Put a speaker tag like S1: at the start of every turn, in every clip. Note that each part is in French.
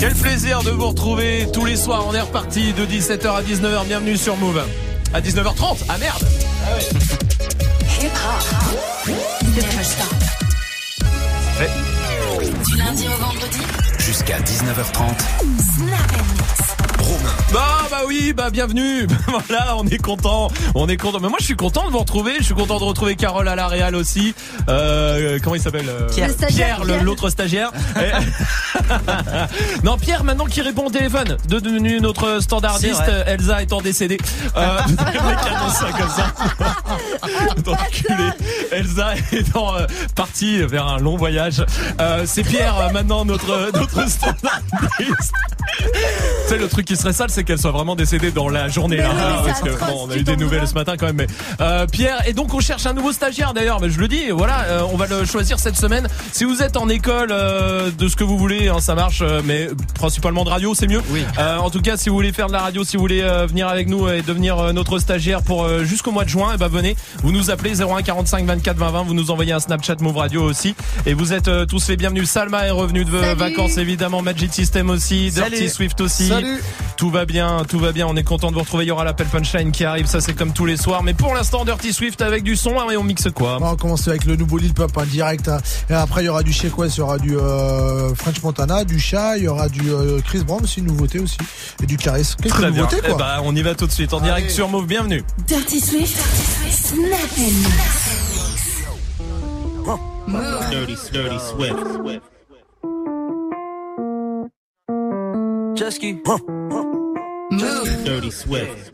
S1: Quel plaisir de vous retrouver tous les soirs. On est reparti de 17h à 19h. Bienvenue sur Move. À 19h30. Ah merde. Ah
S2: Du lundi au vendredi.
S3: Jusqu'à 19h30.
S1: Bah bah oui, bah bienvenue. voilà, on est content, on est content. Mais moi je suis content de vous retrouver. Je suis content de retrouver Carole à la Real aussi. Euh, comment il s'appelle euh,
S4: Pierre.
S1: le- l'autre stagiaire. Et- non Pierre maintenant qui répond au téléphone, de- devenu notre standardiste.
S4: C'est.
S1: Elsa étant décédée. Euh, ça comme ça. Elsa étant euh, partie vers un long voyage. Euh, C'est Pierre euh, maintenant notre notre standardiste. Tu sais, le truc qui serait sale, c'est qu'elle soit vraiment décédée dans la journée.
S4: Mais
S1: là,
S4: oui,
S1: hein,
S4: c'est
S1: parce que
S4: atroce,
S1: bon, on a eu des nouvelles ce matin quand même. Mais euh, Pierre, et donc on cherche un nouveau stagiaire d'ailleurs. Mais je le dis, voilà, euh, on va le choisir cette semaine. Si vous êtes en école euh, de ce que vous voulez, hein, ça marche, euh, mais principalement de radio, c'est mieux.
S4: Oui.
S1: Euh, en tout cas, si vous voulez faire de la radio, si vous voulez euh, venir avec nous et devenir euh, notre stagiaire pour euh, jusqu'au mois de juin, et ben venez. Vous nous appelez 01 45 24 20 20. Vous nous envoyez un Snapchat Move Radio aussi. Et vous êtes euh, tous les bienvenus. Salma est revenue de
S4: Salut.
S1: vacances évidemment. Magic System aussi.
S4: Salut.
S1: Dirty Swift aussi.
S5: Salut.
S1: Tout va bien, tout va bien. On est content de vous retrouver. Il y aura l'appel punchline qui arrive. Ça, c'est comme tous les soirs. Mais pour l'instant, Dirty Swift avec du son. hein, et on mixe quoi?
S5: On va commencer avec le nouveau Lil Pump en direct. hein. Et après, il y aura du Shake West, il y aura du euh, French Montana, du Chat, il y aura du euh, Chris Brown, c'est une nouveauté aussi. Et du Caris. Quelques
S1: Très bien. Eh ben, on y va tout de suite en direct sur Move. Bienvenue.
S2: Dirty Swift. Snap and Move.
S6: Dirty, dirty Swift.
S7: Jesky.
S2: Move.
S6: Dirty Swift.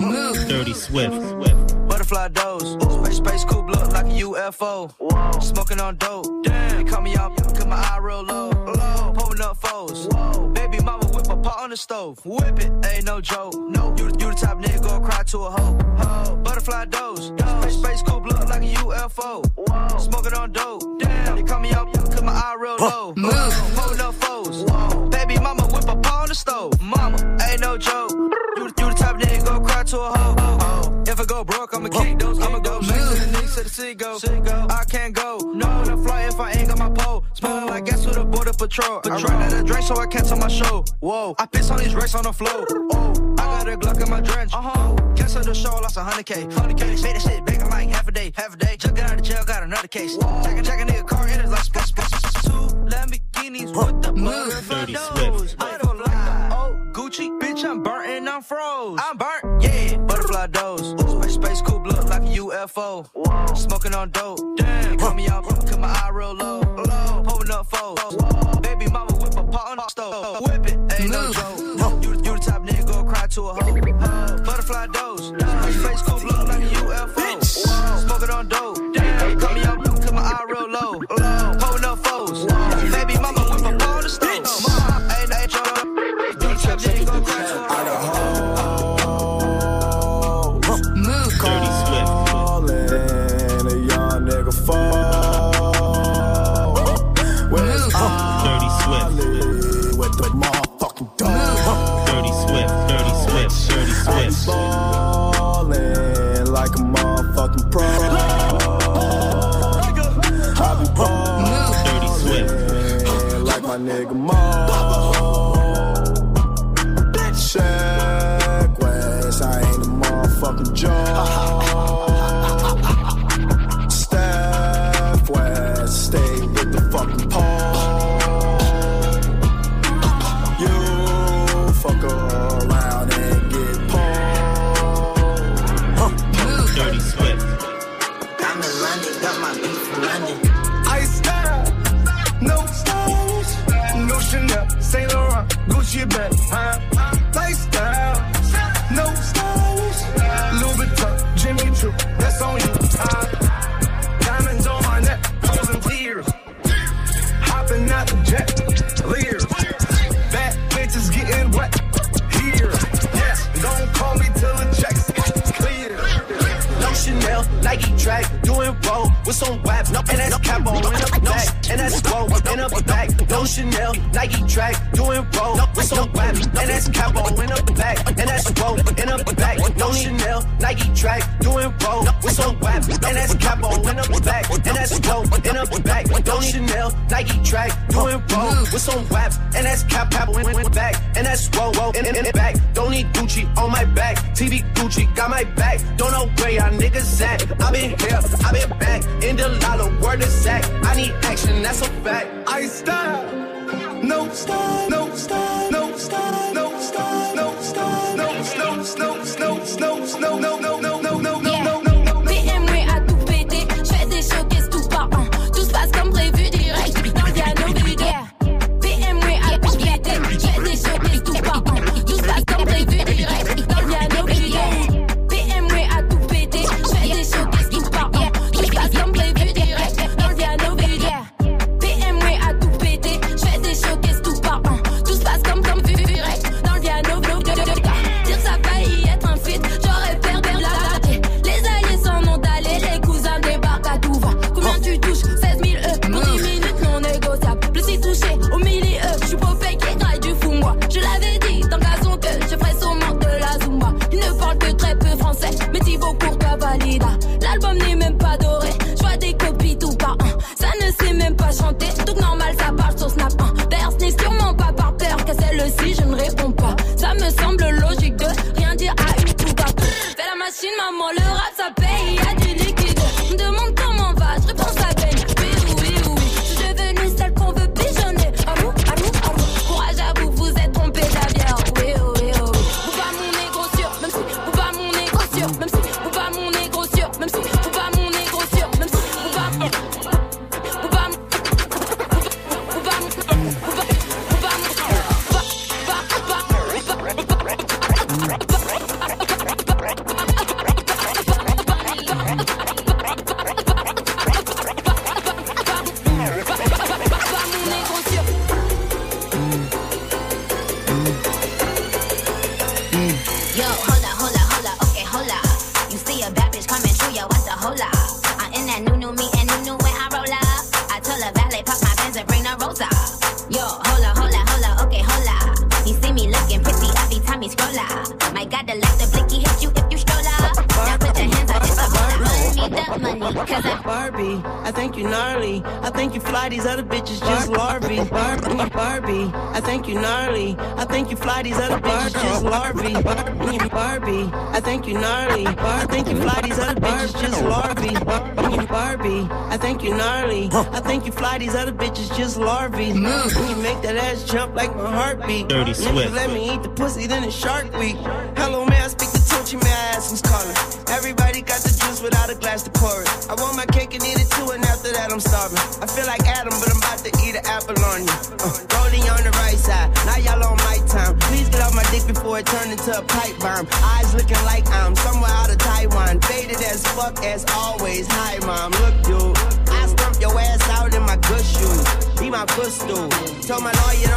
S2: Move.
S6: Dirty Swift.
S7: Butterfly doze. Space, space coupe look like a UFO. Smoking on dope. Damn. They call me out, cause my eye real low. low. Pulling up foes. Baby mama whip a pot on the stove. Whip it, ain't no joke. No, you, you the type nigga go cry to a hoe. Ho. Butterfly doze. Space, space coupe look like a UFO. Smoking on dope. Damn. They call me out, cause my eye real low.
S2: Move.
S7: Pulling up foes. Baby mama whip a pot on the stove. Mama, ain't no joke. You, you the type nigga go cry to a hoe. Ho. I go broke, I'ma kick those. I'ma go to the knees to the sea go. I can't go. No, to fly if I ain't got my pole. Smelling like gas with a border patrol. I run out of drink, so I can't tell my show. Whoa, I piss on these racks on the floor. Oh, I got a Glock in my drench. Uh huh. Cancel the show, lost a hundred K. Hundred K. Made that shit back in like half a day. Half a day. Just got out of jail, got another case. Check a check a nigga car in it like splash splash. Two Lamborghinis with the butterfly
S6: Dirty
S7: nose.
S6: Swift.
S7: I feel like Gucci, bitch. I'm burnt and I'm froze. I'm burnt, yeah. Butterfly doze. Space, space coupe look like a UFO. Smoking on dope. Damn. Call me out, cause my eye real low. low. Pulling up foes. Baby mama whip a pot on the stove. Whip it, ain't no joke. You, you the type nigga go cry to a hoe. Ho. Butterfly doze. Space, space coupe look like a UFO. Smoking on dope. Damn. Call me out, cause my eye real low. low. Pulling up nigga
S8: Mo. Chanel,
S9: Nike track, doing roll with some waps, no, and that's capo in a bag, and that's gold in a bag. No Chanel, Nike track, doing roll with some waps, and that's capo in a bag, and that's gold in a bag. No Chanel, Nike track, doing roll with some waps, and that's capo in a bag, and that's gold in a bag. No Chanel, Nike track, doing roll with some waps, and that's capo in a bag, and that's roll in a bag. Don't need Gucci on my back, TV Gucci got my back. Don't know where I need niggas at? I been here, I been back. In the lala, word is sack. I need action, that's a fact.
S8: I stop, no stop, no
S10: stop. these other bitches just larvae. Mm. Move. You make that ass jump like my heartbeat.
S11: Dirty Swift.
S10: let me eat the pussy, then it's Shark Week. Hello, man, I speak to Tochi, may I ask who's calling? Everybody got the juice without a glass to pour it. I want my cake and eat it too, and after that, I'm starving. I feel like Adam, but I'm about to eat an apple on you. Uh, rolling on the right side, now y'all on my time. Please get off my dick before it turns into a pipe bomb. Eyes looking like I'm somewhere out of Taiwan. Faded as fuck as always. Hi, mom. Look Bristol. Told my lawyer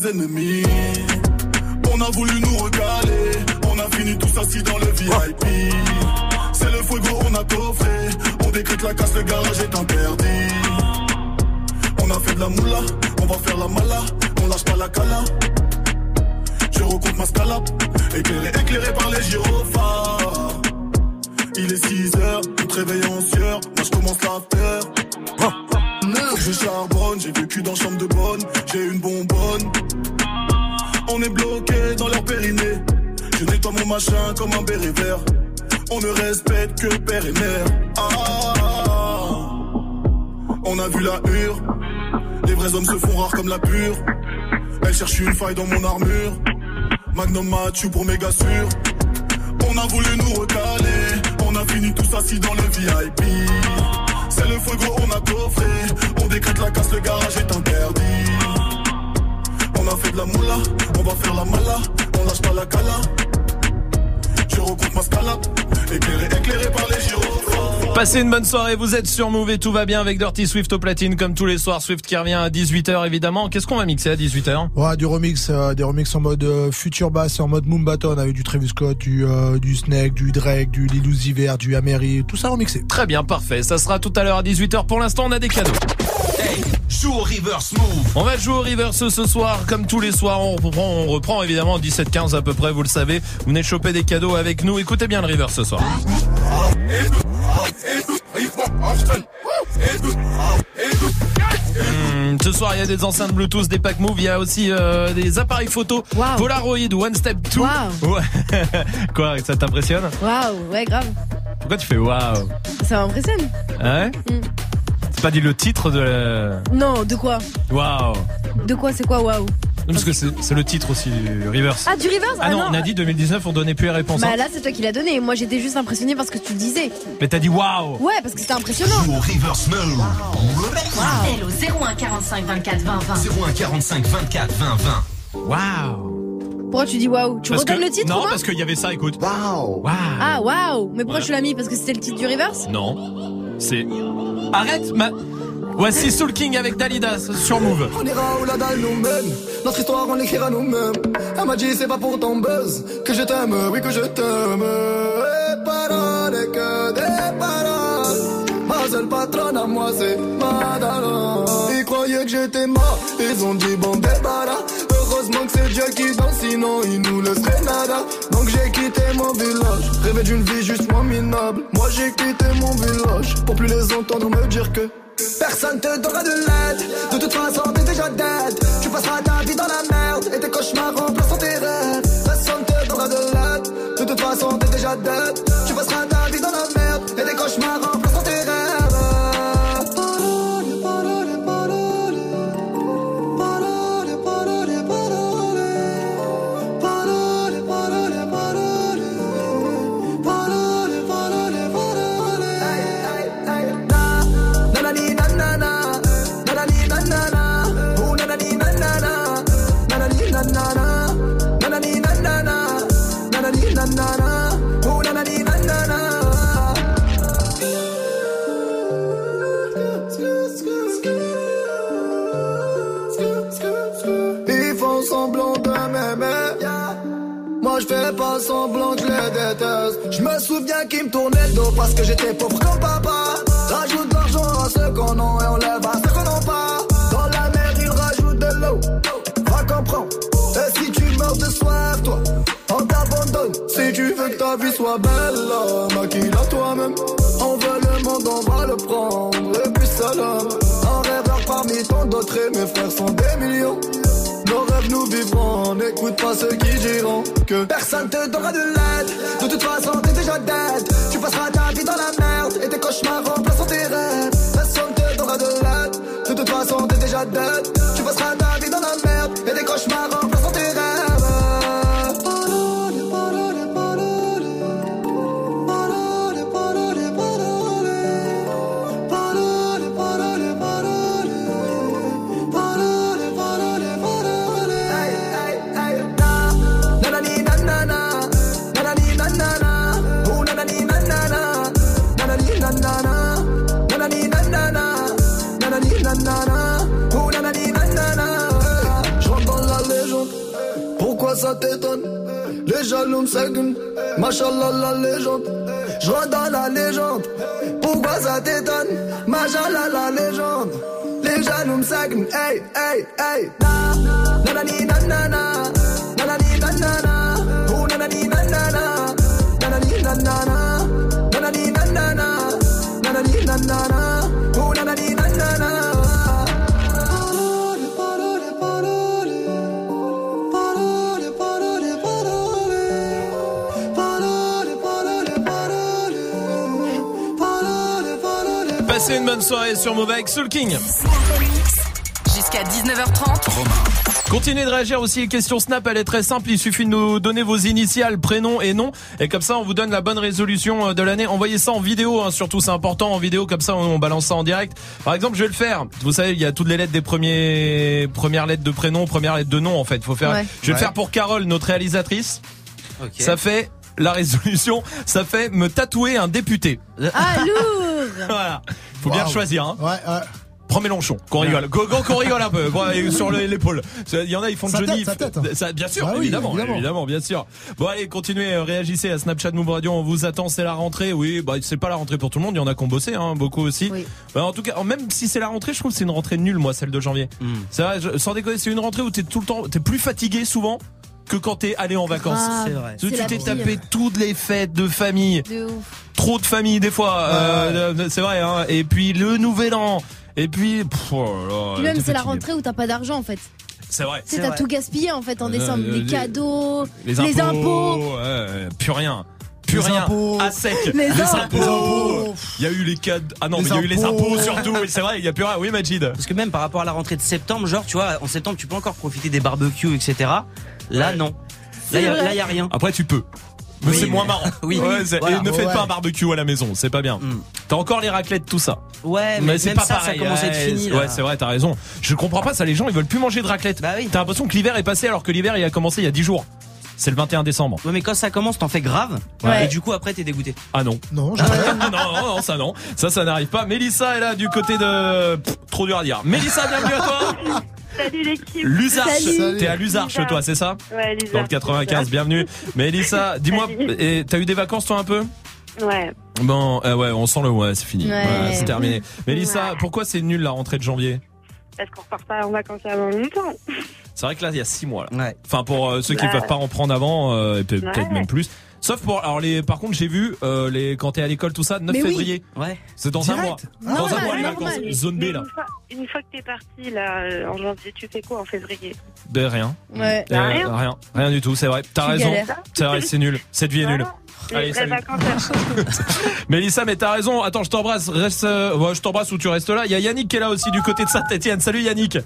S12: salam à mes ennemis. Dans mon armure. Magnum Mathieu pour méga sûr. On a voulu nous recaler. On a fini tous assis dans le VIP. C'est le fuego, on a coffré. On décrète la casse, le garage est interdit. On a fait de la moula, on va faire la mala. On lâche pas la cala. Je recompte ma scala. Éclairé, éclairé par les gyrophares.
S1: Passez une bonne soirée, vous êtes sur Move et tout va bien avec Dirty Swift au platine comme tous les soirs. Swift qui revient à 18h évidemment. Qu'est-ce qu'on va mixer à 18h
S5: Ouais, du remix, euh, des remix en mode euh, future bass, en mode Moombaton avec du Travis Scott, du, euh, du Snake, du Drake, du Lil Uzi Vert, du Ameri, tout ça remixé.
S1: Très bien, parfait. Ça sera tout à l'heure à 18h. Pour l'instant, on a des cadeaux.
S3: Hey, joue au reverse move.
S1: On va jouer au reverse ce soir, comme tous les soirs. On reprend, on reprend évidemment 17-15 à peu près, vous le savez. Vous venez de choper des cadeaux avec nous. Écoutez bien le reverse ce soir. Hmm, ce soir, il y a des enceintes Bluetooth, des packs Move, il y a aussi euh, des appareils photo Polaroid One Step 2.
S4: Waouh.
S1: Ouais. Quoi, ça t'impressionne
S4: Waouh, ouais, grave.
S1: Pourquoi tu fais waouh
S4: Ça m'impressionne.
S1: Hein
S4: Mm.
S1: C'est pas dit le titre de la...
S4: Non, de quoi?
S1: Waouh
S4: De quoi c'est quoi, waouh?
S1: Non, Parce que c'est le titre aussi du reverse.
S4: Ah, du reverse
S1: Ah non, on a dit 2019, on donnait plus les réponses.
S4: Bah
S1: hein.
S4: là, c'est toi qui l'as donné. Moi, j'étais juste impressionnée parce que tu le disais.
S1: Mais t'as dit waouh
S4: Ouais, parce que c'était impressionnant.
S3: Joue au reverse move.
S2: Appel au 01 45 24 20 20.
S3: 01 45 24 20 20.
S1: Waouh
S4: Pourquoi tu dis waouh? Tu
S1: Parce
S4: redonnes
S1: que-
S4: le titre
S1: Non, parce qu'il y avait ça, écoute. Waouh Waouh
S4: Ah, waouh Mais pourquoi
S1: Voilà.
S4: tu l'as mis? Parce que c'était le titre du reverse
S1: Non. C'est. Arrête ma. Voici Soul King avec Dalida sur Move.
S13: On ira où la dalle nous mène. Notre histoire, on l'écrira nous-mêmes. Elle m'a dit, c'est pas pour ton buzz que je t'aime, oui, que je t'aime. Et paroles, que des paroles. Ma seule patronne à moi, c'est Madara. Ils croyaient que j'étais mort, ils ont dit bon débarras. Heureusement que c'est Dieu qui danse, sinon il nous laisserait nada. Donc j'ai quitté mon village, rêvé d'une vie juste moins minable. Moi j'ai quitté mon village pour plus les entendre me dire que. Personne te donnera de l'aide. De toute façon, t'es déjà dead. Tu passeras ta vie dans la merde. Et tes cauchemars remplaceront tes rêves. Personne te donnera de l'aide. De toute façon, t'es déjà dead. Souviens qu'ils me tournaient le dos parce que j'étais pauvre comme papa. Rajoute de l'argent à ceux qu'on a et on lève à ceux qu'on n'a pas. Dans la mer, ils rajoutent de l'eau. Va comprendre. Et si tu meurs de soif, toi, on t'abandonne. Si tu veux que ta vie soit belle, maquille-la toi-même. On veut le monde, on va le prendre. Et puis seul homme. Un rêveur parmi tant d'autres et mes frères sont des millions. Nous vivrons, n'écoute pas ceux qui diront que personne te donnera de l'aide. De toute façon, t'es déjà dead. Tu passeras ta vie dans la merde et tes cauchemars remplaceront tes rêves. Personne te donnera de l'aide. De toute façon, t'es déjà dead. Tu passeras ta vie dans la merde et tes cauchemars remplaceront jaloux me machallah la légende. Je redonne la légende, pourquoi ça t'étonne? Machallah la légende. Les jaloux me hey, hey, hey, na, nanani nanana. Nanani nanana, oh
S1: Passez une bonne soirée sur Move avec Soul King.
S2: Jusqu'à 19h30.
S1: Continuez de réagir aussi. Question Snap, elle est très simple. Il suffit de nous donner vos initiales, prénom et nom. Et comme ça, on vous donne la bonne résolution euh, de l'année. Envoyez ça en vidéo, hein, surtout c'est important en vidéo. Comme ça, on balance ça en direct. Par exemple, je vais le faire. Vous savez, il y a toutes les lettres des premiers, premières lettres de prénom, premières lettres de nom, en fait. Faut faire.
S4: Ouais.
S1: Je vais
S4: Ouais.
S1: le faire pour Carole, notre réalisatrice. Ça fait la résolution. Ça fait me tatouer un député.
S4: Ah,
S1: voilà. Faut bien choisir. Hein.
S5: Ouais, ouais.
S1: Prends Mélenchon, qu'on rigole, Go- go- qu'on rigole un peu, sur le- l'épaule. Il y en a, ils font de
S5: tête,
S1: Johnny.
S5: sa tête.
S1: Ça, bien sûr,
S5: Ah oui,
S1: évidemment,
S5: évidemment.
S1: évidemment, bien sûr. Bon, allez, continuez, euh, réagissez à Snapchat Move Radio. On vous attend, c'est la rentrée. Oui, bah c'est pas la rentrée pour tout le monde. Il y en a qui ont bossé, hein, beaucoup aussi. Bah, en tout cas, même si c'est la rentrée, je trouve que c'est une rentrée nulle, moi, celle de janvier. C'est vrai, je- sans déconner, c'est une rentrée où t'es tout le temps, t'es plus fatigué souvent que quand t'es allé en vacances.
S4: Grave. C'est vrai.
S1: Tu
S4: C'est
S1: t'es tapé toutes les fêtes de famille
S4: De ouf.
S1: trop de familles des fois euh, euh, c'est vrai hein. et puis le nouvel an et puis pff, oh là
S4: Puis même, c'est la rentrée où t'as pas d'argent en fait.
S1: c'est vrai
S4: Tu sais, t'as tout gaspillé en fait en
S1: Euh,
S4: décembre.
S1: euh,
S4: les
S1: les-
S4: cadeaux,
S1: les impôts, ouais, ouais, plus rien plus
S5: Les
S1: rien
S5: impôts.
S1: à sec
S4: Les
S5: impôts.
S1: il y a eu les cadres ah non
S5: Les
S1: mais il y a eu les
S5: impôts.
S1: impôts surtout oui, c'est vrai il y a plus rien oui Majid
S14: Parce que même par rapport à la rentrée de septembre, genre, tu vois, en septembre, tu peux encore profiter des barbecues, etc. Là, non. Là,
S4: C'est
S14: y a, rien.
S1: après tu peux mais
S14: Oui,
S1: c'est
S14: mais-
S1: moins marrant.
S14: Oui.
S1: Ouais, c'est-
S14: Voilà.
S1: et ne faites
S5: Ouais.
S1: pas un barbecue à la maison, c'est pas bien.
S14: Mm.
S1: T'as encore les raclettes, tout ça.
S14: Ouais, mais,
S1: c'est pas
S14: ça,
S1: pareil.
S14: ça commence à être
S1: ouais,
S14: fini. là.
S1: Ouais, c'est vrai, t'as raison. Je comprends pas ça, les gens ils veulent plus manger de raclette.
S14: Bah oui.
S1: T'as l'impression que l'hiver est passé alors que l'hiver il a commencé il y a 10 jours. C'est le 21 décembre.
S14: Ouais, mais quand ça commence, t'en fais grave.
S4: Ouais.
S14: Et du coup, après, t'es dégoûté.
S1: Ah non.
S5: Non, j'ai
S1: non, non, non, ça non. Ça, ça n'arrive pas. Mélissa est là du côté de... Pff, trop dur à dire. Mélissa, bienvenue à toi.
S15: Salut l'équipe.
S1: T'es à Luzarche,
S15: Luzarche.
S1: toi, c'est ça
S15: Ouais, Lisa.
S1: Dans le 95, bienvenue. Mélissa, dis-moi,
S15: Salut.
S1: et t'as eu des vacances toi un peu
S15: Ouais.
S1: Bon, euh, ouais, on sent le ouais, c'est fini.
S4: Ouais.
S1: Ouais, c'est terminé. Mélissa,
S15: Ouais.
S1: pourquoi c'est nul la rentrée de janvier
S15: Parce qu'on repart pas en vacances avant longtemps.
S1: C'est vrai que là, il y a 6 mois. Là.
S14: Ouais.
S1: Enfin, pour euh, ceux qui
S15: Ouais.
S1: peuvent pas en prendre avant, euh, peut-être même plus. Sauf pour, alors les, par contre, j'ai vu euh, les quand t'es à l'école tout ça, 9
S4: Mais oui.
S1: février.
S14: Ouais.
S1: C'est dans un mois. Dans un
S4: Normal,
S1: mois les
S4: normal.
S1: vacances. Zone B
S15: Mais
S1: là.
S15: Une fois, une fois que t'es parti là euh, en janvier, tu fais quoi en février?
S1: Ben rien.
S4: Ouais.
S15: Bah,
S1: Euh,
S15: rien.
S1: rien. Rien du tout, c'est vrai. T'as
S4: Tu
S1: raison.
S4: galères.
S1: C'est vrai, c'est nul. Cette vie est nulle. Allez,
S15: vraies
S1: salut.
S15: vacances.
S1: Mélissa, mais t'as raison. Attends, je t'embrasse. Reste, euh, ouais, je t'embrasse ou tu restes là. Il y a Yannick qui est là aussi du côté de Saint-Etienne. Salut Yannick.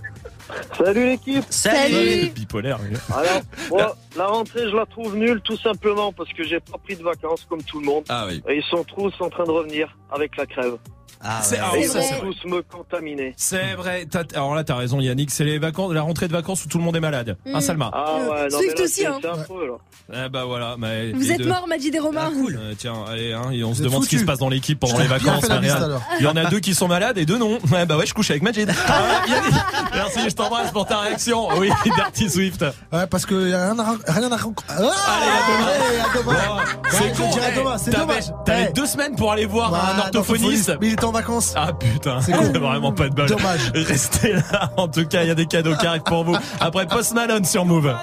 S16: Salut l'équipe
S4: Salut.
S1: Bipolaire. lui.
S16: Alors, moi, la rentrée, je la trouve nulle tout simplement parce que j'ai pas pris de vacances comme tout le monde.
S1: Ah oui.
S16: Et ils sont tous en train de revenir avec la crève.
S14: Ah,
S1: C'est- vrai.
S16: tous me contaminer.
S1: C'est vrai. Alors là, t'as raison, Yannick. C'est les vacances, la rentrée de vacances où tout le monde est malade.
S4: Mm.
S1: Hein, Salma
S16: Ah ouais, non,
S4: Swift
S16: mais là,
S4: aussi, hein.
S16: affreux, là.
S1: Eh bah voilà. mais
S4: Vous êtes
S1: deux-
S4: mort, m'a dit des Romains.
S1: Euh, tiens, allez, hein, et on se demande ce qui se passe dans l'équipe pendant
S5: Je
S1: les vacances. Il y en a deux qui sont malades et deux non. Ouais, bah ouais, je couche avec Majid. Ah, merci, je t'embrasse pour ta réaction. Oui, Dirty Swift.
S5: Ouais, parce que y a rien à, rien à raconter. Ah,
S1: Allez, à demain.
S5: Ouais,
S1: c'est con. eh, t'avais-
S5: Eh.
S1: deux semaines pour aller voir un orthophoniste.
S5: Il en vacances.
S1: Ah putain,
S5: C'est
S1: vraiment pas de bol.
S5: Dommage.
S1: Restez là. En tout cas, il y a des cadeaux qui arrivent pour vous. Après Post Malone sur Move.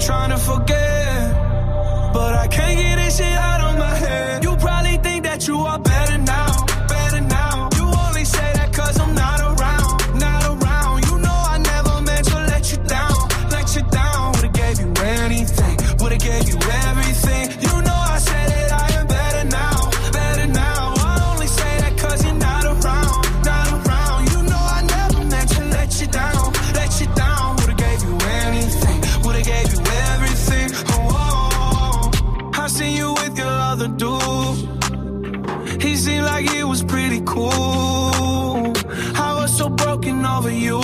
S17: Trying to forget. But I can't get this shit out of my head. You probably think that you are better now, I was so broken over you.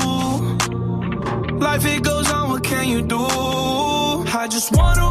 S17: Life it goes on, what can you do? I just wonder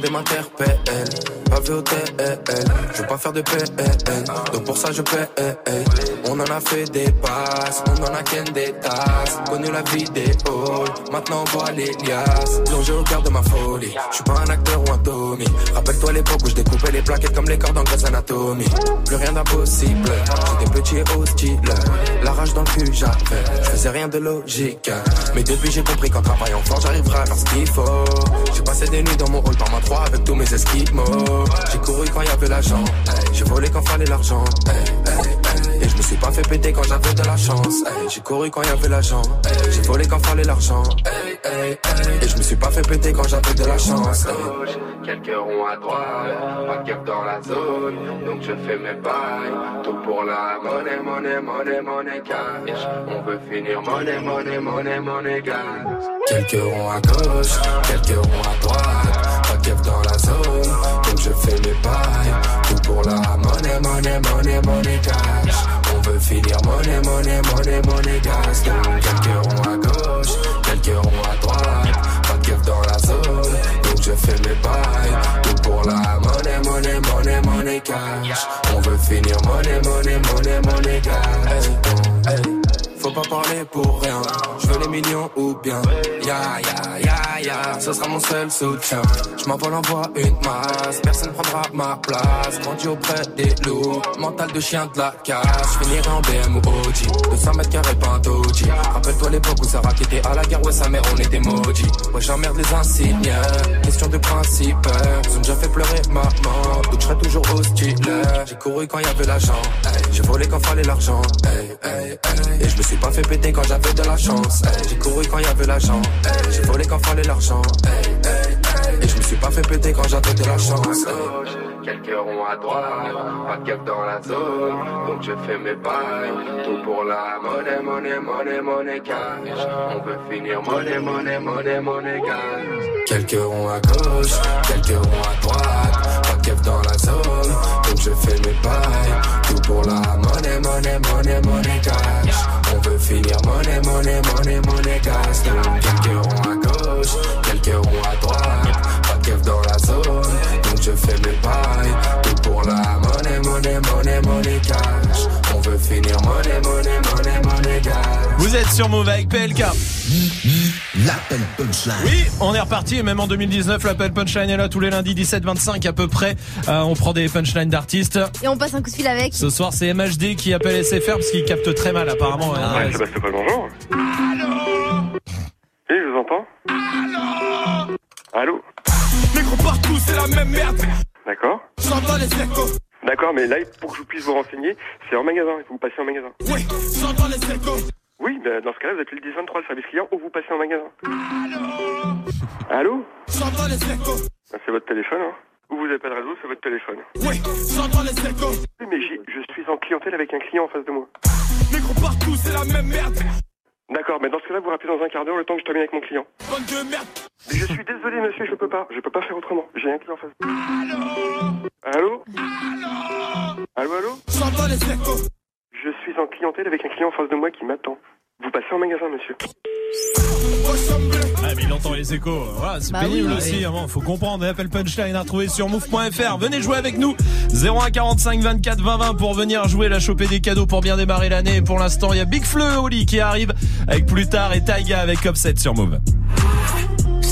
S18: Les comptes Je veux pas faire de PN, donc pour ça je paie. On en a fait des passes, on en a ken des tasses. Connu la vie des halls, maintenant on voit les liasses. Plongé au cœur de ma folie, je suis pas un acteur ou un Tommy. Rappelle-toi l'époque où je découpais les plaquettes comme les cordes en Grey's Anatomy. Plus rien d'impossible, j'étais petit et hostile. La rage dans le cul j'avais, je faisais rien de logique. Mais depuis j'ai compris qu'en travaillant fort j'arriverai à faire ce qu'il faut. J'ai passé des nuits dans mon hall par ma 3 avec tous mes esquimaux. J'ai couru quand il y avait l'argent, j'ai volé quand fallait l'argent. Et je me suis pas fait péter quand j'avais de la chance. J'ai couru quand y avait l'argent. J'ai volé quand fallait l'argent. Et je me suis pas fait péter quand j'avais de la chance.
S19: Quelques ronds à droite, pas keuf dans la zone, donc je fais mes bails. Tout pour la monnaie, monnaie, monnaie, monnaie cash. On veut finir monnaie, monnaie, monnaie, monnaie gas.
S18: Quelques ronds à gauche, quelques ronds à droite. Pas keuf dans la zone, je fais mes bails. Tout pour la monnaie, monnaie, monnaie, monnaie cash. On veut finir monnaie, monnaie, monnaie, monnaie. Donc quelques ronds à gauche, quelques ronds à droite. Pas keuf dans la zone, donc je fais mes bails. Tout pour la monnaie, monnaie, monnaie, monnaie cash. On veut finir monnaie, monnaie, monnaie, monnaie gas. Hey, hey. Faut pas parler pour rien. Je veux les millions ou bien. Ya ya ya ya, ce sera mon seul soutien. Je m'envole en voie une masse, personne prendra ma place. Grandi auprès des loups, mental de chien de la casse. Je finirai en BM ou OG, 200 mètres carrés pas. Rappelle-toi l'époque où Sarah qui était à la guerre, ouais sa mère on était maudits. Ouais j'emmerde les insignes, question de principe. Ils ont déjà fait pleurer maman, donc je serai toujours hostile. J'ai couru quand y avait l'argent, j'ai volé quand fallait l'argent. Et je me suis pas fait péter quand j'avais de la chance. Hey, j'ai couru quand y avait l'argent. Hey, j'ai volé quand fallait l'argent. Hey, hey. Et je me suis pas fait péter quand j'avais de la chance.
S19: Quelques ronds à droite, pas keuf dans la zone, donc je fais mes bails. Tout pour la monnaie, monnaie, monnaie, monnaie cash. On veut finir monnaie, monnaie, monnaie, monnaie gas.
S18: Quelques ronds à gauche, quelques ronds à droite. Pas keuf dans la zone, donc je fais mes bails. Tout pour la monnaie, monnaie, monnaie, monnaie cash. Finir monnaie, monnaie, monnaie, monnaie gas. Donc quelques ronds à gauche, quelques ronds à droite. Pas keuf dans la zone, donc je fais mes bails. Tout pour la monnaie, monnaie, monnaie, monnaie cash. On veut finir monnaie, monnaie, monnaie.
S1: Vous êtes sur Move avec PLK.
S3: L'appel punchline.
S1: Oui, on est reparti et même en 2019, l'appel punchline est là tous les lundis 17-25 à peu près. Euh, on prend des punchlines d'artistes.
S4: Et on passe un coup de fil avec.
S1: Ce soir, c'est MHD qui appelle SFR parce qu'il capte très mal apparemment.
S19: Ouais,
S1: Euh,
S19: Sébastien, bonjour. Oui, je vous entends. Allô
S8: Négro partout, c'est la même merde.
S19: D'accord
S8: J'entends les échos.
S19: D'accord, mais là, pour que je puisse vous renseigner, c'est en magasin. Il faut vous passer en magasin.
S8: Oui, j'entends les échos.
S19: Oui, ben, dans ce cas-là, vous appelez le 1023, le service client, ou vous passez en magasin. Allô
S8: J'entends les échos.
S19: Ben, C'est votre téléphone, hein Ou vous avez pas de réseau, c'est votre téléphone.
S8: Oui, j'entends les échos.
S19: Oui, mais je suis en clientèle avec un client en face de moi.
S8: Négro partout, c'est la même merde.
S19: D'accord, mais dans ce cas-là, vous rappelez dans un quart d'heure le temps que je termine avec mon client.
S8: Bande de merde.
S19: Mais je suis désolé, monsieur, je peux pas. Je peux pas faire autrement. J'ai un client en face. Allô Allô, allô
S8: J'entends les échos.
S19: Je suis en clientèle avec un client en face de moi qui m'attend. Vous passez en magasin, monsieur.
S1: Ah, mais il entend les échos. Voilà, c'est
S4: Bah
S1: pénible
S4: oui.
S1: aussi. Hein, faut comprendre. Appel punchline à retrouver sur move.fr. Venez jouer avec nous. 01 45 24 20 20 pour venir jouer, la choper des cadeaux pour bien démarrer l'année. Et Pour l'instant, il y a Big Fleu Oli qui arrive avec plus tard et Taiga avec Upset sur Move.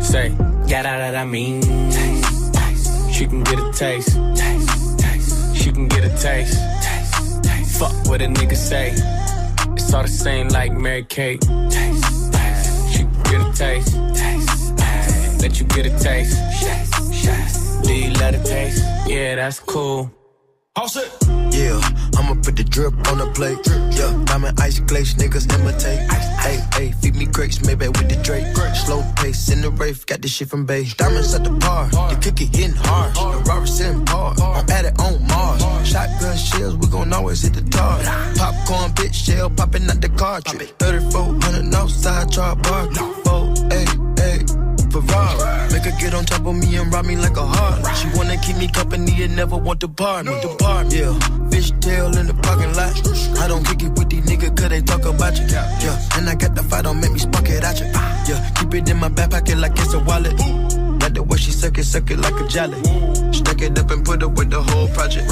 S20: Say, yeah, that, I mean. Taste, taste. She can get a taste. Taste, taste. She can get a taste. Taste, taste. Fuck what a nigga say. It's all the same like Mary Kate. Taste, taste. taste? Taste. Ay, Let you get a taste. Do you let it taste? Yeah, that's cool.
S21: Yeah, I'ma put the drip on the plate. Yeah, diamond ice glaze, niggas imitate. Hey, hey, feed me grapes, maybe with the Drake. Slow pace in the rave, got this shit from Bay. Diamonds at the bar, the cookie hitting hard. The Robert sitting hard, I'm at it on Mars. Shotgun shells, we gon' always hit the target. Popcorn, bitch shell, popping out the cartridge. 3400 outside, char bar. Oh, hey, hey. Ferrari. Make her get on top of me and rob me like a heart. She wanna keep me company and never want to bar me. Depart, yeah. Fish tail in the parking lot. I don't kick it with these niggas cause they talk about you. Yeah, and I got the fight, don't make me spark it at you. Yeah, keep it in my back pocket like it's a wallet. Like the way she suck it, suck it like a jelly. Stack it up and put it with the whole project.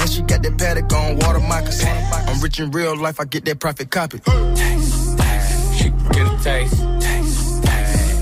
S21: And she got that paddock on water moccasins. I'm rich in real life, I get that profit copy.
S20: Taste, taste, She can get a taste.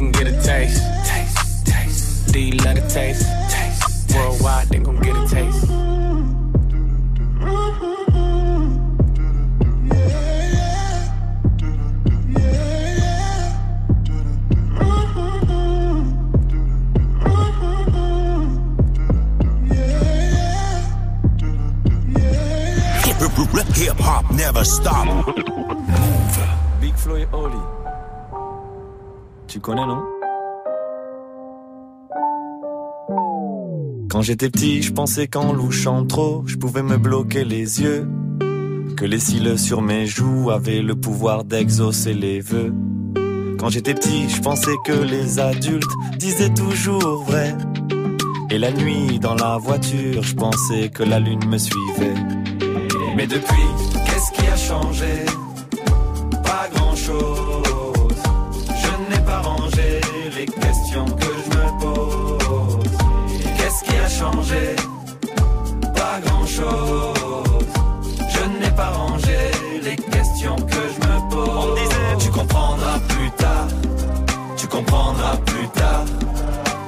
S20: can get a taste. Taste, Do you let it taste? Taste. Worldwide, they gon' get a taste.
S3: Hip hop never stop.
S22: Big Flo et Oli. Tu connais, non? Quand j'étais petit, je pensais qu'en louchant trop, je pouvais me bloquer les yeux. Que les cils sur mes joues avaient le pouvoir d'exaucer les vœux. Quand j'étais petit, je pensais que les adultes disaient toujours vrai. Et la nuit, dans la voiture, je pensais que la lune me suivait. Mais depuis, qu'est-ce qui a changé? Pas grand-chose. Changé Pas grand-chose. Je n'ai pas rangé les questions que je me pose. On disait, tu comprendras plus tard. Tu comprendras plus tard.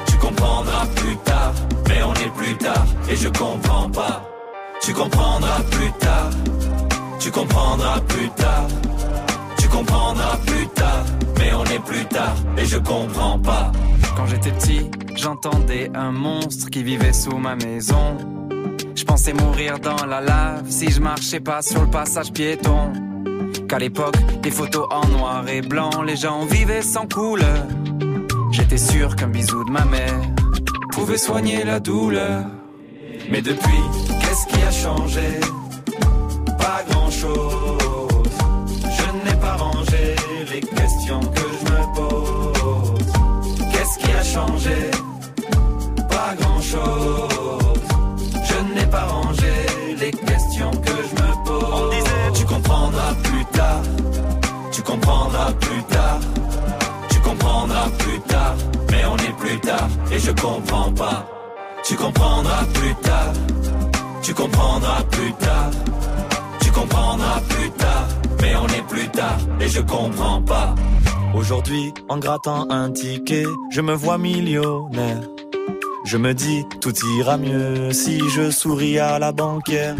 S22: Tu comprendras plus tard. Mais on est plus tard et je comprends pas. Tu comprendras plus tard. Tu comprendras plus tard. Tu comprendras plus tard. Mais on est plus tard et je comprends pas.
S23: Quand j'étais petit, j'entendais un monstre qui vivait sous ma maison. Je pensais mourir dans la lave si je marchais pas sur le passage piéton. Qu'à l'époque, les photos en noir et blanc, les gens vivaient sans couleur. J'étais sûr qu'un bisou de ma mère pouvait soigner la douleur. Mais depuis, qu'est-ce qui a changé? Pas grand-chose. Pas grand-chose. Je n'ai pas rangé les questions que je me pose. On disait, tu comprendras plus tard. Tu comprendras plus tard. Tu comprendras plus tard. Mais on est plus tard et je comprends pas. Tu comprendras plus tard. Tu comprendras plus tard. Tu comprendras plus tard. Mais on est plus tard et je comprends pas.
S22: Aujourd'hui, en grattant un ticket, je me vois millionnaire. Je me dis, tout ira mieux si je souris à la banquière.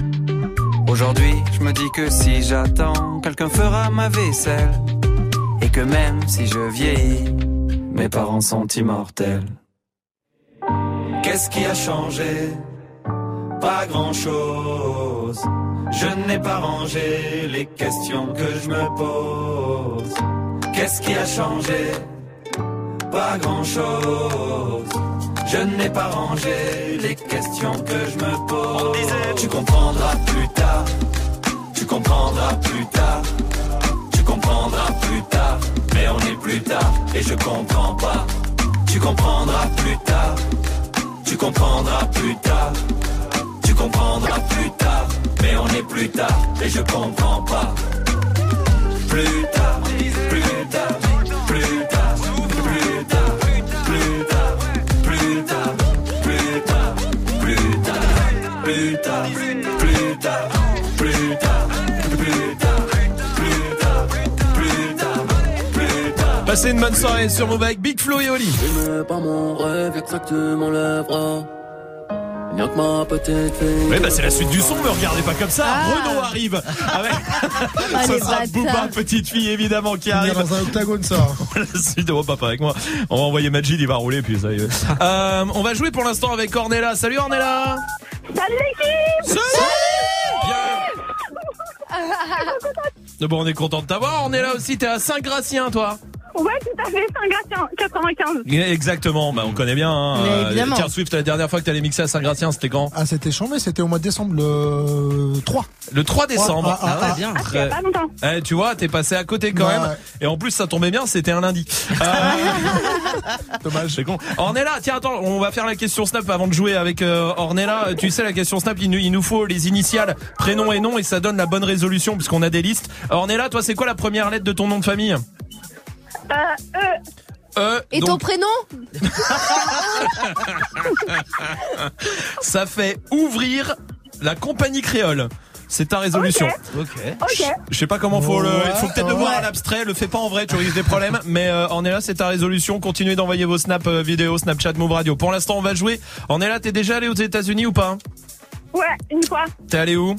S23: Aujourd'hui, je me dis que si j'attends, quelqu'un fera ma vaisselle. Et que même si je vieillis, mes parents sont immortels.
S22: Qu'est-ce qui a changé? Pas grand-chose. Je n'ai pas rangé les questions que je me pose. Qu'est-ce qui a changé? Pas grand-chose. Je n'ai pas rangé les questions que je me pose. On disait, tu comprendras plus tard. Tu comprendras plus tard. Tu comprendras plus tard. Mais on est plus tard et je comprends pas. Tu comprendras plus tard. Tu comprendras plus tard. Tu comprendras plus tard. Mais on est plus tard et je comprends pas. Plus tard,
S1: Passez une bonne soirée sur Move avec Big Flo et Oli.
S24: Mais pas mon rêve.
S1: Oui, bah c'est la suite du son, me regardez pas comme ça.
S4: Ah.
S1: Renaud arrive avec.
S4: Ah,
S1: ça sera. Booba, petite fille évidemment qui arrive.
S5: dans un octagone, ça.
S1: la suite de pas avec moi. On va envoyer Majid, il va rouler puis ça. y est. Euh, on va jouer pour l'instant avec Ornella. Salut Ornella.
S15: Salut l'équipe
S1: Bien. Bon, on est content de t'avoir. Ornella aussi, t'es à Saint-Gratien, toi.
S15: Ouais, tout à fait, Saint-Gratien, 95.
S1: Exactement, bah on connaît bien. Hein.
S4: Mais
S1: Euh,
S4: évidemment.
S1: Swift, la dernière fois que t'allais mixer à Saint-Gratien, c'était quand?
S5: Ah, c'était chambé, c'était au mois de décembre, le 3.
S1: Le 3 décembre.
S5: Ah, ah, ah,
S14: bien.
S15: Ah, il y a pas longtemps.
S1: Eh, tu vois, t'es passé à côté quand même. Et en plus, ça tombait bien, c'était un lundi. Euh, Dommage, c'est con. Ornella, tiens, attends, on va faire la question Snap avant de jouer avec euh, Ornella. Tu sais, la question Snap, il nous, il nous faut les initiales, prénom et nom, et ça donne la bonne résolution puisqu'on a des listes. Ornella, toi, c'est quoi la première lettre de ton nom de famille?
S15: Euh, euh,
S1: E.
S4: Et ton prénom
S1: ça fait ouvrir la compagnie créole. C'est ta résolution.
S14: Ok.
S15: ok.
S1: Je sais pas comment faut le. Il faut peut-être le voir à l'abstrait. Le fais pas en vrai, tu risques des problèmes. Mais euh, on est là, c'est ta résolution. Continuez d'envoyer vos snaps euh, vidéo, Snapchat, Move Radio. Pour l'instant, on va jouer. On est là. T'es déjà allé aux États-Unis ou pas?
S15: Ouais, une fois.
S1: T'es allé où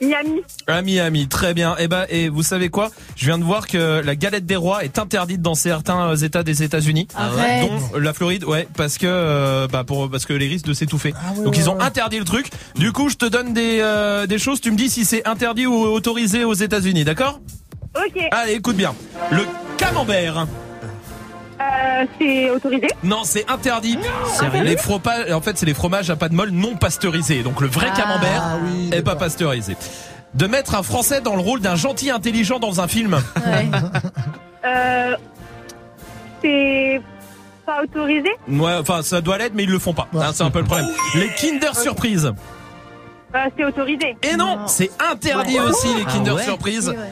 S15: Miami.
S1: À Miami, très bien. Et ben, et vous savez quoi? Je viens de voir que la galette des rois est interdite dans certains euh, États des États-Unis,
S4: Arrête.
S1: dont la Floride, ouais, parce que euh, bah pour parce que les risques de s'étouffer.
S5: Ah
S1: Donc
S5: ouais,
S1: ils ont
S5: ouais.
S1: interdit le truc. Du coup, je te donne des euh, des choses. Tu me dis si c'est interdit ou autorisé aux États-Unis, d'accord?
S15: Ok.
S1: Allez, écoute bien. Le camembert.
S15: Euh, c'est autorisé.
S1: Non, c'est interdit.
S14: Sérieux
S1: Les fropa- en fait, c'est les fromages à pâte molle non pasteurisés. Donc le vrai
S4: Ah.
S1: camembert
S5: Ah oui,
S1: est pas
S5: d'accord.
S1: pasteurisé. De mettre un Français dans le rôle d'un gentil intelligent dans un film.
S4: Ouais.
S15: Euh, c'est pas autorisé.
S1: Ouais, enfin, ça doit l'être, mais ils le font pas.
S5: Ouais.
S1: Hein, c'est un peu le problème. Les Kinder Surprise.
S15: Euh, c'est autorisé.
S1: Et non,
S4: Non.
S1: c'est interdit aussi les
S14: Ah
S1: Kinder
S14: ouais
S1: Surprise
S4: Oui, ouais.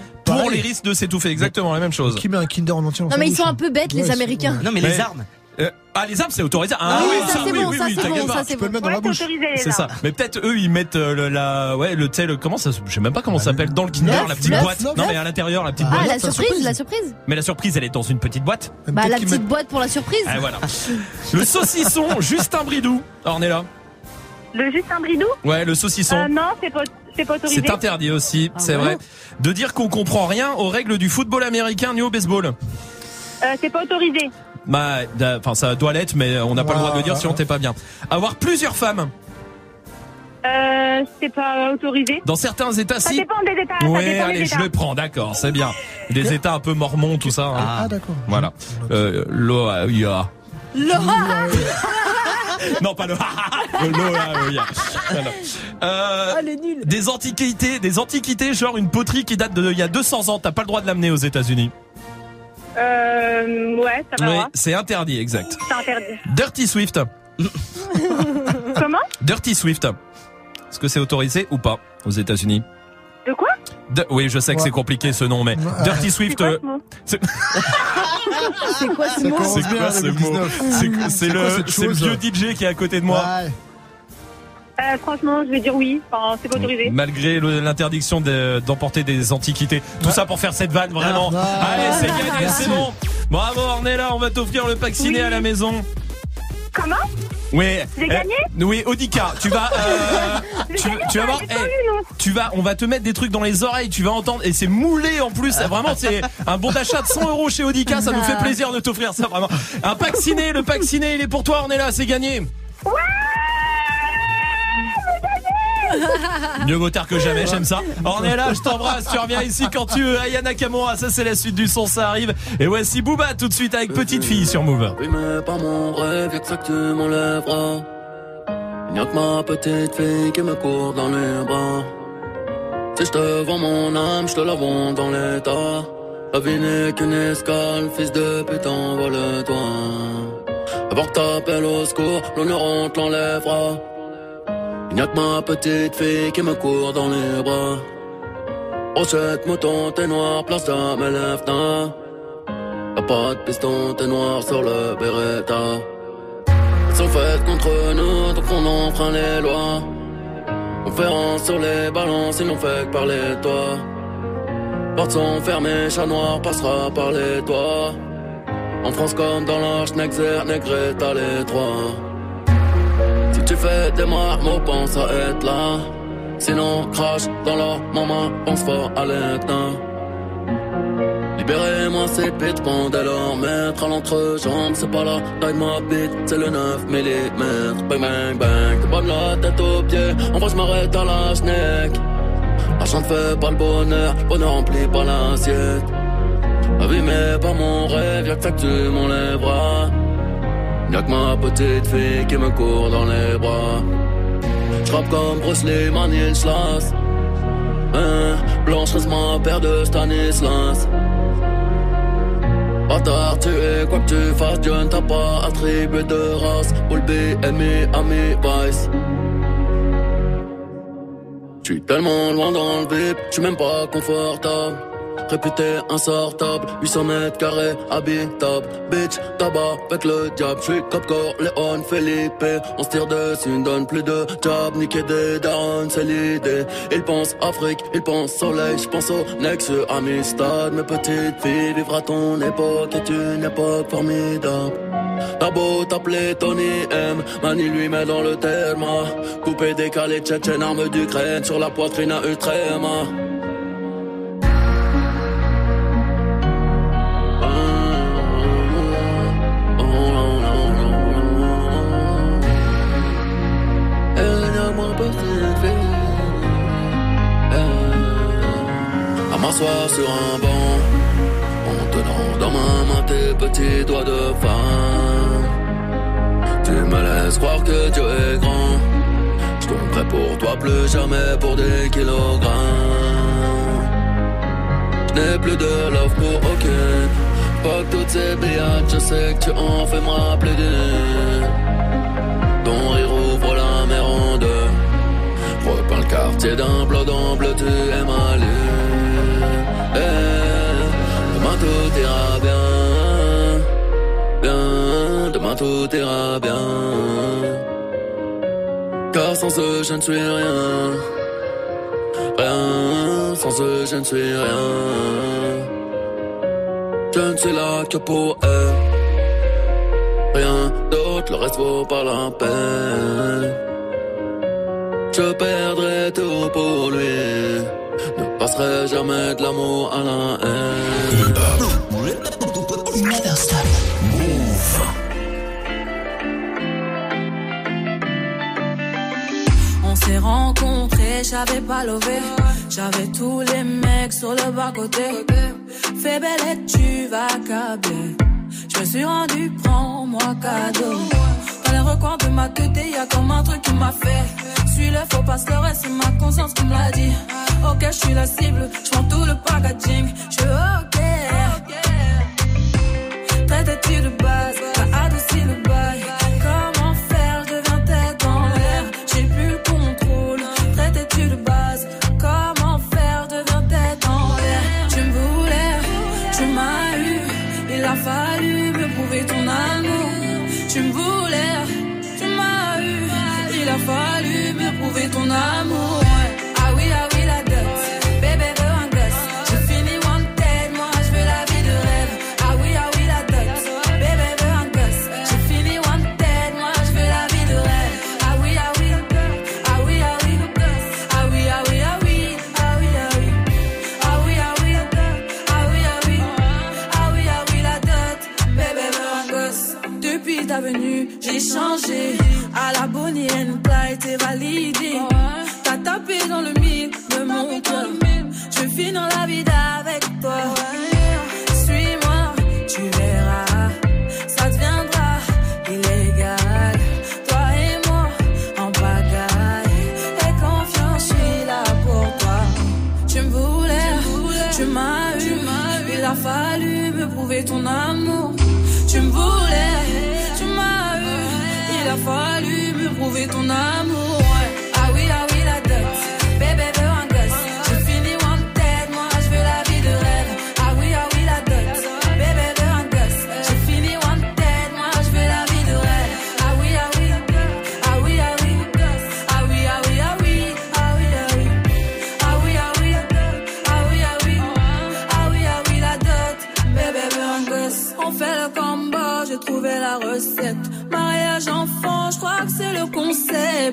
S1: Les risques de s'étouffer. Exactement la même chose.
S5: Qui met un Kinder en entier
S4: Non, mais ils sont
S5: hein
S4: un peu bêtes, les Américains.
S14: Non, mais les armes.
S1: Euh, ah, les armes, c'est autorisé. Ah,
S4: oui,
S1: oui,
S4: ça, c'est
S1: oui,
S4: bon,
S1: oui,
S4: ça,
S1: oui,
S4: c'est
S1: t'inquiète
S4: bon,
S1: pas.
S4: ça, c'est
S5: Tu peux le mettre dans la bouche.
S1: C'est ça. Mais peut-être eux ils mettent euh, le, la ouais le tel comment ça je sais même pas comment ça s'appelle dans le Kinder la petite boîte. Non mais à l'intérieur la petite
S4: Ah,
S1: boîte.
S5: c'est la
S4: surprise,
S5: surprise.
S4: la surprise.
S1: Mais la surprise elle est dans une petite boîte.
S4: Bah, la petite boîte pour la surprise.
S1: Ah voilà. Le saucisson Justin Bridou. Ornella.
S15: Le Justin Bridou.
S1: Ouais, le saucisson.
S15: Euh, non, c'est pas, c'est pas autorisé.
S1: C'est interdit aussi, c'est
S4: ouais
S1: vrai. De dire qu'on comprend rien aux règles du football américain ni au baseball.
S15: Euh, c'est pas autorisé.
S1: Bah, enfin, ça doit l'être, mais on n'a pas le droit de le dire si on t'est pas bien. Avoir plusieurs femmes.
S15: Euh, c'est pas autorisé.
S1: Dans certains États,
S15: Ça
S1: si.
S15: dépend des États. ça
S1: Ouais,
S15: dépend des
S1: allez, je
S15: États.
S1: le prends, d'accord, c'est bien. Des États un peu mormons, tout ça. hein.
S5: Ah, d'accord.
S1: Voilà. Euh.
S4: Laura
S1: Non, pas le. le l'Ohio. Voilà. Euh,
S4: Oh, le nul.
S1: des antiquités, des antiquités, genre une poterie qui date de il y a 200 ans. T'as pas le droit de l'amener aux États-Unis.
S15: Euh, ouais, ça va.
S1: Oui,
S15: voir.
S1: c'est interdit, exact.
S15: C'est interdit.
S1: Dirty Swift.
S15: Comment?
S1: Dirty Swift. Est-ce que c'est autorisé ou pas aux États-Unis?
S15: De quoi
S1: De- Oui, je sais que
S5: Ouais.
S1: c'est compliqué ce nom, mais
S5: Ouais.
S1: Dirty
S15: C'est
S1: Swift.
S15: quoi
S1: euh,
S15: ce mot
S1: c'est
S4: quoi ce mot
S1: c'est quoi ce mot
S5: 2019.
S1: C'est- le, vieux DJ qui est à côté de moi.
S5: Ouais.
S15: euh, Franchement, je vais dire oui. Enfin, c'est autorisé.
S1: Malgré l'interdiction de- d'emporter des antiquités. Tout ça pour faire cette vanne, vraiment.
S5: Ah.
S1: Allez, c'est gagné,
S5: Merci.
S1: c'est bon. Bravo, Ornella, on va t'offrir le pack ciné
S15: Oui.
S1: à la maison.
S15: Comment?
S1: Oui.
S15: J'ai
S1: Eh, Oui, Odika, tu vas, euh, tu,
S15: gagné,
S1: tu vas voir, eh, tu vas, on va te mettre des trucs dans les oreilles, tu vas entendre, et c'est moulé en plus. Vraiment, c'est un bon d'achat de 100 euros chez Odika, ça nous fait plaisir de t'offrir ça, vraiment. Un pack ciné, le pack ciné, il est pour toi, Ornella, c'est gagné. Mieux vaut tard que jamais, j'aime ça. Ornella, je t'embrasse, tu reviens ici quand tu veux. Ayana Kamura, ça c'est la suite du son, ça arrive. Et voici Booba tout de suite avec Petite Fille sur Move.
S24: Oui, mais pas mon rêve, que ça que tu m'enlèveras. Y'a que ma petite fille qui me court dans les bras. Si je te vends mon âme, je te la vends dans l'état. La vie n'est qu'une escale, fils de putain, vole-toi. Avant que t'appelles au secours, l'honneur on te l'enlèvera. Y'a que ma petite fille qui me court dans les bras. Brochette, mouton, t'es noir, place à mes lèvres, Y'a pas de piston, t'es noir sur le Beretta. Elles sont faites contre nous, donc on enfreint les lois. On sur les balances, ils n'ont fait que parler de toi. Portes sont fermées, chat noir passera par les toits. En France comme dans l'Arche, Nexer, Negré, t'as les trois. Tu fais des marmots, pense à être là. Sinon, crache dans leur maman, pense fort à l'éteint. Libérez-moi ces pits, pendez leur mettre à l'entrejambe. C'est pas la taille de ma bite, c'est le 9 mm. Bang, bang, bang, t'es pas de la tête aux pieds. En vrai, je m'arrête à la schneck. L'argent ne fait pas le bonheur, le bonheur remplit pas l'assiette. Mais pas mon rêve, y'a que ça que tu. Y'a que ma petite fille qui me court dans les bras. J'rappe comme Bruce Lee, Stanislas. Hein, Blanche ma paire de Stanislas. Bâtard, tu es quoi que tu fasses, Dieu ne t'a pas attribué de race. Bull B, ennemi, ami, vice. J'suis tellement loin dans le vip, j'suis même pas confortable. Réputé insortable, 800 mètres carrés, habitable. Bitch, tabac avec le diable. J'suis cop Léon, Felipe. On se tire dessus, ne donne plus de job. Niquer des darons, c'est l'idée. Ils pensent Afrique, ils pensent soleil. J'pense au Nex, Amistad. Mes petites filles, vivre ton époque est une époque formidable. T'as beau t'appeler Tony M, Mani lui met dans le terme. Coupé, décalé, tchétchène, arme d'Ukraine sur la poitrine à Ultrema. Sur un banc En tenant dans ma main tes petits doigts de femme. Tu me laisses croire que Dieu est grand. Je tomberai pour toi plus jamais pour des kilogrammes. Je n'ai plus de love pour aucune. Pas toutes ces billades Je sais que tu en fais me rappeler Ton rire ouvre la mer en deux. Repeins le quartier d'un tout ira bien. Car sans eux je ne suis rien, rien, sans eux je ne suis rien. Je ne suis là que pour eux, rien d'autre, le reste vaut pas la peine. Je perdrai tout pour lui. Ne passerai jamais de l'amour à la haine.
S25: S'est rencontrés, j'avais pas levé. J'avais tous les mecs sur le bas-côté. Fais belle et tu vas câbler. Je me suis rendu, prends-moi cadeau. Dans les recoins de ma tête, y a comme un truc qui m'a fait. Suis le faux pasteur et c'est ma conscience qui me l'a dit. Ok, je suis la cible, je prends tout le packaging. Je ok. Traite-tu de base, t'as adouci le bail.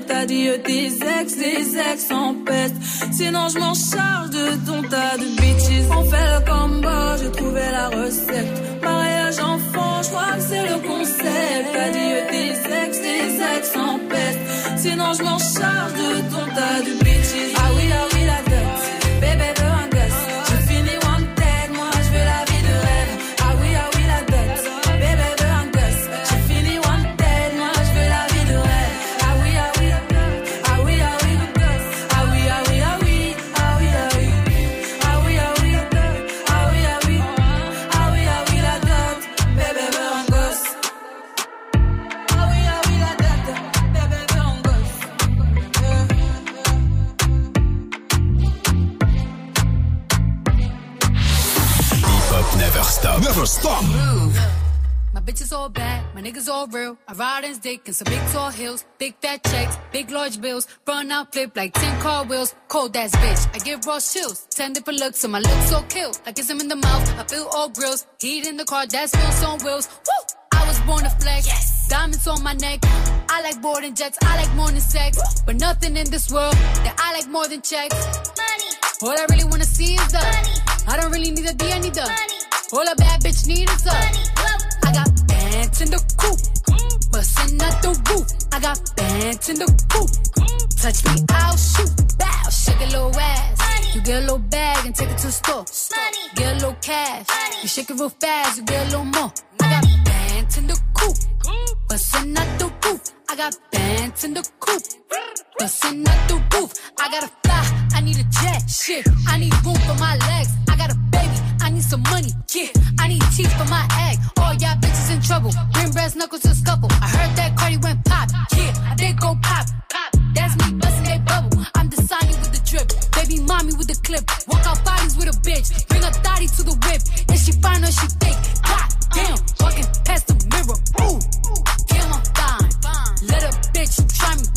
S25: Concept. Adieu tes ex, les ex en peste. Sinon je m'en charge de ton tas de bitches. On fait le combo, j'ai trouvé la recette. Mariage enfant, je crois que c'est le concept. Adieu tes ex, les ex en peste. Sinon je m'en charge de ton tas de bitches. Ah oui, ah oui, la dot.
S26: Bitches all bad, my niggas all real. I ride in dick in some big tall hills, big fat checks, big large bills. Run out, flip like 10 car wheels. Cold ass bitch, I give raw chills. 10 different looks, so my lips so kill. I kiss him in the mouth, I feel all grills. Heat in the car, that's wheels on wheels. Woo! I was born to flex. Yes. Diamonds on my neck. I like boarding jets, I like more than sex. But nothing in this world that I like more than checks. Money. All I really wanna see is the money. I don't really need a D, I need the money. All a bad bitch need is the money. Got bands in the coop. Bustin' out the roof. I got bands in the coop. Touch me, I'll shoot. Bow, shake a little ass. You get a little bag and take it to the store. Get a little cash. You shake it real fast, you get a little more. I got bands in the coop. Bustin' out the roof. I got bands in the coop. Bustin' out the roof. I gotta fly. I need a jet. Shit. I need room for my legs. I got a baby. I need some money. Yeah. I need teeth for my egg. All y'all bitches in trouble. Bring brass knuckles to scuffle. I heard that Cardi went pop. Yeah. I did go pop. Pop. That's me busting that bubble. I'm the Sonny with the drip. Baby mommy with the clip. Walk out bodies with a bitch. Bring a thotty to the whip. If she fine or she thick. God damn. Walking past the mirror. Ooh. Damn, I'm fine. Let a bitch try me.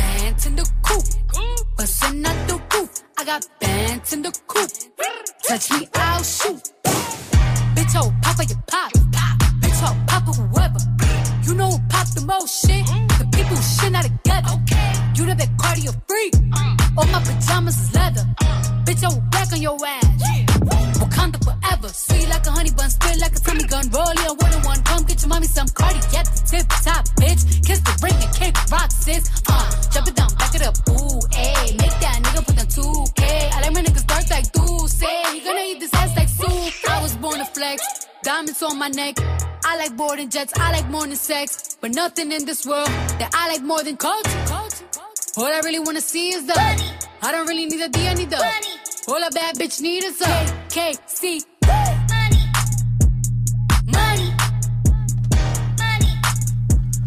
S26: bands in the coop. Bustin' out the roof. I got bands in the coop. Touch me, I'll shoot. Bitch, oh, papa, you pop. Bitch, oh, papa, whoever. You know who pop the most shit? The people who shit not together. You the big cardio freak. All my pajamas is leather. Bitch, oh, will back on your ass. Wakanda forever. Sweet like a honey bun, spit like a tummy gun. Roll in one on one. Come get your mommy some cardiac. Tip top, bitch. Kiss the ring and kick rock, sis. Uh, jump it down, back it up. Ooh, ayy. Make that nigga put down 2K. I like my niggas dark like say. He gonna eat this ass like soup. I was born to flex. Diamonds on my neck. I like boarding jets. I like than sex. But nothing in this world that I like more than culture. All I really wanna see is the money. I don't really need a D, I need the money. All a bad bitch need is a KC.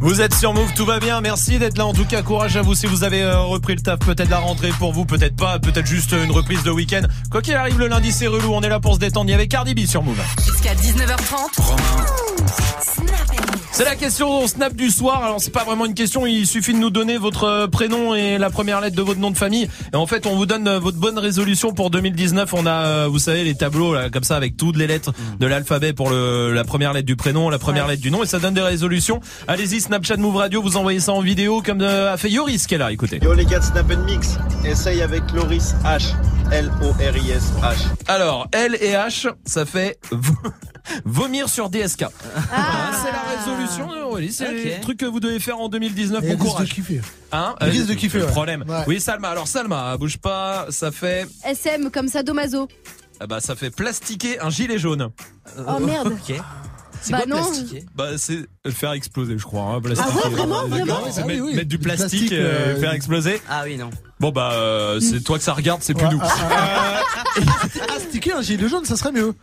S1: Vous êtes sur Move, tout va bien. Merci d'être là. En tout cas, courage à vous si vous avez euh, repris le taf. Peut-être la rentrée pour vous, peut-être pas. Peut-être juste une reprise de week-end. Quoi qu'il arrive, le lundi c'est relou. On est là pour se détendre. Il y avait Cardi B sur Move.
S2: Jusqu'à 19h30.
S1: C'est la question snap du soir. Alors c'est pas vraiment une question, il suffit de nous donner votre euh, prénom et la première lettre de votre nom de famille. Et en fait, on vous donne euh, votre bonne résolution pour 2019. On a, euh, vous savez, les tableaux là, comme ça avec toutes les lettres de l'alphabet pour le, la première lettre du prénom, la première lettre du nom, et ça donne des résolutions. Allez-y, Snapchat Move Radio, vous envoyez ça en vidéo comme euh, a fait Yoris qui est là. Écoutez.
S27: Yo les gars de Snap Mix, essaye avec Loris H. L-O-R-I-S H.
S1: Alors, L et H, ça fait vo- vomir sur DSK. Voilà, c'est la résolution de Aurélie. C'est le truc que vous devez faire en 2019.
S5: Et
S1: Bon
S5: elle risque
S1: courage.
S5: de kiffer.
S1: Hein
S5: Elle risque de kiffer,
S1: Le problème.
S5: Ouais.
S1: Oui, Salma. Alors, Salma, bouge pas. Ça fait,
S4: SM comme sadomaso.
S1: ah bah, ça fait plastiquer un gilet jaune.
S4: Oh merde.
S1: Ok.
S4: Bah non.
S1: Bah c'est le faire exploser, je crois. Hein, plastiquer.
S4: Ah ouais, vraiment, vraiment
S1: c'est
S5: Ah
S1: mettre,
S5: oui, oui.
S1: mettre du
S5: Du
S1: plastique,
S5: plastique,
S1: euh,
S5: euh,
S1: et faire exploser.
S14: Ah oui, non.
S1: Bon bah euh, c'est toi que ça regarde, c'est plus nous.
S5: Ah, sticker un gilet jaune, ça serait mieux.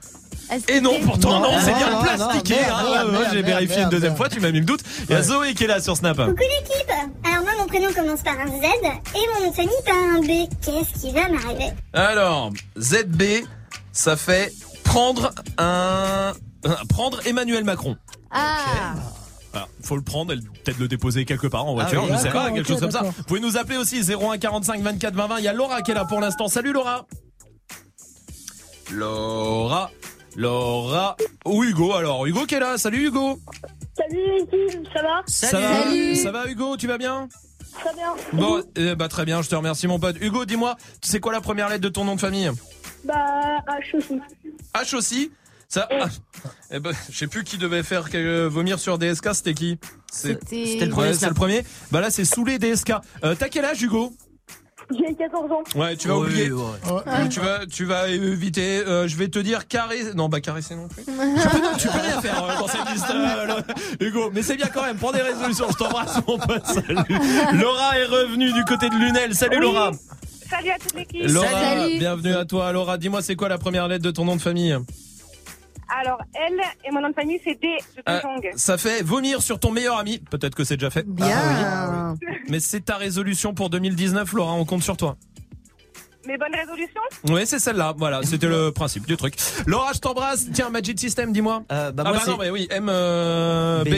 S1: Et non,
S4: c'est-
S1: pourtant non,
S5: Non,
S1: c'est bien plastiqué. hein. Ouais, J'ai
S5: merde,
S1: vérifié une deuxième
S5: merde.
S1: fois, tu m'as mis le doute. Il y a Zoé qui est là sur Snap.
S28: Coucou l'équipe Alors moi mon prénom commence par un Z et mon nom de famille par un B. Qu'est-ce qui va m'arriver?
S1: Alors, ZB, ça fait prendre un... un- Prendre Emmanuel Macron.
S4: Ah,
S1: Voilà, faut le prendre peut-être le déposer quelque part en voiture,
S5: oui,
S1: je sais pas, quelque chose comme ça. Vous pouvez nous appeler aussi 01 45 24 20 20. Il y a Laura qui est là pour l'instant. Salut Laura. Laura, Laura, ou Hugo alors. Hugo qui est là. Salut Hugo.
S28: Salut l'équipe, ça va?
S1: Ça va? Ça va Hugo, tu vas bien?
S28: Très bien.
S1: Bon, eh bah très bien, je te remercie mon pote. Hugo, dis-moi, tu sais quoi la première lettre de ton nom de famille?
S28: Bah, H aussi.
S1: H aussi? Ça, ah, eh ben, je sais plus qui devait faire que- vomir sur DSK, c'était qui
S4: C'était-
S14: le
S1: Ouais,
S14: premier
S1: c'est
S14: snap.
S1: le premier. Bah là, c'est Soulé DSK. Euh, T'as quel âge, Hugo
S28: J'ai 14 ans.
S1: Ouais, tu vas
S14: Oui,
S1: oublier.
S14: ouais.
S1: Euh, Tu vas, tu vas éviter. euh, je vais te dire carré. Non, bah caresser non plus. tu, peux, tu peux rien faire euh, dans cette liste, euh, Hugo. Mais c'est bien quand même. Prends des résolutions. Je t'embrasse, mon pote. Salut. Laura est revenue du côté de Lunel. Salut,
S15: Oui.
S1: Laura.
S15: Salut à toute l'équipe.
S1: Laura,
S4: Salut.
S1: bienvenue à toi. Laura, dis-moi, c'est quoi la première lettre de ton nom de famille?
S15: Alors, elle et mon nom de famille, c'est D de
S1: Euh. Ça fait vomir sur ton meilleur ami. Peut-être que c'est déjà fait.
S4: bien.
S1: Ah Mais c'est ta résolution pour 2019, Laura. On compte sur toi.
S15: Mes bonnes résolutions
S1: Oui, c'est celle-là. Voilà, c'était le principe du truc. Laura, je t'embrasse. Tiens, Magic System, dis-moi.
S14: Euh, bah,
S1: ah
S14: moi,
S1: bah non, mais oui, M euh, B.
S14: B.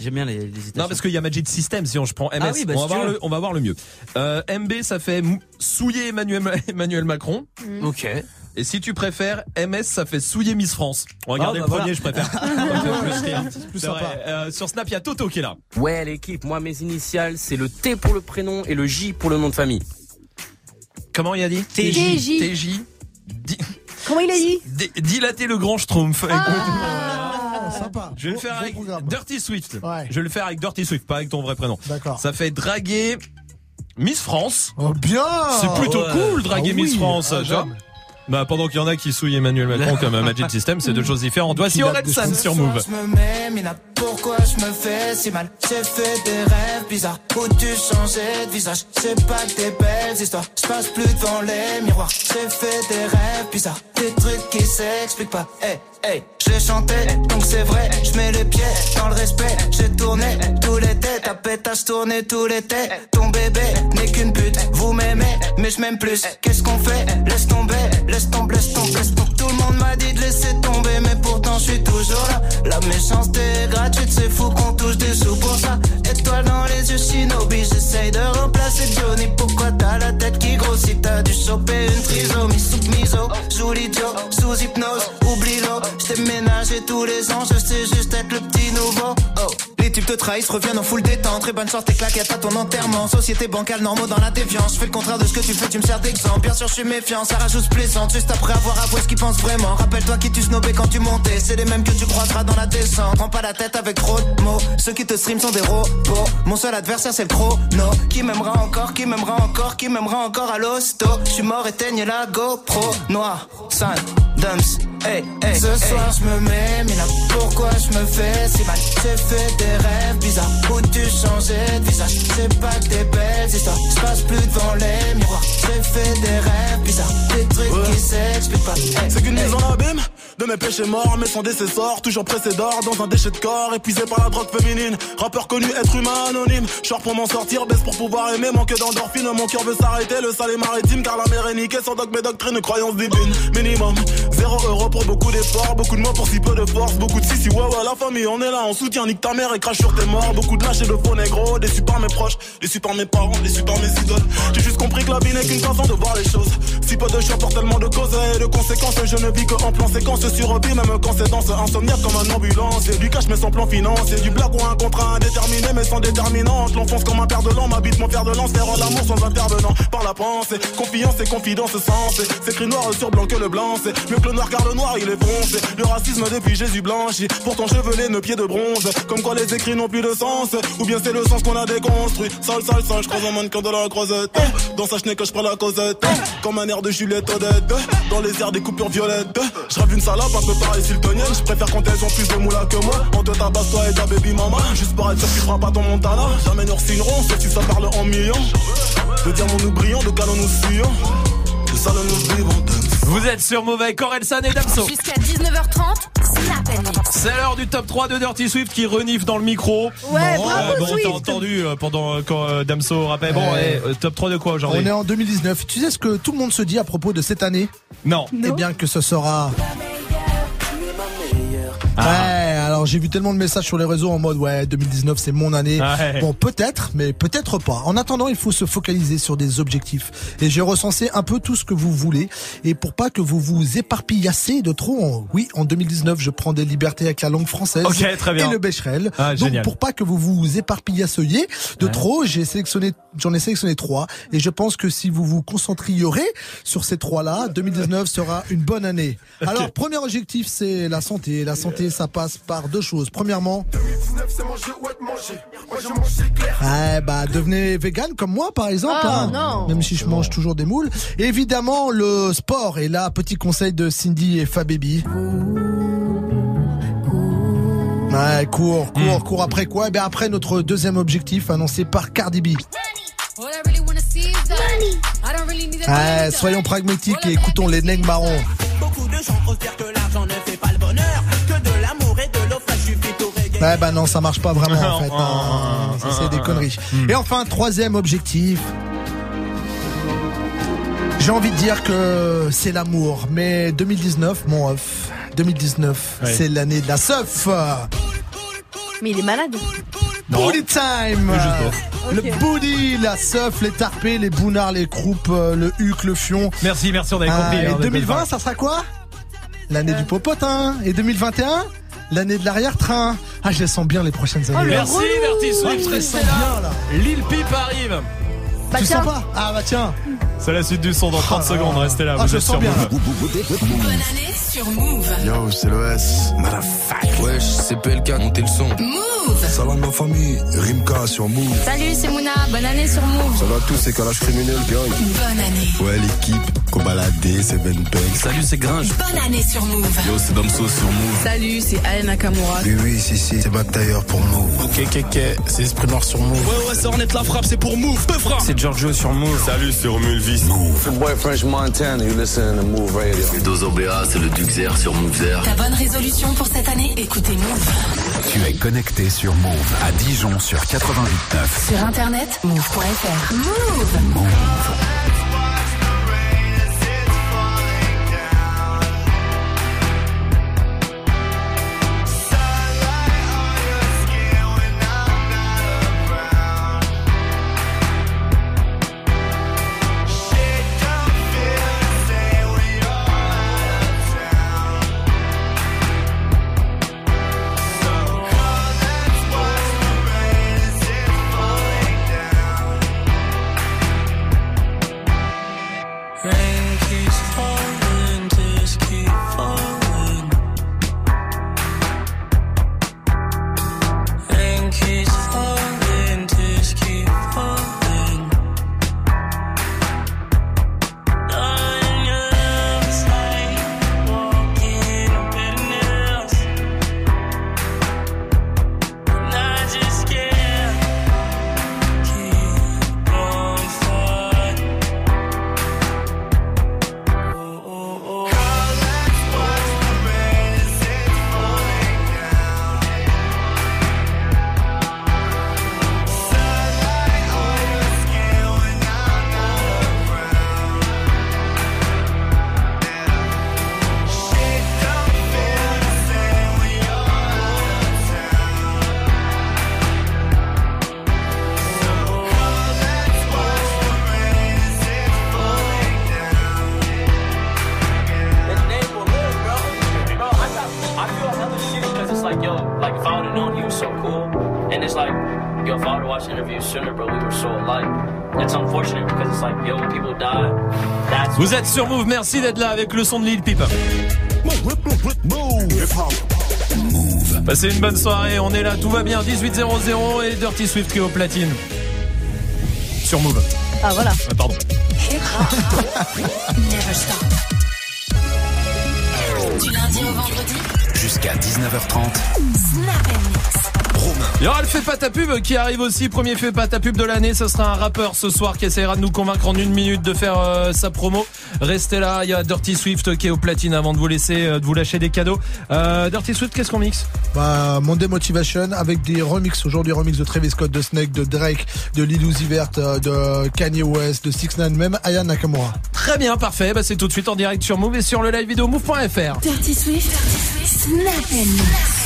S14: J'aime bien les, les hésitations.
S1: Non, parce qu'il y a Magic System. Si on, je prends MS,
S14: Ah oui, bah,
S1: on, va voir le, on va voir le mieux. Euh, MB, ça fait souiller Emmanuel, Emmanuel Macron.
S14: Ok.
S1: Et si tu préfères, MS, ça fait souiller Miss France. Regardez
S14: Ah,
S1: le
S14: bah,
S1: premier,
S14: voilà.
S1: je préfère. Plus
S5: plus sympa.
S1: vrai. Euh, sur Snap, il y a Toto qui est là.
S29: Ouais, l'équipe, moi, mes initiales, c'est le T pour le prénom et le J pour le nom de famille.
S1: Comment il a dit
S4: TJ.
S1: TJ.
S4: Comment il a dit
S1: di- Dilater le grand schtroumpf. Écoute,
S5: Ah, sympa.
S1: Je vais le faire avec
S5: programme.
S1: Dirty Swift.
S5: Ouais.
S1: Je vais le faire avec Dirty Swift, pas avec ton vrai prénom.
S5: D'accord.
S1: Ça fait draguer Miss France.
S5: Oh bien
S1: C'est plutôt
S14: ouais.
S1: cool, draguer
S5: Ah
S1: Miss. France.
S5: Ah.
S1: Bah, pendant qu'il y en a qui souillent Emmanuel Macron comme un Magic System, c'est deux choses différentes. Voici San
S5: ce
S1: sur Move.
S30: Je me mets, Mina, pourquoi je me fais si mal? J'ai fait des rêves bizarres où tu changeais de visage? C'est pas que des belles histoires, je passe plus devant les miroirs. J'ai fait des rêves bizarres, des trucs qui s'expliquent pas. Hey, hey, j'ai chanté, donc c'est vrai. Je mets les pieds dans le respect. J'ai tourné tout l'été, ta pétasse tourné tout l'été. Ton bébé n'est qu'une pute, vous m'aimez, mais je m'aime plus. Qu'est-ce qu'on fait? Laisse tomber, laisse tomber, laisse tomber, laisse tomber. Tout le monde m'a dit de laisser tomber, mais pourtant je suis toujours là. La méchanceté est gratuite, c'est fou qu'on touche des sous pour ça. Étoile dans les yeux, shinobi, j'essaye de remplacer Johnny. Pourquoi t'as la tête qui grossit? T'as dû choper une trisomie sous miso. Joue l'idiot, sous hypnose, oublie-le. J't'ai ménagé tous les ans, je sais juste être le petit nouveau. Types te trahissent, reviennent en full détente. Très bonne chance, tes claquettes à ton enterrement. Société bancale, normaux dans la déviance. Je fais le contraire de ce que tu fais, tu me sers d'exemple. Bien sûr, je suis méfiant, ça rajoute plaisante. Juste après avoir avoué ce qu'ils pensent vraiment. Rappelle-toi qui tu snobais quand tu montais. C'est les mêmes que tu croiseras dans la descente. Prends pas la tête avec trop de mots. Ceux qui te stream sont des robots. Mon seul adversaire, c'est le chrono. Qui m'aimera encore, qui m'aimera encore, qui m'aimera encore à l'hosto. Je suis mort, éteigne la GoPro. Noir, San, Dumps, hey, hey. Ce soir, je me mets, mais là, pourquoi je me fais si mal? J'ai fait des rêves bizarres où tu changeais de visage? C'est pas que des belles histoires, je passe plus devant les miroirs. J'ai fait des rêves bizarres, des trucs qui s'expliquent pas. Hey,
S12: C'est qu'une
S30: hey.
S12: mise en abîme de mes péchés morts, mais sans décessor, toujours pressé d'or dans un déchet de corps, épuisé par la drogue féminine. Rappeur connu, être humain anonyme. Short pour m'en sortir, baisse pour pouvoir aimer, manque d'endorphine. Mon cœur veut s'arrêter, le sale est maritime, car la mer est niquée sans dogme et doctrine, croyance divine. Minimum, zéro euro pour beaucoup d'efforts, beaucoup de mots pour si peu de force, beaucoup de si si ouais ouais, la famille, on est là, on soutient, nique ta mère et crache sur tes morts. Beaucoup de lâches et de faux négros, déçus par mes proches, déçus par mes parents, déçus par mes idoles. J'ai juste compris que la vie n'est qu'une façon de voir les choses. Si peu de choix pour tellement de causes et de conséquences, je ne vis que en plan séquence sur même quand c'est danse insomniaque comme un ambulance. Et du cash mais sans plan financier, du blague ou un contrat indéterminé mais sans déterminante. L'enfonce comme un père de l'an, m'habite mon père de lance, faire l'amour sans intervenant. Par la pensée, confiance et confidence sensée. C'est écrit noir sur blanc que le blanc, c'est mieux que le noir car le noir il est foncé. Le racisme depuis Jésus blanchi, pourtant chevelé, nos pieds de bronze. Comme quoi les écrits n'ont plus de sens, ou bien c'est le sens qu'on a déconstruit. Sale, sale, sale, je croise un mannequin de la croisette. Dans sa chenille que je prends la causette. Comme un air de Juliette Dans les airs des coupures violettes. Je rêve une salope un peu pareil siltonienne. Je préfère quand elles ont plus de moula que moi. On te tabasse toi et ta baby mama. Juste pour être sûr tu feras pas ton Montana. Jamais nous signerons, sauf si ça parle en millions. De diamants nous brillons, de canons nous fuyons. De salons nous vivons,
S1: Vous êtes sur Move avec Orelsan et Damso.
S2: Jusqu'à 19h30, Snap and Mix.
S1: C'est l'heure du top 3 de Dirty Swift qui renifle dans le micro.
S4: Ouais,
S1: Bon,
S4: bravo,
S1: euh, bon,
S4: Swift.
S1: t'as entendu euh, pendant euh, quand euh, Damso rappelle. Bon, top 3 de quoi aujourd'hui
S5: On est en 2019. Tu sais ce que tout le monde se dit à propos de cette année?
S1: Non.
S5: Eh bien que ce sera.
S1: Ah.
S5: Ouais, alors j'ai vu tellement de messages sur les réseaux en mode ouais 2019 c'est mon année. Bon peut-être, mais peut-être pas. En attendant, il faut se focaliser sur des objectifs. Et j'ai recensé un peu tout ce que vous voulez. Et pour pas que vous vous éparpillassez de trop, en- oui, en 2019 je prends des libertés avec la langue française
S1: Ok, très bien.
S5: et le Becherel.
S1: Ah,
S5: Donc
S1: génial.
S5: pour pas que vous vous éparpillassez de
S1: Ouais.
S5: trop, j'ai sélectionné, j'en ai sélectionné trois. Et je pense que si vous vous concentrierez sur ces trois-là, 2019 sera une bonne année. Alors premier objectif c'est la santé. La santé ça passe par deux choses. Premièrement, Ouais, bah devenez vegan comme moi par exemple.
S4: Oh,
S5: hein.
S4: non.
S5: Même si je mange toujours des moules. Et évidemment le sport. Et là petit conseil de Cindy et Fababy. Ouais, cours, cours, cours après quoi? Eh bien après notre deuxième objectif annoncé par Cardi B. Ouais, soyons pragmatiques et écoutons les nègres marrons.
S10: Beaucoup de gens que l'argent ne fait
S5: Ouais, bah non, ça marche pas vraiment en fait. Ça, c'est des conneries. Et enfin, troisième objectif. J'ai envie de dire que c'est l'amour, mais 2019, mon off. 2019,
S1: Ouais.
S5: c'est l'année de la seuf.
S4: Mais il est malade.
S1: Non.
S5: Booty time Le booty, la seuf, les tarpés, les bounards, les croupes, euh, le huc, le fion.
S1: Merci, merci, on avait
S5: Ah,
S1: compris.
S5: et
S1: hein, a
S5: 2020,
S1: compris.
S5: ça sera quoi? L'année du popotin. Et 2021 L'année de l'arrière-train. Ah, je les sens bien les prochaines années.
S4: Oh, le
S1: Merci,
S5: Ouais,
S1: Swift,
S5: je les
S1: restez
S5: sens
S1: là.
S5: bien là.
S1: Lil Peep arrive.
S4: Bah
S5: tu
S4: tiens.
S5: sens pas? Ah bah tiens.
S1: C'est la suite du son dans 30
S5: Oh là
S1: secondes.
S5: là.
S1: Restez là,
S5: Ah,
S1: vous
S5: je
S1: êtes sur
S5: bien,
S1: Move.
S2: Bonne année sur Move.
S3: Yo, c'est l'OS. Motherfucker.
S24: Wesh, c'est PLK, montez le son.
S2: Move.
S3: Salam ma famille. Rimka sur Move.
S26: Salut, c'est Mouna. Bonne année sur Move.
S3: Ça va tous, c'est calage criminel, gang.
S2: Bonne année.
S3: Ouais, l'équipe. Kobalade, c'est Ben Banks.
S24: Salut, c'est Gringe.
S2: Bonne année sur Move.
S24: Yo, c'est Damso sur Move.
S25: Salut, c'est Alain Nakamura.
S3: Oui, oui, si, si. C'est Mac Taylor pour Move.
S12: Ok, ok, ok, c'est Esprit Noir sur Move. Ouais, ouais, c'est Ornette la frappe, c'est pour Move, peu frappe.
S31: C'est Giorgio sur Move.
S3: Salut, c'est Romulvis.
S32: boy French Montana, you listen to Move Radio.
S24: Dozo BA, c'est le Duxer sur Movezer.
S2: Ta bonne résolution pour cette année Écoutez Move.
S3: Tu es connecté sur Move à Dijon sur 88.9.
S2: Sur internet, move.fr. Move.
S25: Rain
S1: sur Move. Merci d'être là avec le son de Lil Peep. Passez une bonne soirée, on est là, tout va bien, 18.00 et Dirty Swift qui est au platine. Sur Move.
S4: Ah voilà.
S1: Ah, pardon.
S2: Du lundi au vendredi.
S3: Jusqu'à 19h30.
S1: Il y aura le fait pas ta pub qui arrive aussi, premier fait pas ta pub de l'année, ce sera un rappeur ce soir qui essaiera de nous convaincre en une minute de faire euh, sa promo. Restez là, il y a Dirty Swift qui est au platine avant de vous laisser, euh, de vous lâcher des cadeaux. Euh, Dirty Swift, qu'est-ce qu'on mixe?
S5: Bah, Monday Motivation avec des remixes. Aujourd'hui, remix de Travis Scott, de Snake, de Drake, de Lil Uzi Vert, euh, de Kanye West, de 6 9 même Aya Nakamura.
S1: Très bien, parfait. Bah, c'est tout de suite en direct sur Move et sur le live vidéo move.fr.
S2: Dirty Swift, Snap Move.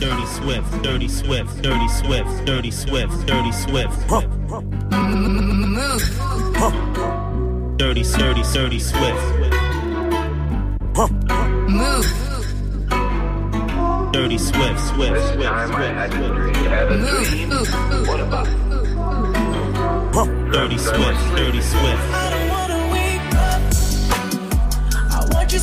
S6: Dirty Swift, Dirty Swift, Dirty Swift, Dirty Swift, Dirty Swift. 30, 30, 30 Swift.
S2: Move.
S6: 30 Swift, Swift, Swift, Swift. Move.
S2: What about?
S6: 30 Swift, 30 Swift.
S33: I don't wanna wake
S7: up. I want you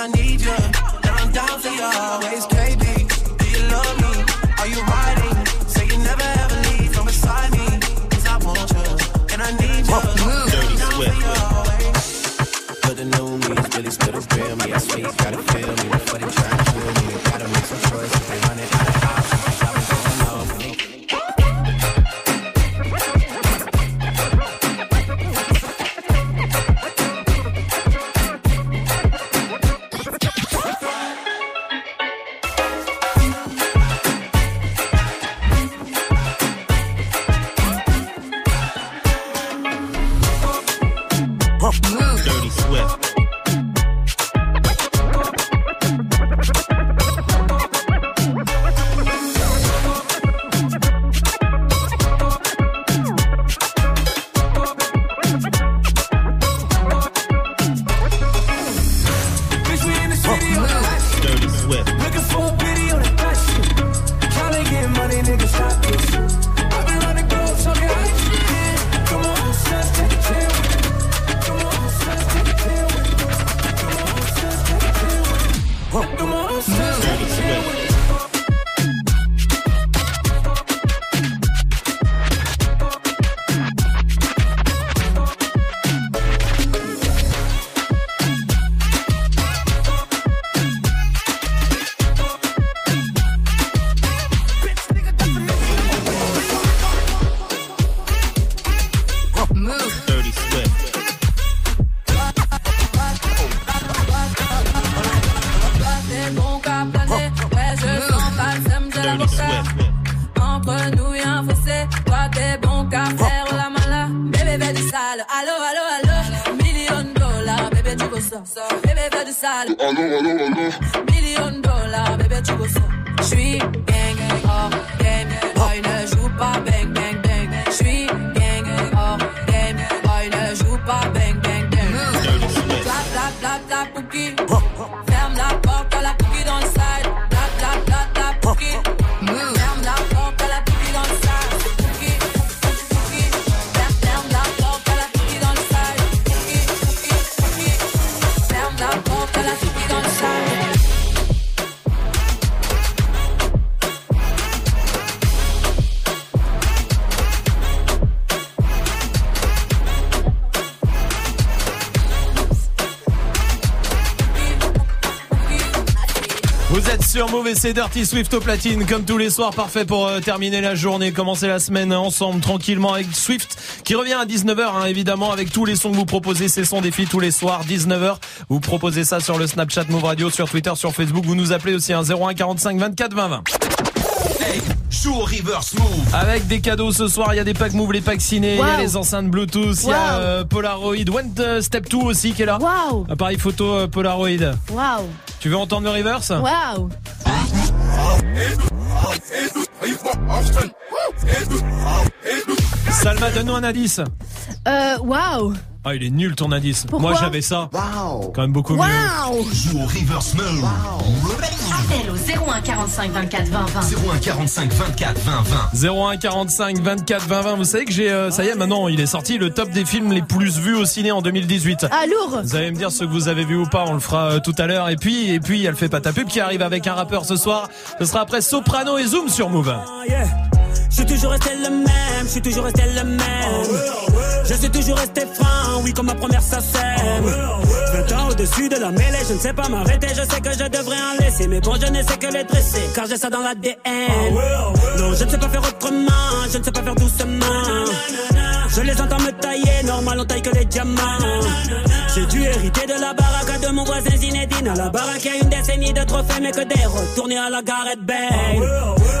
S7: I need you.
S25: And I'm down for you always,
S34: c'est
S35: Dirty Swift
S1: au platine comme tous les soirs parfait pour euh, terminer la journée, commencer la semaine ensemble tranquillement avec Swift qui revient à 19h hein, évidemment avec tous les sons que vous proposez, c'est son défi tous les soirs 19h. Vous proposez ça sur le Snapchat Move Radio, sur Twitter, sur Facebook, vous nous appelez aussi un 01 45 24 20 20.
S3: Joue au reverse move.
S1: Avec des cadeaux ce soir, il y a des packs Move, les packs ciné, il y a
S4: Wow.
S1: les enceintes Bluetooth, il y a
S4: Wow.
S1: euh, Polaroid, One euh, Step 2 aussi qui est là.
S4: Waouh
S1: Appareil photo euh, Polaroid.
S4: Waouh
S1: Tu veux entendre le reverse?
S4: Waouh
S1: Salma, donne-nous un indice.
S4: Euh, waouh
S1: Ah, il est nul ton indice.
S4: Pourquoi
S1: Moi j'avais ça. Quand même beaucoup mieux.
S4: Waouh
S3: Joue au reverse move.
S2: Appel au 01 45 24 20 20.
S3: 01 45 24 20 20.
S1: 01 45 24 20 20. Vous savez que j'ai, euh, ça y est, maintenant il est sorti le top des films les plus vus au ciné en 2018.
S4: Ah, lourd
S1: Vous allez me dire ce que vous avez vu ou pas, on le fera euh, tout à l'heure. Et puis, et puis, elle fait pas ta pub qui arrive avec un rappeur ce soir. Ce sera après Soprano et Zoom sur Move.
S36: Yeah. Je suis toujours resté le même, je suis toujours resté le même. Je suis toujours resté franc, oui, comme ma première sème. 20 ans au-dessus de la mêlée, je ne sais pas m'arrêter, je sais que je devrais en laisser. Mais bon, je ne sais que les dresser, car j'ai ça dans l'ADN. Non, je ne sais pas faire autrement, je ne sais pas faire doucement. Je les entends me tailler, normal, on taille que les diamants. J'ai dû hériter de la baraque de mon voisin Zinedine. À la baraque, il y a une décennie de trophées, mais que des retournés à la Gareth Bale.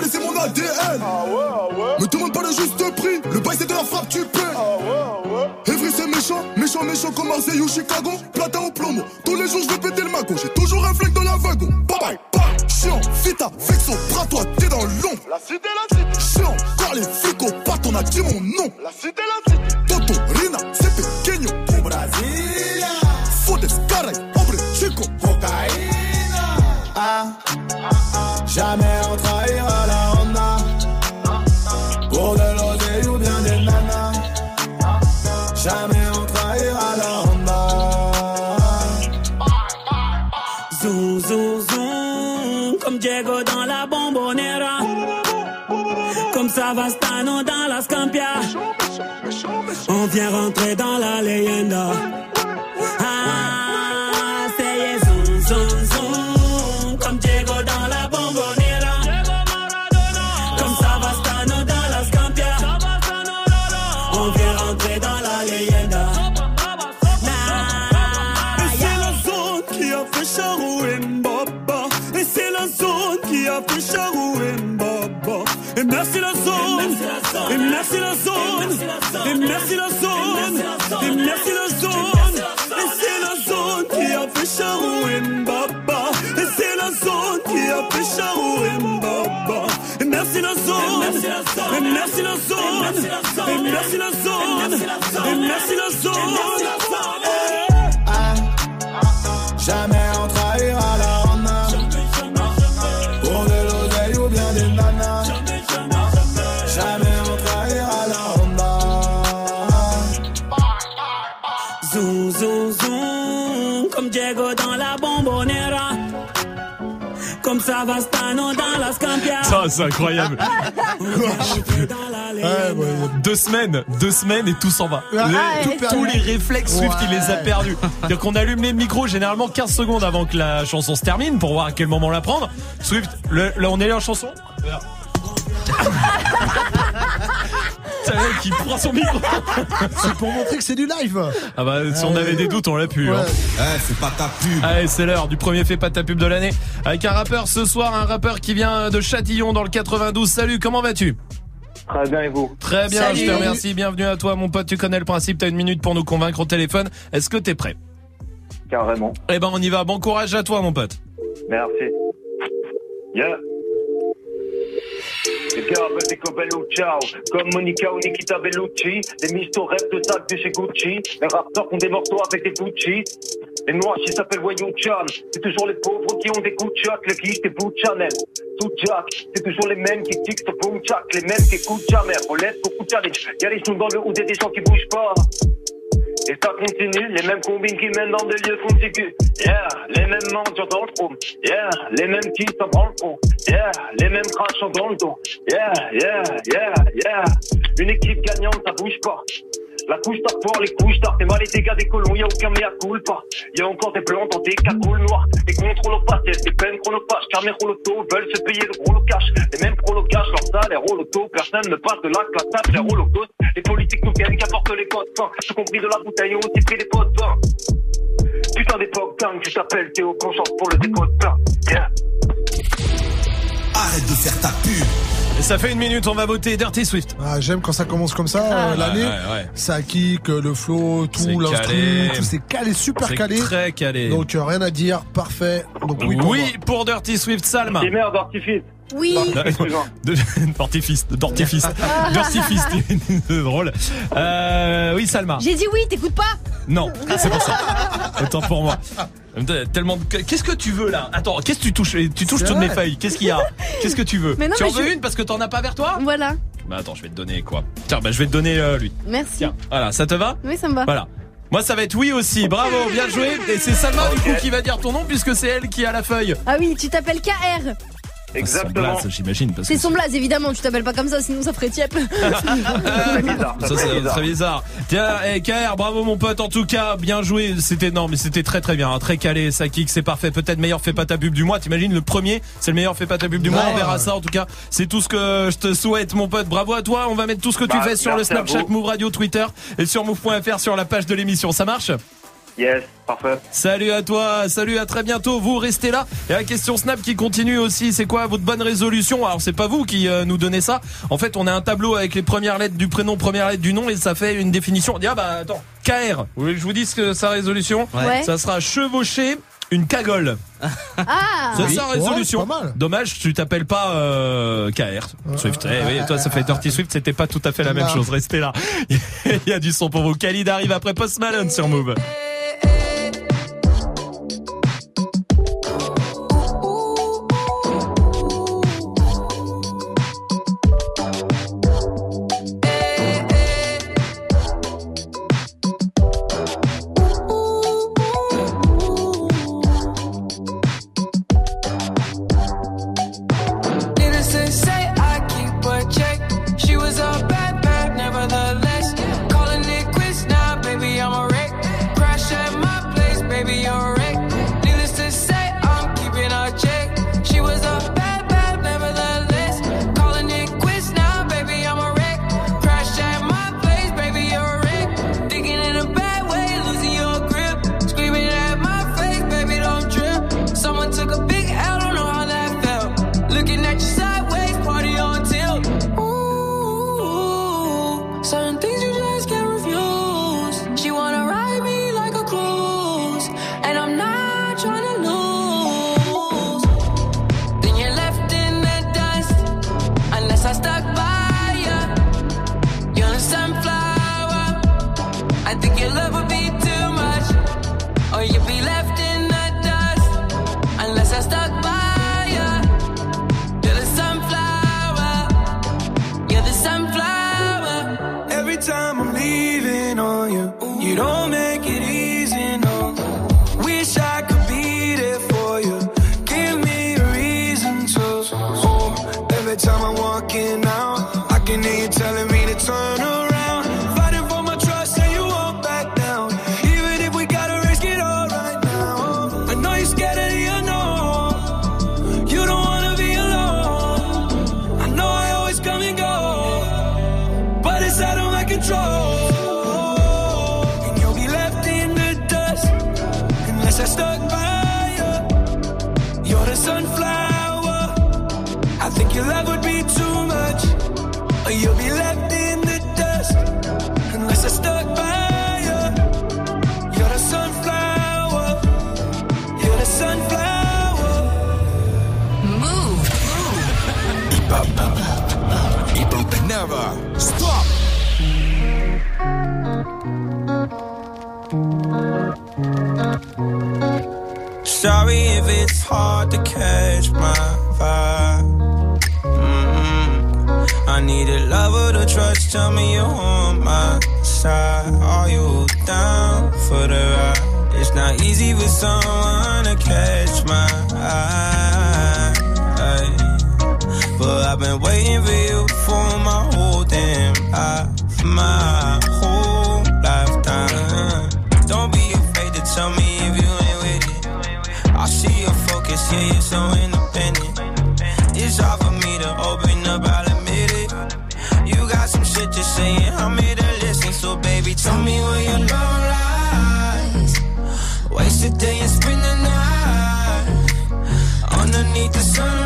S12: Laissé mon ADN. Me demande pas le juste prix, le bail c'est de la frappe, tu paies. Evry c'est méchant, méchant, méchant comme Marseille ou Chicago. Platin au plomo, tous les jours je vais péter le mago. J'ai toujours un flingue dans la wagon. Bye bye, bye. Chiant, vita, vexo, bras toi, t'es dans l'ombre. La cité, la cité. Chiant, car les flics au on a dit mon nom. La cité, la cité. Toto, Rina, c'est pequeño. Au Brasilia. Fodes, caray, hombre, chico. Cocaïna.
S37: Ah, jamais on trahira
S36: C'est
S1: incroyable. Deux semaines, deux semaines et tout s'en va.
S36: Ah,
S1: Les-
S36: ouais.
S1: tous-
S36: Tout perdu.
S1: tous les réflexes Swift, il les a perdus. C'est-à-dire qu'on allume les micros généralement 15 secondes avant que la chanson se termine pour voir à quel moment la prendre. Swift, le- là on est là en chanson? Prend son micro.
S5: C'est pour montrer que c'est du live.
S1: Ah bah si on avait des doutes on l'a pu. hein.
S3: c'est pas ta pub.
S1: Allez, c'est l'heure du premier fait pas ta pub de l'année. Avec un rappeur ce soir, un rappeur qui vient de Châtillon dans le 92. Salut, comment vas-tu?
S38: Très bien et vous?
S1: Très bien,
S38: Salut.
S1: je te remercie. Bienvenue à toi, mon pote. Tu connais le principe. T'as une minute pour nous convaincre au téléphone. Est-ce que t'es prêt?
S38: Carrément.
S1: Eh ben, on y va. Bon courage à toi, mon pote.
S38: Merci. Yeah. Les gars veulent des Cobello ciao Comme Monica ou Nikita Bellucci Les mistos rêvent de sacs de chez Gucci Les rappeurs font des morceaux avec des Gucci. Les noirs qui s'appellent Wayne Chan C'est toujours les pauvres qui ont des coups de choc Les guiches des bouts de Tout Jack C'est toujours les mêmes qui tiquent sur boom Les mêmes qui écoutent jamais. Roulette, beaucoup de challenge Y'a les sons dans le et des gens qui bougent pas et ça continue, les mêmes combines qui mènent dans des lieux contigus. Yeah, les mêmes mendiants dans le trône. Yeah, les mêmes qui s'en branlent le fond. Yeah, les mêmes crachants dans le dos. Yeah, yeah, yeah, yeah. Une équipe gagnante, ça bouge pas. La couche tard pour les couches tard, t'es mal les dégâts des colons, y a aucun mea culpa. Y a encore des blancs dans des cagoules noires, des contrôles au passé, des peines chronophages, car mes rolotos veulent se payer le gros cash. Les mêmes prolos cachent leur salaire au loto, personne ne passe de la classe faire holocauste. Les politiques nous viennent qu'apportent les codes fins, tout compris de la bouteille, ont aussi pris des pots de vin. Putain d'époque dingue, tu t'appelles Théo, qu'on chante pour le dépôt de pain.
S3: Arrête de faire ta pub.
S1: Et ça fait une minute, on va voter Dirty Swift.
S5: Ah, J'aime quand ça commence comme ça, euh,
S1: Ouais,
S5: l'année.
S1: ouais, ouais.
S5: Ça kick, euh, le flow,
S1: C'est
S5: tout, l'instru, tout c'est calé, super
S1: C'est
S5: calé.
S1: très calé.
S5: Donc euh, rien à dire, parfait. Donc oui, pour
S1: Oui, Dirty Swift, Salma.
S38: Des mères d'artifice.
S4: Oui.
S1: De- D'artifice, d'artifice, d'artifice, c'est drôle. Euh, oui, Salma.
S4: J'ai dit oui, t'écoutes pas?
S1: Non, c'est pour ça. Autant pour moi. Tellement. de- Qu'est-ce que tu veux là Attends, qu'est-ce que tu touches Tu touches toutes mes feuilles. Qu'est-ce qu'il y a Qu'est-ce que tu veux
S4: Mais non,
S1: Tu en
S4: mais
S1: veux
S4: je-
S1: une parce que t'en as pas vers toi
S4: Voilà.
S1: Bah attends, je vais te donner quoi Tiens, bah je vais te donner euh, lui.
S4: Merci.
S1: Tiens, voilà, ça te va
S4: Oui, ça me va.
S1: Voilà. Moi, ça va être oui aussi. Bravo, bien joué. Et c'est Salma du coup qui va dire ton nom puisque c'est elle qui a la feuille.
S4: Ah oui, tu t'appelles KR.
S1: Exactement. j'imagine. Parce
S4: C'est son blaze, évidemment. Tu t'appelles pas comme ça, sinon ça ferait tiep.
S1: Ça, c'est très bizarre. Tiens, eh, KR, bravo mon pote. En tout cas, bien joué. C'était non, mais c'était très très bien, hein. très calé. Ça kick, c'est parfait. Peut-être meilleur fait pas ta pub du mois. T'imagines le premier, c'est le meilleur fait pas ta pub du mois. On verra ça. En tout cas, c'est tout ce que je te souhaite, mon pote. Bravo à toi. On va mettre tout ce que tu
S38: Bah,
S1: fais sur le Snapchat. Move Radio, Twitter et sur Move.fr sur la page de l'émission. Ça marche?
S38: Yes, parfait.
S17: Salut à toi, salut à très bientôt. Vous restez là. Et la question Snap qui continue aussi, c'est quoi votre bonne résolution? Alors c'est pas vous qui euh, nous donnez ça. En fait, on a un tableau avec les premières lettres du prénom, première lettre du nom et ça fait une définition. On ah bah attends, KR. Vous voulez que je vous dise que sa résolution?
S4: Ouais.
S17: Ça sera chevaucher une cagole.
S4: Ah
S17: C'est
S1: oui.
S17: sa résolution. Dommage, tu t'appelles pas euh, KR. Swift. Eh, oui, toi, ça fait Dirty Swift, c'était pas tout à fait la même chose. Restez là. Il y a du son pour vous. Khalid arrive après Post Malone sur Move.
S30: need the
S1: sun.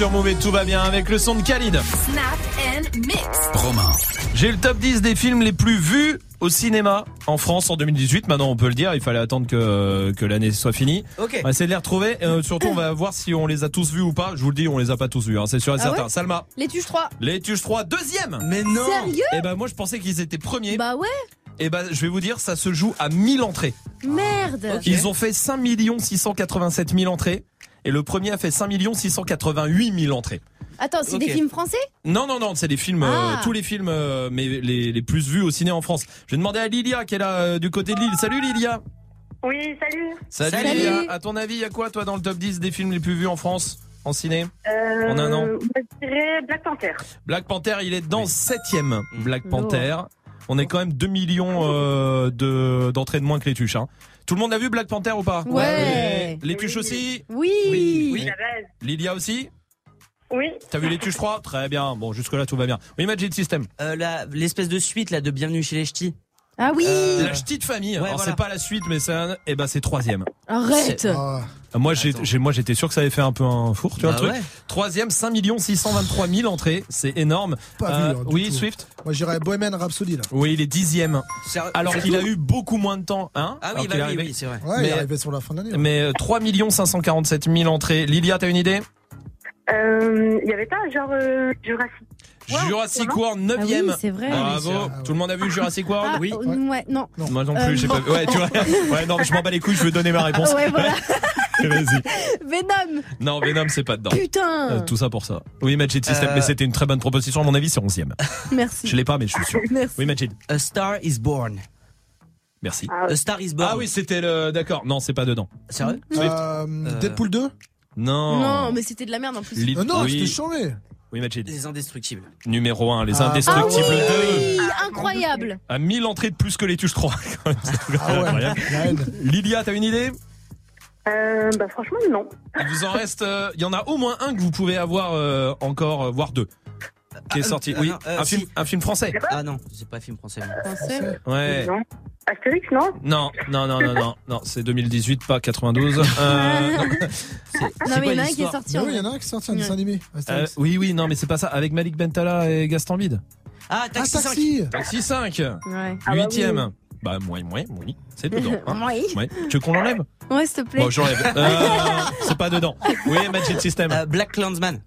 S1: Sur Move et tout va bien avec le son de Khalid.
S26: Snap and mix.
S3: Romain.
S1: J'ai le top 10 des films les plus vus au cinéma en France en 2018. Maintenant, on peut le dire, il fallait attendre que, que l'année soit finie.
S14: Ok.
S1: On va essayer de les retrouver. Euh, surtout, on va voir si on les a tous vus ou pas. Je vous le dis, on les a pas tous vus, hein, c'est sûr et
S4: Ah
S1: certain.
S4: ouais
S1: Salma,
S4: Les tuches 3.
S1: les Tuches 3, deuxième
S14: Mais non.
S4: Sérieux
S1: Et ben moi, je pensais qu'ils étaient premiers.
S4: Bah ouais.
S1: Et ben, je vais vous dire, ça se joue à 1000 entrées.
S4: Merde.
S1: Ils ont fait 5 687 000 entrées. Et le premier a fait 5 688 000 entrées.
S4: Attends, c'est des films français?
S1: Non, non, non, c'est des films, euh,
S4: Ah.
S1: tous les films, euh, mais les, les plus vus au ciné en France. Je vais demander à Lilia qui est là euh, du côté de Lille. Salut Lilia
S15: Oui, salut.
S1: Salut,
S4: Salut.
S1: Lilia À ton avis, il y a quoi toi dans le top 10 des films les plus vus en France en ciné?
S15: Euh,
S1: En un an?
S15: Je dirais Black Panther.
S1: Black Panther, il est dans 7ème Black
S4: Lourd.
S1: Panther. On est quand même 2 millions euh, de d'entrées de moins que les tuches. Hein. Tout le monde a vu Black Panther ou pas
S4: Ouais.
S1: Les tuches aussi
S4: Oui.
S14: Oui.
S1: Lilia aussi
S15: Oui.
S1: T'as vu les tuches 3 Très bien. Bon, jusque-là, tout va bien. Oui, Magic System.
S14: Euh, la- L'espèce de suite là de Bienvenue chez les Ch'tis.
S4: Ah oui.
S14: Euh,
S1: La petite famille.
S14: Ouais,
S1: Alors,
S14: voilà.
S1: c'est pas la suite, mais c'est un... eh ben, c'est troisième.
S4: Arrête.
S5: Ah,
S1: Moi, j'ai, moi, j'étais sûr que ça avait fait un peu un four, tu vois
S14: Bah
S1: le truc.
S14: ouais.
S1: Troisième, 5 623 000 entrées. C'est énorme.
S5: Pas
S1: Euh,
S5: vu, hein, du
S1: oui,
S5: tout.
S1: Swift.
S5: Moi, j'irais Bohemian Rhapsody, là.
S1: Oui, il est dixième. Alors qu'il a eu beaucoup moins de temps, hein.
S14: Ah
S1: alors
S14: oui,
S1: qu'il
S14: bah
S1: est
S14: oui,
S1: arrivé.
S14: oui, c'est vrai.
S5: Ouais, il
S1: Mais-
S5: est arrivé sur la fin de l'année. ouais.
S1: Mais euh, 3 547 000 entrées. Lilia, t'as une idée?
S15: Euh, Il y avait pas genre euh, Jurassic.
S1: Jurassic World, 9ème.
S4: Ah oui, c'est vrai.
S1: Bravo.
S5: Ah oui.
S1: Tout le monde a vu Jurassic World
S4: Ah,
S14: Oui.
S4: euh, ouais, non.
S1: Moi non plus,
S4: Euh,
S1: j'ai
S4: non.
S1: pas vu. Ouais, tu vois. Ouais, non, je m'en bats les couilles, je veux donner ma réponse.
S4: Ah ouais, voilà. Venom.
S1: Non, Venom, c'est pas dedans.
S4: Putain.
S1: Euh, tout ça pour ça. Oui, Magic System,
S14: Euh,
S1: mais c'était une très bonne proposition. À mon avis, c'est 11ème.
S4: Merci.
S1: Je l'ai pas, mais je suis sûr.
S4: Merci.
S1: Oui, Magic.
S14: A Star is Born.
S1: Merci.
S15: Ah,
S14: A Star is Born.
S1: Ah oui, c'était le. D'accord. Non, c'est pas dedans.
S14: Sérieux?
S1: Swift.
S5: Euh, Deadpool 2
S1: Non.
S4: Non, mais c'était de la merde en plus.
S1: Li-
S5: Euh, Non,
S1: oui.
S5: c'était chambé.
S1: Oui, Magic.
S14: Les indestructibles.
S1: Numéro 1, les
S5: Ah.
S1: indestructibles
S4: ah
S1: 2.
S4: oui, incroyable.
S1: À 1000 entrées de plus que les tuches 3. quand même, c'est
S5: Ah
S1: incroyable. Lilia, t'as une idée?
S15: Euh, bah franchement non.
S1: Il vous en reste. euh, Il y en a au moins un que vous pouvez avoir euh, encore, euh, voire deux. Qui est
S14: Ah,
S1: sorti.
S14: euh,
S1: oui,
S14: non, euh,
S1: un,
S14: si.
S1: film, un film français.
S14: Ah non, c'est pas un film français.
S4: Français.
S1: Ouais.
S15: Non. Astérix non
S1: Non, non, non, non, non, non, c'est 2018, pas 92. Euh, non.
S4: Non, mais il y en a un qui est sorti
S5: oui, il y en a un qui est sorti un dessin animé.
S1: Euh, oui, oui, non, mais c'est pas ça. Avec Malik Bentala et Gaston Bide.
S14: Ah,
S5: Ah,
S14: Taxi 5.
S5: taxi
S1: Taxi 5.
S4: Ouais.
S15: Ah bah oui.
S1: Huitième. Bah, moi, moi, oui, c'est dedans. hein.
S4: Oui.
S1: Ouais. Tu veux qu'on l'enlève?
S4: Ouais, s'il te plaît.
S1: Bon, j'enlève. Euh, c'est pas dedans. Oui, Magic System.
S14: Euh, Black Clansman.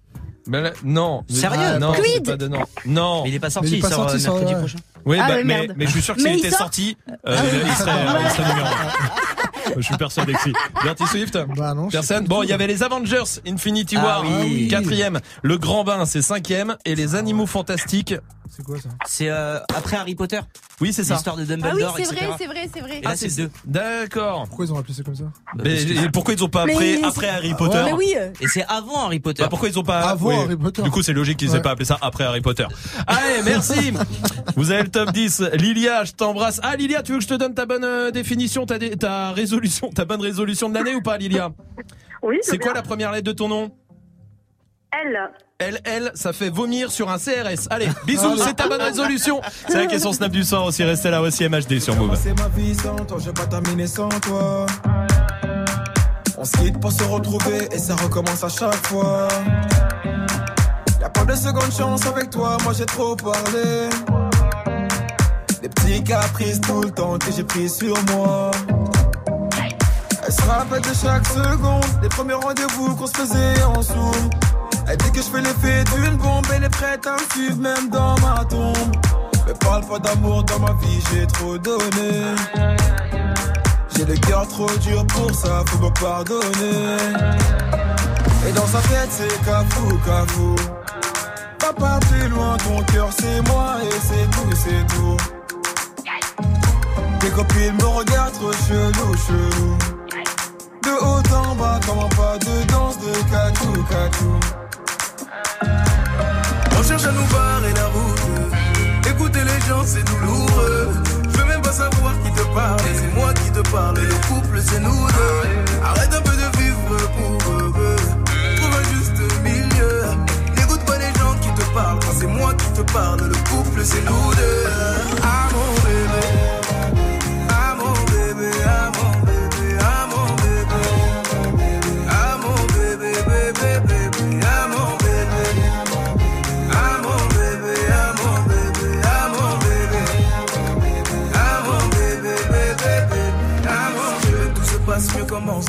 S1: Mais là, non.
S14: Sérieux
S1: Non,
S4: Creed
S1: c'est pas dedans. Non.
S14: Mais il est pas
S5: Mais
S14: sorti,
S5: il est pas
S14: il sort
S5: sorti,
S14: euh,
S5: ça,
S14: mercredi
S5: ouais.
S14: prochain.
S1: Oui,
S4: Ah
S1: bah,
S4: oui,
S1: mais,
S4: merde.
S1: mais je suis sûr que
S4: Mais
S1: s'il
S4: il
S1: était
S4: sort
S1: sorti, euh, il, serait, il serait numéro un. Je suis persuadé que si. Dirty Swift
S5: Bah non, je sais
S1: Personne.
S5: pas
S1: Bon, il y avait les Avengers Infinity
S14: Ah
S1: War,
S14: oui.
S1: quatrième. Le Grand Bain, c'est cinquième. Et les Animaux Fantastiques.
S5: C'est quoi ça
S14: C'est euh, après Harry Potter.
S1: Oui, c'est ça.
S14: L'histoire de
S4: Ah oui,
S14: Dumbledore,
S4: c'est vrai, c'est vrai, c'est vrai.
S14: Et là, c'est le 2.
S1: D'accord.
S5: Pourquoi ils ont appelé ça comme ça
S1: Mais et pourquoi ils ont pas
S4: Mais
S1: après,
S4: c'est-
S1: après Harry Potter
S4: Mais oui.
S14: Et c'est avant Harry Potter.
S1: Bah, pourquoi ils ont pas
S5: Avant
S1: oui.
S5: Harry Potter.
S1: Du coup, c'est logique qu'ils aient
S5: Ouais.
S1: pas appelé ça après Harry Potter. Allez, merci. Vous avez le top 10. Lilia, je t'embrasse. Ah, Lilia, tu veux que je te donne ta bonne euh, définition, ta, dé- ta résolution, ta bonne résolution de l'année ou pas, Lilia?
S15: Oui.
S1: C'est quoi la première lettre de ton nom?
S15: Elle.
S1: L, L, ça fait vomir sur un CRS. Allez, bisous, c'est ta bonne résolution. C'est la question Snap du soir aussi. Restez là aussi, MHD sur Move.
S7: C'est ma vie sans toi, je vais pas terminer sans toi. On se quitte pour se retrouver et ça recommence à chaque fois. Y'a pas de seconde chance avec toi, moi j'ai trop parlé. Les petits caprices tout le temps que j'ai pris sur moi. Elle se rappelle de chaque seconde, les premiers rendez-vous qu'on se faisait en zoom. Elle dit que je fais l'effet d'une bombe, elle est prête à me suivre même dans ma tombe. Mais parle pas d'amour dans ma vie, j'ai trop donné. J'ai le cœur trop dur pour ça, faut me pardonner. Et dans sa tête, c'est cafou, cafou. Va pas plus loin, ton cœur c'est moi et c'est tout, c'est tout. Tes copines me regardent trop chelou, chelou. De haut en bas, comme un pas de danse de catou, catou ça nous barre et la route. Écouter les gens, c'est douloureux. Je veux même pas savoir qui te parle. C'est moi qui te parle. Le couple, c'est nous deux. Arrête un peu de vivre pour eux. Trouve un juste milieu. N'écoute pas les gens qui te parlent. Quand c'est moi qui te parle, le couple, c'est nous deux. Ah,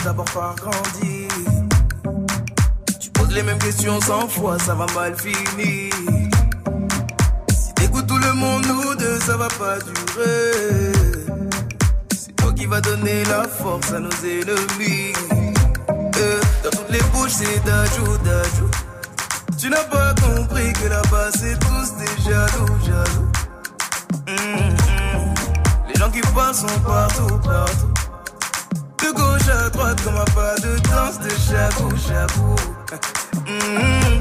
S7: d'abord par grandir. Tu poses les mêmes questions cent fois, ça va mal finir. Si t'écoutes tout le monde, nous deux, ça va pas durer. C'est toi qui va donner la force à nos ennemis. Euh, dans toutes les bouches, c'est d'ajou, d'ajou. Tu n'as pas compris que là-bas, c'est tous des jaloux, jaloux. Hum, hum. Les gens qui passent sont partout, partout. Gauche à droite, comme un pas de danse de chabou, chabou. Hum,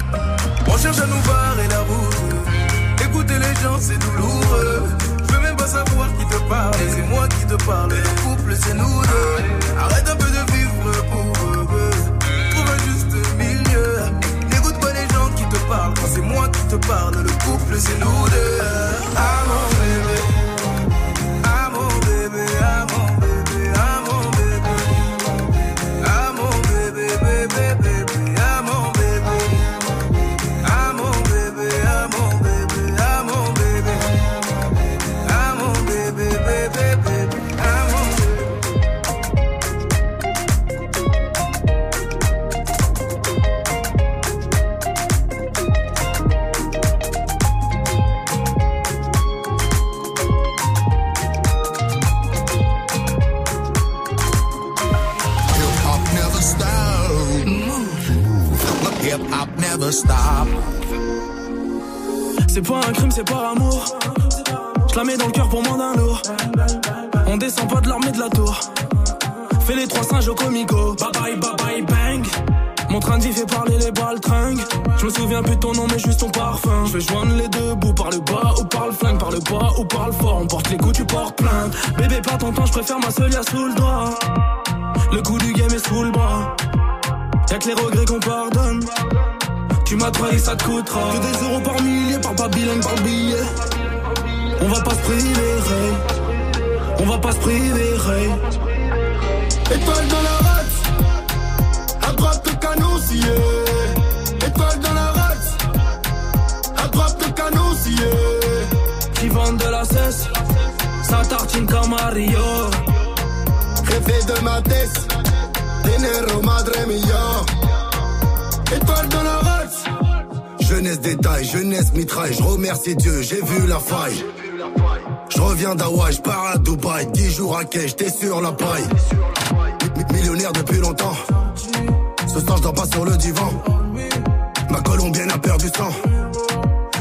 S7: On cherche à nous barrer la route. Écouter les gens, c'est douloureux. Je veux même pas savoir qui te parle. C'est moi qui te parle. Le couple, c'est nous deux. Arrête un peu de vivre pour eux. Trouve un juste milieu. N'écoute pas les gens qui te parlent. C'est moi qui te parle, le couple, c'est nous deux. Ah bébé.
S17: C'est pas un crime, c'est par amour. Je la mets dans le cœur pour moins d'un lourd. On descend pas de l'armée de la tour. Fais les trois singes au comico. Bye bye, bye bye, bang. Mon train vie fait parler les baltringues. Je me souviens plus de ton nom, mais juste ton parfum. Je vais joindre les deux bouts par le bas ou par le flingue, par le bas ou par le fort. On porte les coups, tu portes plainte. Bébé, pas ton temps, je préfère ma seule, sous le doigt. Le coup du game est sous le bras. Y'a que les regrets qu'on pardonne. Tu m'as trahi, ça te coûtera. Que des euros par millier, par pas bilingue, par billet. On va pas se priver. On va pas se priver.
S39: Étoile dans la. À droite le canon. Étoile dans la. À droite le canon.
S17: Qui vendent de la cesse. Ça tartine comme Mario.
S39: De ma tête. Dinero madre mia. Étoile dans la. Jeunesse détail, jeunesse mitraille. Je remercie Dieu, j'ai vu la faille. Je reviens d'Hawaï, je pars à Dubaï. 10 jours à quai, j'étais sur la paille. Mi- Millionnaire depuis longtemps. Ce soir, je pas sur le divan. Ma colombienne a perdu sang.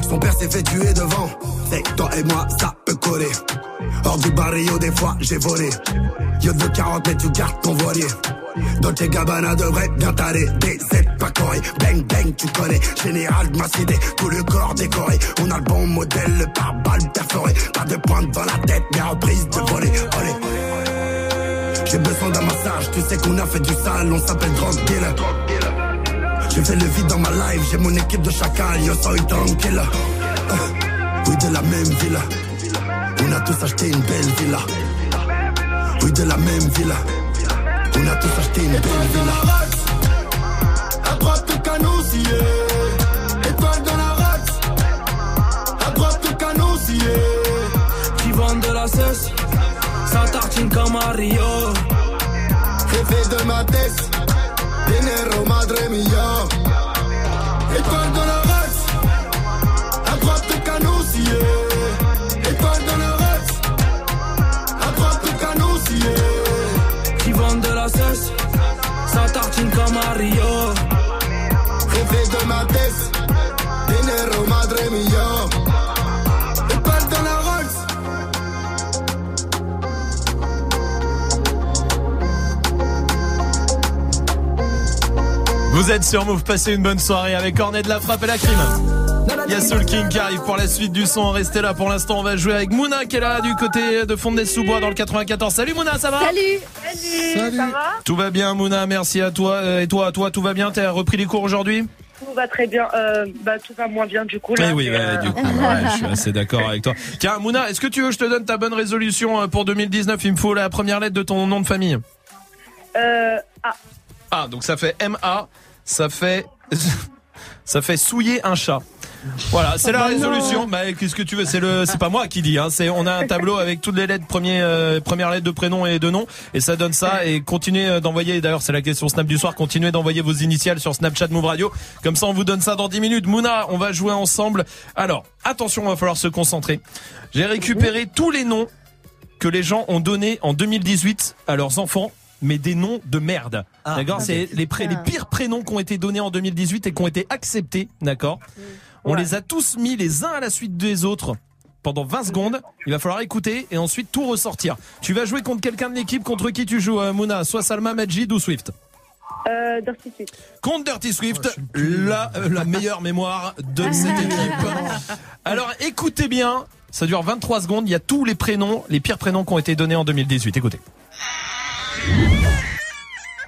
S39: Son père s'est fait tuer devant. C'est toi et moi, ça peut coller. Hors du barrio, des fois, j'ai volé. Yo de 40 mètres, tu gardes ton voilier. Dolce Gabbana devrait bien t'aller. DZ pas coré. Bang bang, tu connais. Général de ma cité, tout le corps décoré. On a le bon modèle, le pare-balles perforé. Pas de pointe dans la tête, mais reprise de voler. Olé. J'ai besoin d'un massage, tu sais qu'on a fait du sale, on s'appelle drug dealer. J'ai fait le vide dans ma life, j'ai mon équipe de chacal, yo soy tranquille. Euh, Oui, de la même villa. On a tous acheté une belle villa. Oui, de la même villa. On a tous acheté une belle. À droite le canon scié. Étoile dans la race. À droite le canon scié.
S17: Qui vendent de la cesse. Ça tartine comme Mario.
S39: Jefe de ma tête. Dinero madre mia. Étoile dans la race. À droite le canon scié.
S17: Mario.
S39: Jefe de ma tête. Dinero madre mia. Étoile dans la race.
S1: Vous êtes sur Move, passez une bonne soirée avec Cornet de la Frappe et la Crime. Y a Soul King qui arrive pour la suite du son. Restez là pour l'instant. On va jouer avec Mouna qui est là du côté de Fontenay-sous-Bois dans le 94. Salut Mouna, ça va
S4: Salut
S15: Salut, ça va?
S1: Tout va bien Mouna, merci à toi. Euh, Et toi, toi, tout va bien? T'as repris les cours aujourd'hui?
S15: Tout va très bien. Euh, bah, tout va moins bien du coup. Là,
S1: Eh oui,
S15: mais,
S1: ouais,
S15: euh,
S1: du coup, ouais, je suis assez d'accord avec toi. Tiens, Mouna, est-ce que tu veux que je te donne ta bonne résolution euh, pour 2019 Il me faut la première lettre de ton nom de famille.
S15: Euh, ah,
S1: Ah, donc ça fait MA, ça fait ça fait souiller un chat. Voilà, c'est la
S15: non.
S1: résolution. Bah, qu'est-ce que tu veux C'est le, c'est pas moi qui dis. Hein. C'est, on a un tableau avec toutes les lettres, premier, euh, première lettre de prénom et de nom, et ça donne ça. Et continuez euh, d'envoyer. D'ailleurs, c'est la question Snap du soir. Continuez d'envoyer vos initiales sur Snapchat Move Radio. Comme ça, on vous donne ça dans 10 minutes. Mouna, on va jouer ensemble. Alors, attention, il va falloir se concentrer. J'ai récupéré tous les noms que les gens ont donnés en 2018 à leurs enfants. Mais des noms de merde. d'accord?
S5: ok.
S1: C'est les, les pires prénoms qui ont été donnés en 2018 et qui ont été acceptés. D'accord? On les a tous mis les uns à la suite des autres pendant 20 secondes. Il va falloir écouter et ensuite tout ressortir. Tu vas jouer contre quelqu'un de l'équipe contre qui tu joues, euh, Mouna? Soit Salma, Majid ou Swift?
S15: Euh, Dirty Swift.
S1: Contre Dirty Swift, la, euh, la meilleure mémoire de cette équipe. Alors écoutez bien, ça dure 23 secondes, il y a tous les prénoms, les pires prénoms qui ont été donnés en 2018. Écoutez.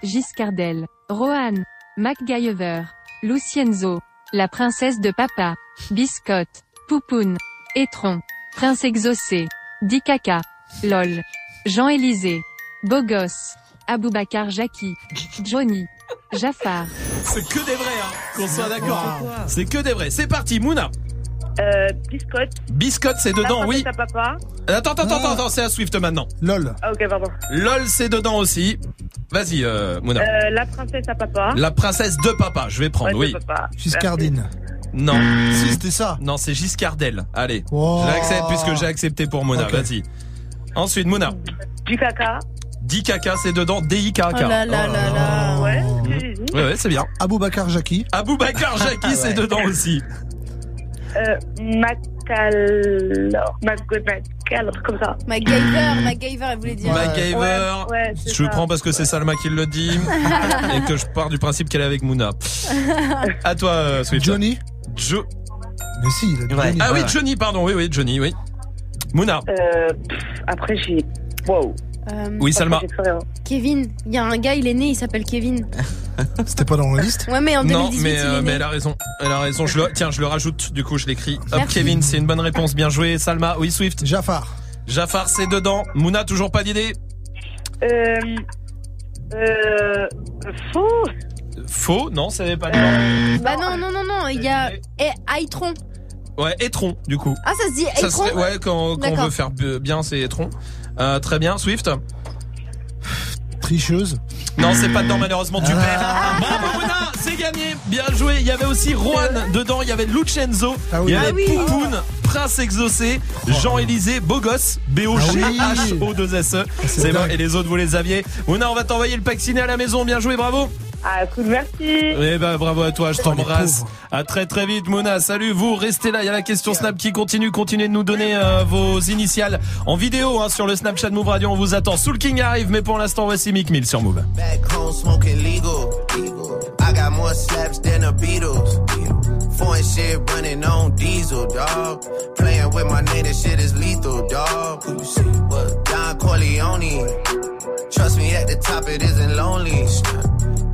S40: Giscardel, Rohan, MacGyver, Lucienzo, la princesse de papa, Biscotte, Poupoune, Etron, Prince exaucé, Dikaka, LOL, Jean-Élisée, Bogos, Aboubacar Jackie, Johnny, Jafar.
S1: C'est que des vrais, hein, qu'on soit d'accord. C'est que des vrais. C'est parti, Mouna.
S15: Euh, Biscotte.
S1: Biscotte, c'est dedans,
S15: La
S1: oui.
S15: princesse à papa.
S1: Attends, attends, attends, attends, c'est à Swift maintenant.
S5: LOL.
S15: Ah, ok, pardon.
S1: LOL, c'est dedans aussi. Vas-y, euh, Mouna.
S15: Euh, la princesse à papa.
S1: La princesse de papa, je vais prendre,
S15: Ouais, de
S1: oui.
S15: papa.
S5: Giscardine.
S1: Non.
S5: Si, c'était ça.
S1: Non, c'est Giscardel. Allez.
S5: Oh.
S1: Je l'accepte puisque j'ai accepté pour Mouna.
S5: Ok.
S1: Vas-y. Ensuite, Mouna.
S15: Du caca.
S1: D-K-K, c'est dedans. D-I-K-K.
S4: Oh là là là là.
S15: Ouais,
S1: Ouais, ouais, c'est bien.
S5: Aboubacar Jackie.
S1: Aboubacar Jackie, c'est dedans aussi.
S15: Euh, Macalor. Mac- un truc comme ça.
S4: MacGyver, MacGyver, elle voulait dire.
S1: MacGyver.
S15: Ouais, ouais, c'est
S1: je le prends parce que c'est Salma qui le dit et que je pars du principe qu'elle est avec Mouna. À toi, euh, Swift.
S5: Johnny.
S1: Jo-
S5: Mais si, il a
S14: Ouais.
S5: Johnny.
S1: Ah oui. Johnny, pardon. Oui, oui, Johnny, oui. Mouna.
S15: Euh, pff, après, j'ai. Wow.
S4: Euh,
S1: Oui, Salma.
S4: Kevin. Il y a un gars, il est né, il s'appelle Kevin.
S5: C'était pas dans la liste
S4: Ouais, mais en
S1: Non,
S4: 2018,
S1: mais,
S4: il
S1: euh,
S4: est
S1: mais
S4: né.
S1: elle a raison. Elle a raison. Je le, tiens, je le rajoute. Du coup, je l'écris. Hop,
S4: Merci.
S1: Kevin, c'est une bonne réponse. Bien joué. Salma, oui, Swift.
S5: Jafar.
S1: Jafar, c'est dedans. Mouna, toujours pas d'idée.
S15: Euh. Euh. Fou.
S1: Faux, non, ça n'est pas dedans.
S4: Bah non, non, non, non, il y a eh, Aitron.
S1: Ouais, Etron, du coup.
S4: Ah, ça se dit
S1: Ça serait, ouais, quand, quand on
S4: D'accord.
S1: veut faire b- bien, c'est Etron. Euh, très bien, Swift.
S5: Tricheuse.
S1: Non, c'est pas dedans, malheureusement, tu
S5: Ah.
S1: perds. Bravo, Mouna, c'est gagné. Bien joué. Il y avait aussi Juan dedans, il y avait Lucenzo,
S5: Ah oui.
S1: il y avait
S4: Ah oui.
S1: Prince Exaucé, Jean-Élysée, Bogos, B-O-G-H-O-2-S-E.
S5: c'est
S1: C'est bon, et les autres, vous les aviez. Mouna, on va t'envoyer le pack ciné à la maison. Bien joué, bravo.
S15: Ah, cool, merci.
S1: Eh ben bravo à toi, je t'embrasse. À très très vite Mona. Salut vous, restez là, il y a la question Snap qui continue, continuez de nous donner euh, vos initiales en vidéo hein, sur le Snapchat Move Radio, on vous attend. Soul King arrive, mais pour l'instant voici Mick Mill sur Move.
S10: Back home smoking legal. I got more slaps than the Beatles. Foreign shit running on diesel, dog. Playing with my name, that shit is lethal, dog. Who you see? What? Don Corleone. Trust me, at the top it isn't lonely.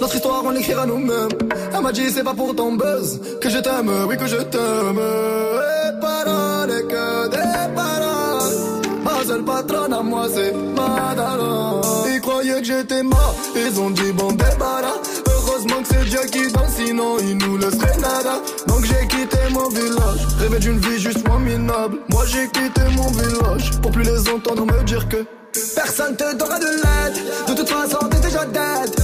S13: Notre histoire, on l'écrira nous-mêmes. Elle m'a dit, c'est pas pour ton buzz que je t'aime, oui, que je t'aime. Et paroles, que des paroles. Ma seule patronne à moi, c'est Madara. Ils croyaient que j'étais mort, ils ont dit, bon, débarras. Heureusement que c'est Dieu qui danse, sinon il nous laisserait nada. Donc j'ai quitté mon village, rêvé d'une vie juste moins minable. Moi j'ai quitté mon village pour plus les entendre me dire que. Personne te donnera de l'aide De toute façon t'es déjà dead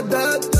S13: façon t'es déjà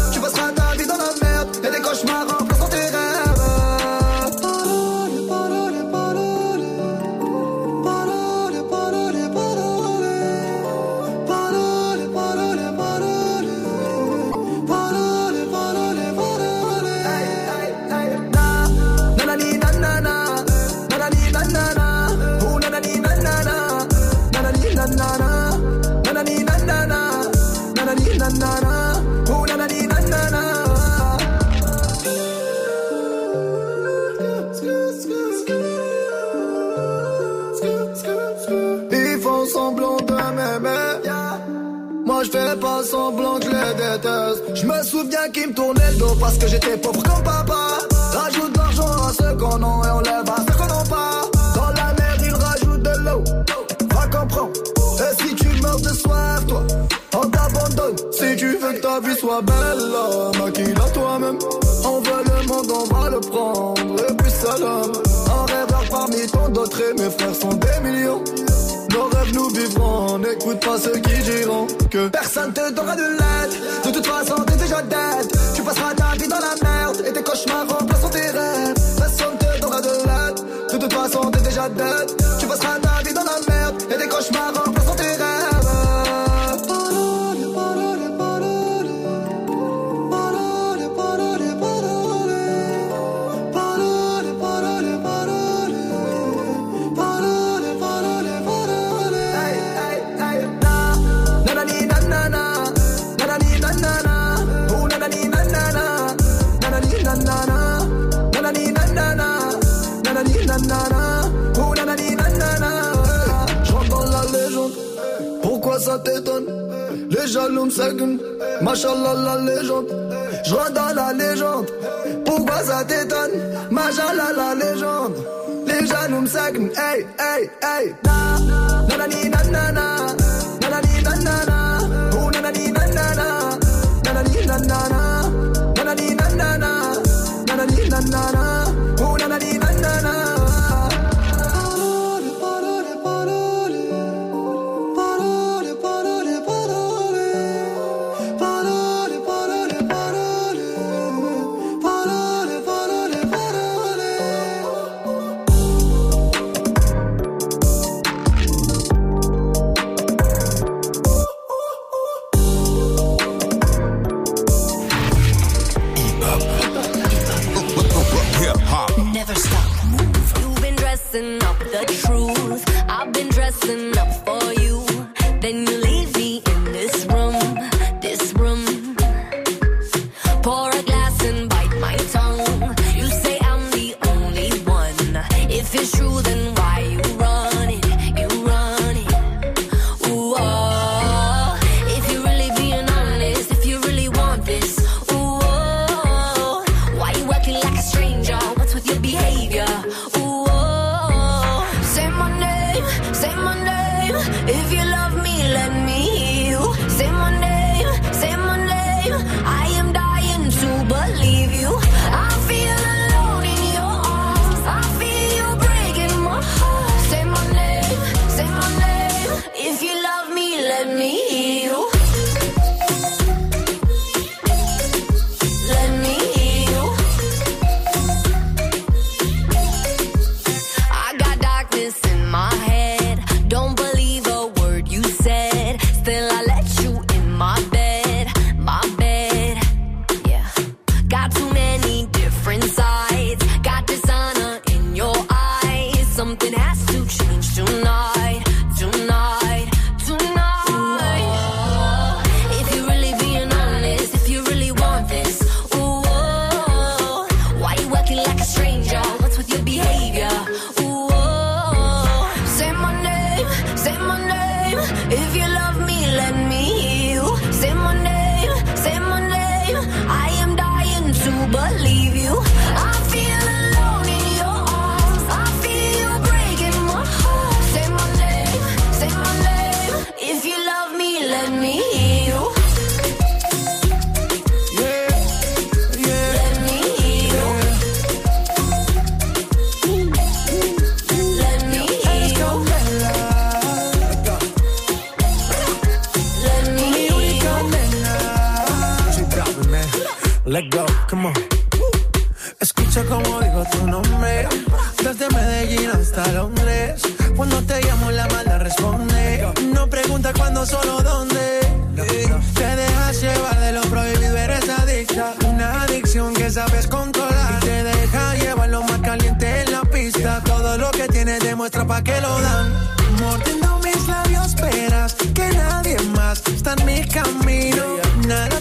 S25: Let
S17: go, come on. Escucha como digo tu nombre. Desde Medellín hasta Londres. Cuando te llamo la mala responde. No pregunta cuándo, solo dónde. Te dejas llevar de lo prohibido, eres adicta. Una adicción que sabes controlar. Y te deja llevar lo más caliente en la pista. Todo lo que tienes demuestra pa' que lo dan. Mordiendo mis labios, esperas que nadie más está en mi camino. Nada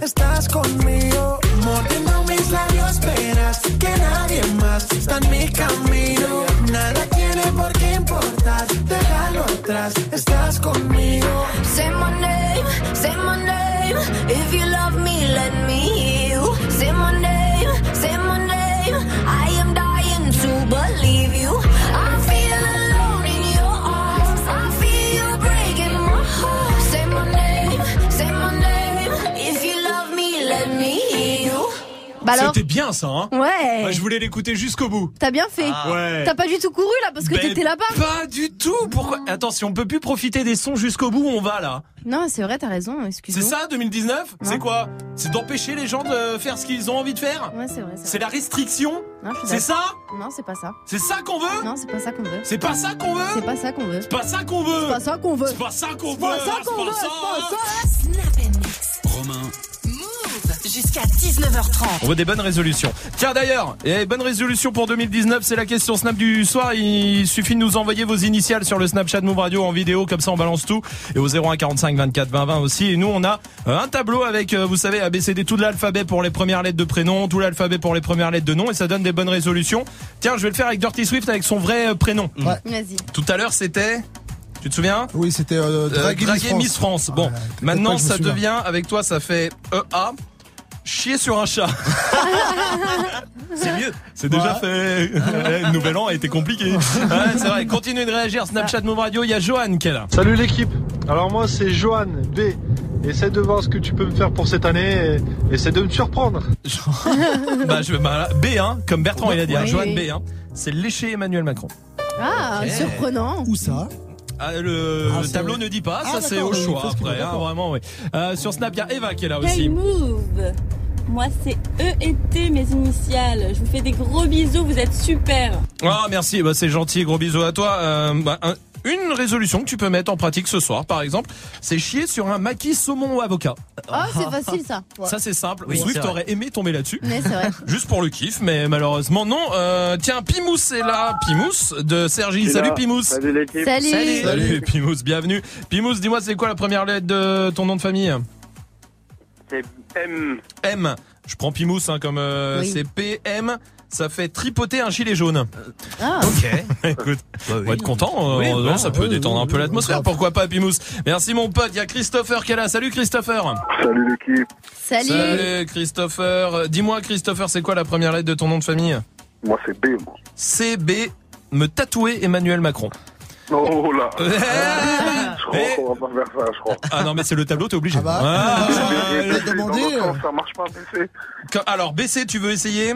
S17: estás conmigo. Mordiendo mis labios, esperas que nadie más está en mi camino. Nada tiene por qué importar, déjalo atrás, estás conmigo.
S4: Bah alors
S1: C'était bien ça, hein
S4: Ouais.
S1: Moi, je voulais l'écouter jusqu'au bout.
S4: T'as bien fait.
S1: Ah. Ouais.
S4: T'as pas du tout couru là parce que
S1: Ben,
S4: t'étais là-bas.
S1: Pas du tout. Pourquoi? Attends, si on peut plus profiter des sons jusqu'au bout, on va là.
S4: Non, c'est vrai, t'as raison,
S1: C'est
S4: excuse-moi.
S1: ça 2019 C'est quoi? C'est d'empêcher les gens de faire ce qu'ils ont envie de faire?
S4: Ouais, c'est vrai.
S1: C'est la restriction?
S4: Non, je suis
S1: C'est ça?
S4: Non, c'est pas ça.
S1: C'est ça qu'on veut?
S4: Non, c'est pas ça qu'on veut.
S1: C'est pas ça qu'on veut?
S4: C'est pas ça qu'on veut.
S1: C'est pas ça qu'on veut?
S4: C'est pas ça qu'on veut.
S1: C'est pas ça qu'on
S4: C'est pas
S1: veut
S4: ça
S1: c'est
S4: qu'on
S1: pas
S4: veut.
S1: ça.
S4: C'est pas ça.
S41: Snap Mix.
S3: Romain,
S41: jusqu'à 19h30.
S1: On veut des bonnes résolutions. Tiens d'ailleurs, et bonne résolution pour 2019, c'est la question Snap du soir. Il suffit de nous envoyer vos initiales sur le Snapchat Move Radio en vidéo, comme ça on balance tout. Et au 01 45 24 20 20 aussi. Et nous on a euh, un tableau avec, euh, vous savez, ABCD tout l'alphabet pour les premières lettres de prénom, tout l'alphabet pour les premières lettres de nom, et ça donne des bonnes résolutions. Tiens, je vais le faire avec Dirty Swift avec son vrai euh, prénom.
S4: Vas-y.
S1: Tout à l'heure c'était, tu te souviens?
S5: Oui, c'était euh,
S1: Euh,
S5: Draguer Miss
S1: Draguer Miss France. Bon, maintenant ça
S5: souviens.
S1: devient, avec toi ça fait EA. Chier sur un chat.
S14: C'est mieux.
S1: C'est déjà fait. Ouais, le nouvel an a été compliqué. Ouais, c'est vrai. Continuez de réagir. Snapchat Move Radio. Il y a Johan qui est là.
S42: Salut l'équipe. Alors moi c'est Johan B. Essaie de voir ce que tu peux me faire pour cette année et essaie de me surprendre.
S1: bah, je, bah, B, hein, comme Bertrand il a dit. hein,
S4: Oui,
S1: Johan
S4: oui.
S1: B, hein. C'est lécher Emmanuel Macron.
S4: Ah, surprenant.
S5: Où ça?
S1: Ah, le
S5: Ah,
S1: tableau ne dit pas,
S5: Ah,
S1: ça c'est au choix après, hein, vraiment, oui. Euh, sur Snap, il y a Eva qui est là
S43: Hey
S1: aussi.
S43: Move Moi c'est E et T mes initiales. Je vous fais des gros bisous, vous êtes super.
S1: Ah, merci, bah, c'est gentil, gros bisous à toi. Euh, bah, un- une résolution que tu peux mettre en pratique ce soir, par exemple, c'est chier sur un maquis saumon au avocat.
S4: Ah, c'est facile ça.
S1: Ça c'est simple.
S14: Oui,
S1: Swift aurait aimé tomber là-dessus.
S4: Mais c'est vrai.
S1: Juste pour le kiff, mais malheureusement non. Euh, tiens, Pimous est là. Pimous de Sergi. Salut
S44: là.
S1: Pimous.
S44: Salut l'équipe.
S4: Salut.
S1: Salut. Salut Pimous, bienvenue. Pimous, dis-moi c'est quoi la première lettre de ton nom de famille?
S44: C'est M.
S1: M. Je prends Pimous hein, comme euh,
S4: Oui.
S1: c'est PM. Ça fait tripoter un gilet jaune.
S4: Ah.
S14: Ok.
S1: Écoute,
S14: Bah
S1: on va être content.
S14: Oui,
S1: non,
S14: bah,
S1: ça peut
S5: oui,
S1: détendre
S5: oui,
S1: un peu
S5: oui,
S1: l'atmosphère. Pourquoi pas Pimous Merci mon pote. Il y a Christopher qui est là. Salut Christopher.
S44: Salut l'équipe.
S4: Salut.
S1: Salut Christopher. Dis-moi Christopher, c'est quoi la première lettre de ton nom de famille?
S44: Moi c'est B.
S1: CB. Me tatouer Emmanuel Macron.
S44: Oh là.
S1: Eh,
S44: Je crois
S1: eh.
S44: qu'on va pas faire ça, je crois.
S1: Ah non mais c'est le tableau, t'es obligé.
S5: Ah bah.
S1: Ah,
S5: Ah,
S44: BC,
S5: demandé,
S44: sens, Ça marche pas BC.
S1: Alors BC, tu veux essayer?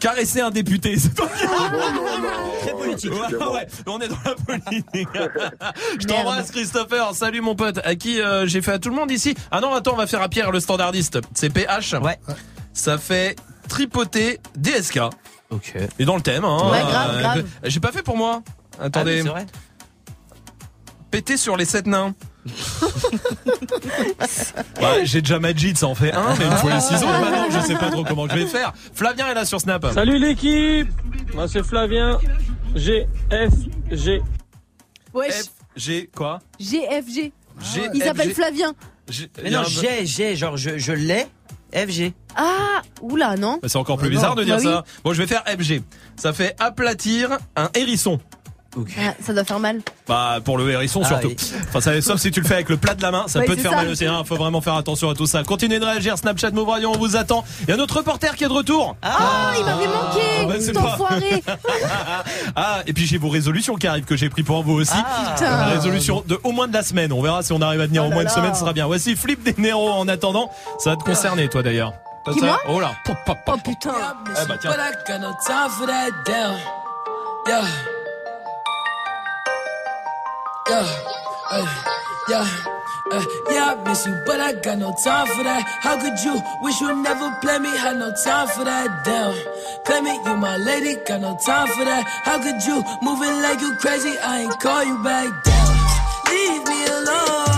S1: Caresser un député, c'est pas
S14: Très politique.
S1: Ouais, ouais, on est dans la politique. Je t'embrasse Christopher, salut mon pote. À qui euh, j'ai fait à tout le monde ici? Ah non, attends, on va faire à Pierre le standardiste. C'est PH.
S14: Ouais.
S1: Ça fait tripoter DSK.
S14: Ok.
S1: Et dans le thème, hein.
S4: Ouais, grave, grave.
S1: J'ai pas fait pour moi. Attendez.
S14: Ah
S1: Péter sur les sept nains. Ouais, j'ai déjà Majid, ça en fait un, mais il me faut les ciseaux. Maintenant, je sais pas trop comment je vais faire. Flavien est là sur Snap.
S45: Salut l'équipe Moi c'est Flavien. G F G.
S4: Wesh,
S1: G quoi
S4: GFG.
S1: G
S4: Il
S1: F,
S4: s'appelle
S1: G.
S4: Flavien.
S1: G-
S14: Mais non, j'ai, j'ai, genre je, je l'ai. FG.
S4: Ah, oula, non
S1: Bah, C'est encore plus
S5: non.
S1: bizarre de dire
S4: Bah
S1: ça. Bon, je vais faire FG. Ça fait aplatir un hérisson.
S4: Ah, Ça doit faire mal.
S1: Bah pour le hérisson
S14: Ah
S1: surtout.
S14: oui.
S1: Enfin ça, sauf si tu le fais avec le plat de la main, ça
S4: Ouais,
S1: peut te faire
S4: ça.
S1: mal aussi. Hein. Faut vraiment faire attention à tout ça. Continuez de réagir. Snapchat Move Radio, on vous attend. Il y a notre reporter qui est de retour.
S4: Ah, il m'avait manqué
S1: bah, c'est
S4: cet
S1: pas-
S4: enfoiré
S1: Ah et puis j'ai vos résolutions qui arrivent que j'ai pris pour vous aussi.
S14: Ah.
S4: Putain.
S1: Résolution de au moins de la semaine. On verra si on arrive à tenir
S4: Oh
S1: au
S4: là
S1: moins une semaine, ce sera bien. Voici Flip des Nero en attendant. Ça va te concerner toi d'ailleurs.
S4: Qui, moi
S1: Oh là.
S4: Oh putain
S1: Ah bah tiens.
S17: Yeah. Yeah. Yeah. Uh, yeah, I miss you, but I got no time for that. How could you wish you never play me? Had no time for that. Damn, play me, you my lady, got no time for that. How could you moving like you crazy? I ain't call you back Damn, Leave me alone.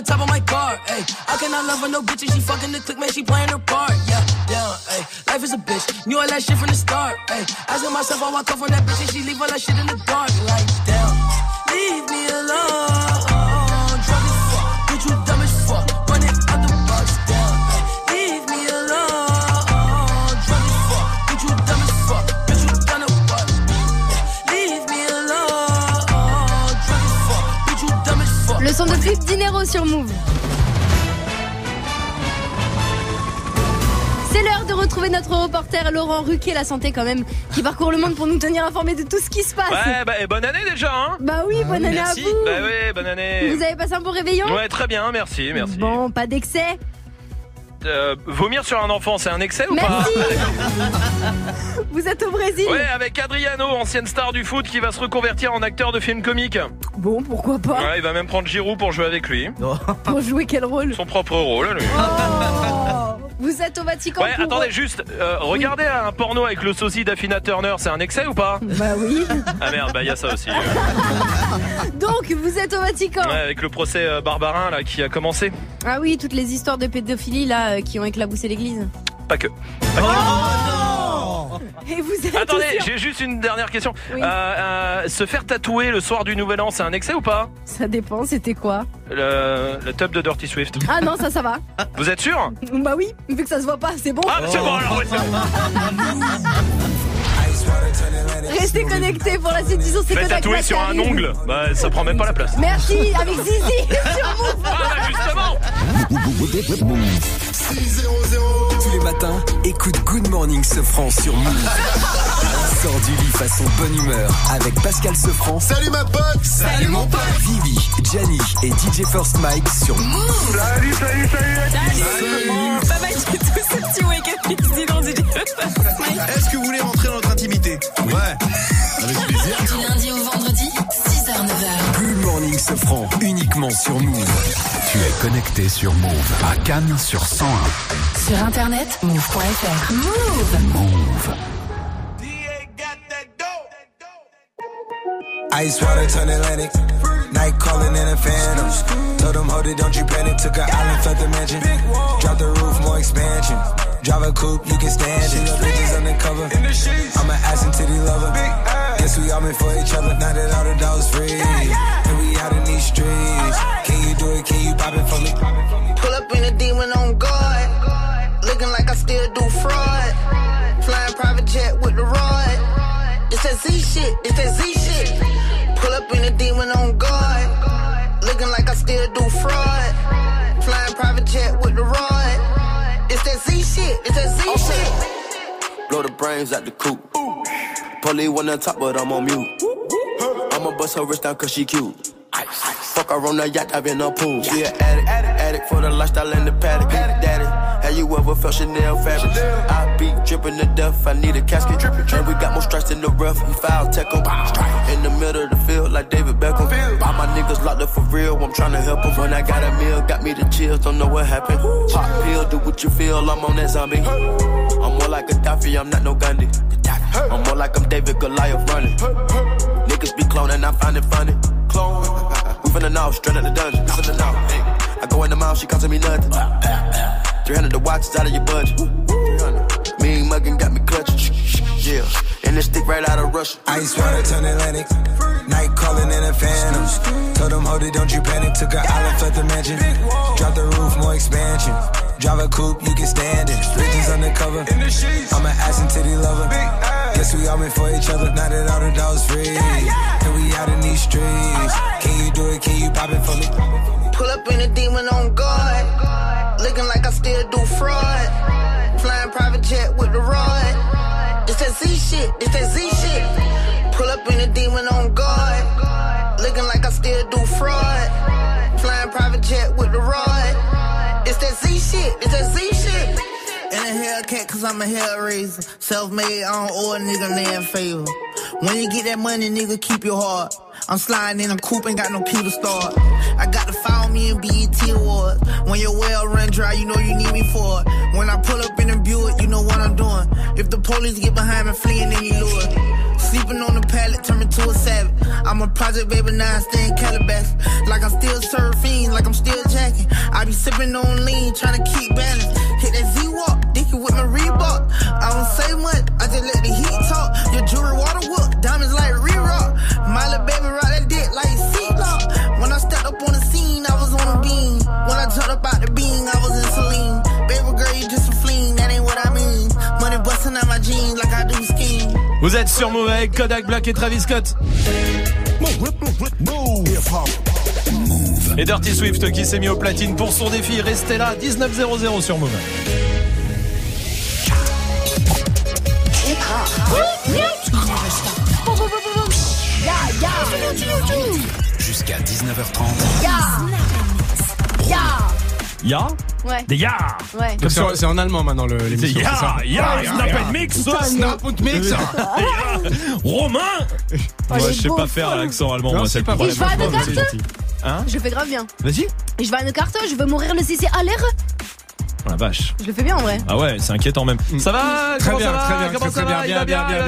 S17: The top of my car, ay. I cannot love her, no bitch, and she fucking the click, man, she playing her part, yeah, yeah, ay. Life is a bitch, knew all that shit from the start, ay. Asking myself, I walk off on that bitch, and she leave all that shit in the dark, like, damn. Leave me alone,
S4: son de Flip Dinero sur Move. C'est l'heure de retrouver notre reporter Laurent Ruquier, la santé quand même, qui parcourt le monde pour nous tenir informés de tout ce qui se passe.
S1: Ouais, bah, et bonne année déjà, hein
S4: Bah oui, bonne année
S1: Merci.
S4: à vous.
S1: Bah oui, bonne année.
S4: Vous avez passé un bon réveillon?
S1: Ouais, très bien, merci, merci.
S4: Bon, pas d'excès.
S1: Euh, vomir sur un enfant, c'est un excès ou
S4: Merci.
S1: pas
S4: Vous êtes au Brésil
S1: Ouais, avec Adriano, ancienne star du foot, qui va se reconvertir en acteur de film comique.
S4: Bon, pourquoi pas
S1: Ouais, il va même prendre Giroud pour jouer avec lui.
S4: Pour jouer quel rôle?
S1: Son propre rôle, lui.
S4: Oh, Vous êtes au Vatican
S1: Ouais,
S4: pour...
S1: attendez, juste, euh, regardez un porno avec le sosie d'Affina Turner, c'est un excès ou pas
S4: Bah oui.
S1: Ah merde, bah il y a ça aussi.
S4: Donc, vous êtes au Vatican
S1: Ouais, avec le procès euh, Barbarin là qui a commencé.
S4: Ah oui, toutes les histoires de pédophilie là euh, qui ont éclaboussé l'église.
S1: Pas que.
S4: Et vous êtes
S1: Attendez, j'ai juste une dernière question.
S4: Oui.
S1: Euh, euh, se faire tatouer le soir du Nouvel An, c'est un excès ou pas?
S4: Ça dépend, c'était quoi?
S1: Le, le tub de Dirty Swift.
S4: Ah non, ça, ça va.
S1: Vous êtes sûr?
S4: Bah oui, vu que ça se voit pas, c'est bon.
S1: Ah, c'est bon alors, ouais, c'est bon.
S4: Restez connectés pour la suite du son, c'est
S1: Faites
S4: Kodak
S1: tatouer sur un ongle, bah ça prend même pas la place.
S4: Merci, avec Zizi sur Move.
S1: Ah bah justement
S46: Tous les matins, écoute Good Morning Sofran sur Move. Sors du lit façon bonne humeur avec Pascal Sofran. Salut ma pote
S39: Salut, mon pote.
S46: Vivi, Gianni et DJ First Mike sur Move.
S39: Salut, salut, salut.
S41: Pas mal du tout ce petit wake-up se dit dans du
S46: Est-ce que vous voulez rentrer dans notre intimité? Ouais. Avec plaisir. 10 francs uniquement sur Move.
S3: Tu es connecté sur Move à Cannes sur 101.
S2: Sur internet move.fr. Move. Move.
S39: Ice water turn Atlantic. Night calling in a phantom. Told them hold it, don't you panic. Took an island, felt the mansion. Drop the roof, more expansion. Drive a coupe, you can stand it. Bitches undercover. I'm an ass and titty lover. Guess we all meant for each other. Now that all the dogs free. And we out in these streets. Can you do it? Can you pop it for me?
S9: Pull up in a demon on guard. Looking like I still do fraud. Flying private jet with the rod. It's that Z shit. It's that Z shit. Pull up in a demon on guard. Looking like I still do fraud. Flying private jet with the rod. It's that Z shit. It's that Z shit.
S7: Blow the brains out the coop. Polly wanna top, but I'm on mute. I'ma bust her wrist down cause she cute. Fuck her on the yacht, I've been a pool. She an addict, addict for the lifestyle and the paddock. Daddy, have you ever felt Chanel fabric? I be dripping to death, I need a casket. And we got more strikes in the rough, he foul tech 'em. In the middle of the field, like David Beckham. All my niggas locked up for real, I'm tryna help 'em. When I got a meal, got me the chills, don't know what happened. Pop pill, do what you feel, I'm on that zombie. I'm more like a Gaddafi, I'm not no Gandhi. I'm more like I'm David Goliath running. Niggas be cloning, I find it funny. Clone. We finna know, straight out the dungeon. We finna know. Hey. I go in the mouth, she costing me nothing. 300 the watch is out of your budget. 300. Mean muggin' got me clutching. Yeah. And this stick right out of Russia.
S39: Ice water turn Atlantic. Night calling in a phantom. Told them, hold it, don't you panic. Took an island, left the mansion. Drop the roof, more expansion. Drive a coupe, you can stand it. Bridges undercover. I'm an ass and titty lover. Guess we all meant for each other. Now that all the dogs free. And we out in these streets. Can you do it? Can you pop it for me?
S9: Pull up in a demon on guard. Looking like I still do fraud. Flying private jet with the rod. It's that Z shit. It's that Z shit. Pull up in a demon on guard. Looking like I still do fraud. Flying private jet with the rod. It's that Z shit. It's that Z shit. In a Hellcat, cause I'm a hellraiser. Self made, I don't owe a nigga land favor. When you get that money, nigga, keep your heart. I'm sliding in a coupe, ain't got no key to start. I got to follow me in BET Awards. When your well run dry, you know you need me for it. When I pull up in a Buick, you know what I'm doing. If the police get behind me, fleeing any lure. Sleeping on the pallet, turn me to a savage. I'm a project baby, now I stay in Calabash. Like I'm still surfing, like I'm still jacking. I be sipping on lean, trying to keep balance. Hit that Z-Walk, dicky with my Reebok. I don't say much, I just let the heat talk. Your jewelry water whoop, diamonds like re-rock. My little baby rock that dick like seatlock. When I stepped up on the scene, I was on a beam. When I turned up out the beam, I was in Celine. Baby girl, you just a fleen, that ain't what I mean. Money busting out my jeans like I do skiing.
S1: Vous êtes sur Move avec Kodak Black et Travis Scott. Et Dirty Swift qui s'est mis au platine pour son défi. Restez là, 19.00 sur Move.
S3: Jusqu'à 19h30.
S4: Ya Ya?
S1: Ya?
S4: Ouais.
S1: Des ya?
S4: Ouais.
S47: C'est c'est en allemand maintenant le- l'émission.
S1: C'est ya,
S47: c'est ça
S1: ya, Snap and Mix,
S47: Snap and Mix.
S1: Romain?
S4: Oh,
S1: Moi
S4: les
S1: je sais pas faire l'accent allemand,
S47: Non,
S1: moi
S47: c'est
S1: c'est le
S47: pas
S1: problème.
S4: Et je vais à.
S1: Hein?
S4: Je le fais grave bien.
S1: Vas-y
S4: Et je vais à carte, je veux mourir le CC à l'air.
S1: Oh la vache.
S4: Je le fais bien en vrai.
S1: Ah ouais, c'est inquiétant même. Ça va
S47: Très
S1: Comment
S47: bien,
S1: ça va
S47: très bien, très,
S1: ça
S47: très
S1: va
S47: bien, bien,
S1: bien,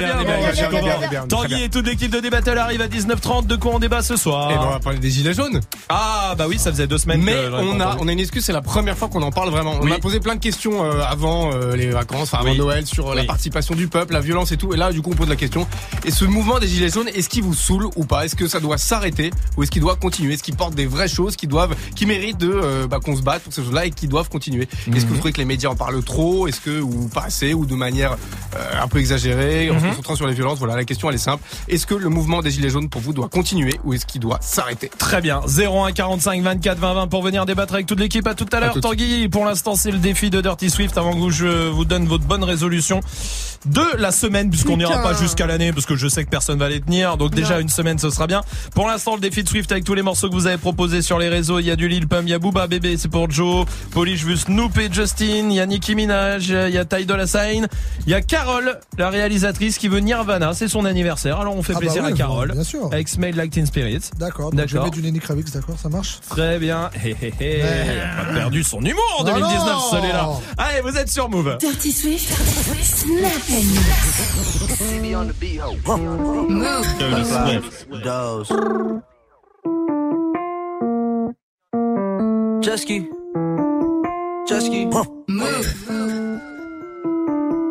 S47: bien,
S1: Tanguy
S47: très bien.
S1: et toute l'équipe de D-Battle arrive à 19h30. De quoi on débat ce soir
S47: Et ben, on va parler des gilets jaunes.
S1: Ah bah oui, ça faisait deux semaines
S47: Mais on a,
S1: entendu.
S47: on a une excuse, c'est la première fois qu'on en parle vraiment. On a posé plein de questions euh, avant euh, les vacances, avant. Noël, sur la participation du peuple, la violence et tout. Et là, du coup, on pose la question. Et ce mouvement des gilets jaunes, est-ce qu'il vous saoule ou pas? Est-ce que ça doit s'arrêter? Ou est-ce qu'il doit continuer? Est-ce qu'il porte des vraies choses qui doivent, qui méritent de euh, bah, qu'on se batte pour ces choses-là et qui doivent continuer? Est-ce que
S1: Mhm.
S47: vous trouvez que les médias en parlent trop? Est-ce que ou pas assez ou de manière euh, un peu exagérée? En se
S1: Mhm.
S47: concentrant sur les violences Voilà, la question elle est simple. Est-ce que le mouvement des gilets jaunes pour vous doit continuer ou est-ce qu'il doit s'arrêter?
S1: Très bien. 01 45 24 20 20 pour venir débattre avec toute l'équipe. À tout à l'heure. Tanguy. Pour l'instant, c'est le défi de Dirty Swift. Avant que je vous donne votre bonne résolution, de la semaine puisqu'on n'ira pas jusqu'à l'année parce que je sais que personne va les tenir. Donc déjà
S4: Non.
S1: une semaine ce sera bien. Pour l'instant le défi de Swift avec tous les morceaux que vous avez proposés sur les réseaux, il y a du Lil Pump, il y a Booba Bébé, c'est pour Joe, Polish je veux Snoop et Justin, il y a Nicki Minaj, il y a Ty Dolla Sign, il y a Carole, la réalisatrice qui veut Nirvana, c'est son anniversaire. Alors on fait
S5: Ah bah
S1: plaisir
S5: ouais,
S1: à Carole
S5: bien sûr.
S1: avec Smell Like Teen Spirit.
S5: D'accord, donc je vais
S1: D'accord.
S5: mettre du Lenny Kravitz, d'accord, ça marche
S1: Très bien. Hé. Il a pas perdu son humour en
S5: Ah
S1: 2019,
S5: non
S1: celui-là. Allez, vous êtes sur Move.
S2: Dirty Swift, Move.
S1: Dirty Swift.
S7: Dose. Jesky. Jesky.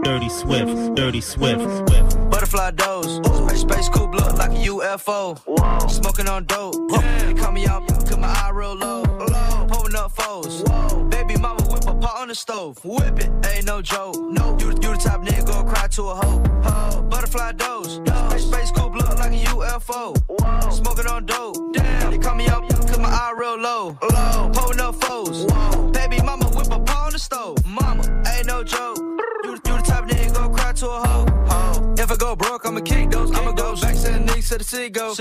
S6: Dirty Swift, Dirty Swift.
S7: Butterfly dose. Space coupe look like a UFO. Smoking on dope. They call me out, cause my eye real low. Pulling up foes. Baby mama whip a pot on the stove. Whip it, ain't no joke. No, you, you the type nigga go cry to a hoe. Ho. Butterfly dose. Space, space coupe look like a UFO. Smoking on dope. Damn, they call me out, cause my eye real low. Pulling up foes. Baby mama whip a pot on the stove. Mama, ain't no joke. You, you the type nigga go to a hoe. Ho. If I go broke, I'ma kick those. I'ma go back to the knees to the sea go.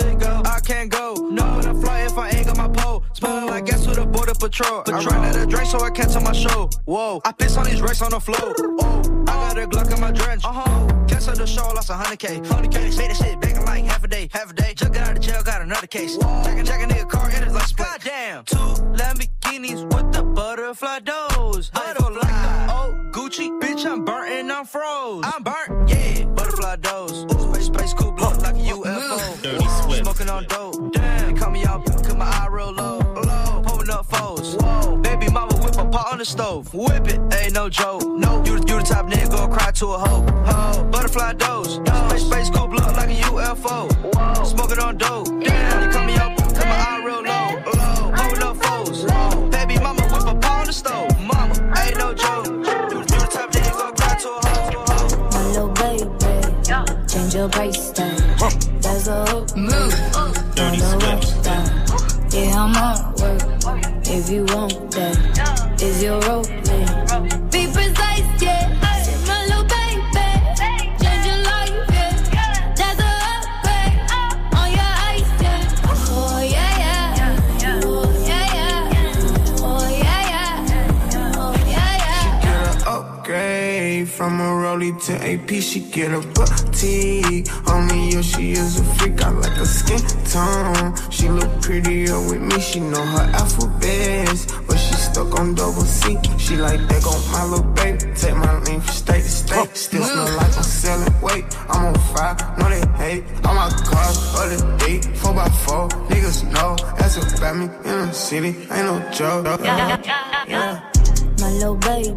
S7: I can't go. No, when I fly if I ain't got my pole. Smelling like gas with a border patrol. I ran out of drink, so I cancel my show. Whoa, I piss on these racks on the floor. Oh, I got a Glock in my drench. Uh huh. Cancel the show, lost a hundred K. Hundred K. Made that shit back in like half a day. Half a day. Just got out of jail, got another case. Jacking, jacking nigga car in his license plate. Goddamn. Two Lamborghinis with the butterfly doors. Butterfly like the old Gucci. Bitch, I'm burnt and I'm froze. I'm burnt, yeah. Butterfly doors. Space, space coupe look like a UFO.
S6: Dirty Swift.
S7: Smoking on dope. Damn. They call me out, cause my eye real low. Low. Pulling up foes. whoa. Baby mama whip a pot on the stove. Whip it, ain't no joke. No, you, you the type nigga go cry to a hoe. Ho. Butterfly dose. Space, space coupe look like a UFO. Whoa. Smoking on dope. Damn. They call me out,
S10: your price tag. That's a hook. Move.
S6: Dirty
S10: Swift. Yeah, I'm on work. If you want that, is your role?
S48: From a rollie to AP. She get a boutique. Only yo, she is a freak. I like her skin tone. She look prettier with me. She know her alphabets, but she stuck on double C. She like that on my little baby. Take my lean from state to state. Still smell like I'm selling weight. I'm on fire, know they hate. All my cars, other day, 4x4. Niggas know that's about me in the city. Ain't no joke.
S10: My little baby,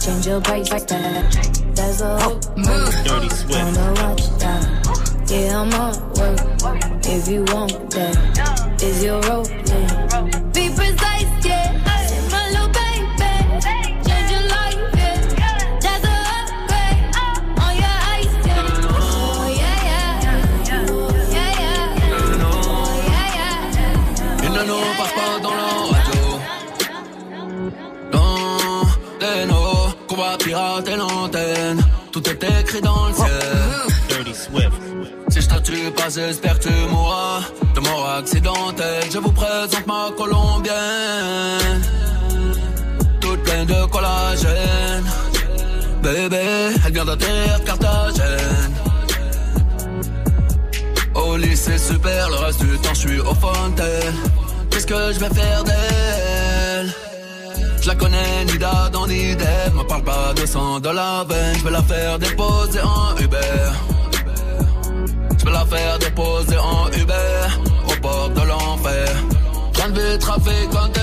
S10: change your price tag. That's a oh, hook. Move.
S6: Dirty Swift.
S10: Wanna watch that? Yeah, I'm on work. If you want that, is your role?
S7: L'antenne. Tout est écrit dans le ciel.
S6: Dirty Swift.
S7: Si je te tue pas, j'espère que tu mourras. De mort accidentelle, je vous présente ma colombienne. Toute pleine de collagène. Bébé, elle vient d'atterrir Carthagène. Au lycée super, le reste du temps je suis au fontaine. Qu'est-ce que je vais faire d'elle? Je la connais ni d'Adam ni d'Ève. Me parle pas de sang de la veine. Je vais la faire déposer en Uber. Je vais la faire déposer en Uber au port de l'enfer. Train de trafiquanté.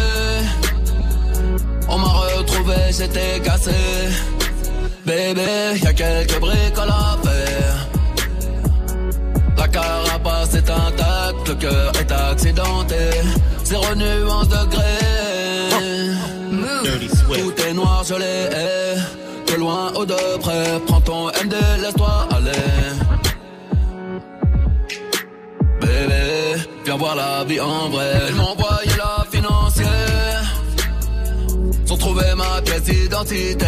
S7: On m'a retrouvé, j'étais cassé. Bébé, y a quelques bricoles à faire. La carapace est intacte, le cœur est accidenté. Zéro nuance de gré.
S6: Swift.
S7: Tout est noir, je l'ai. eh. De loin ou de près, prends ton MD, laisse-toi aller. Bébé, viens voir la vie en vrai. Elle m'a envoyé la financière. Sans trouver ma pièce d'identité.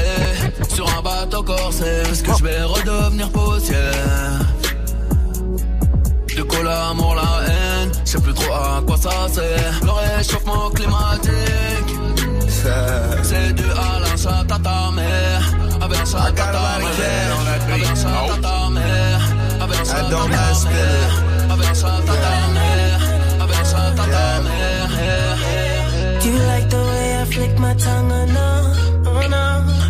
S24: sur un bateau corsé. Est-ce que je vais redevenir poussière? Du coup, l'amour, la haine, je sais plus trop à quoi ça sert. Le réchauffement climatique, c'est dû à la chatte à ta mère. Avec un chat à ta mère. Avec un chat à ta mère. Avec un chat à ta mère. Avec un ta mère. Avec un ta mère.
S10: Do you like the way I flick my tongue or no? Oh no.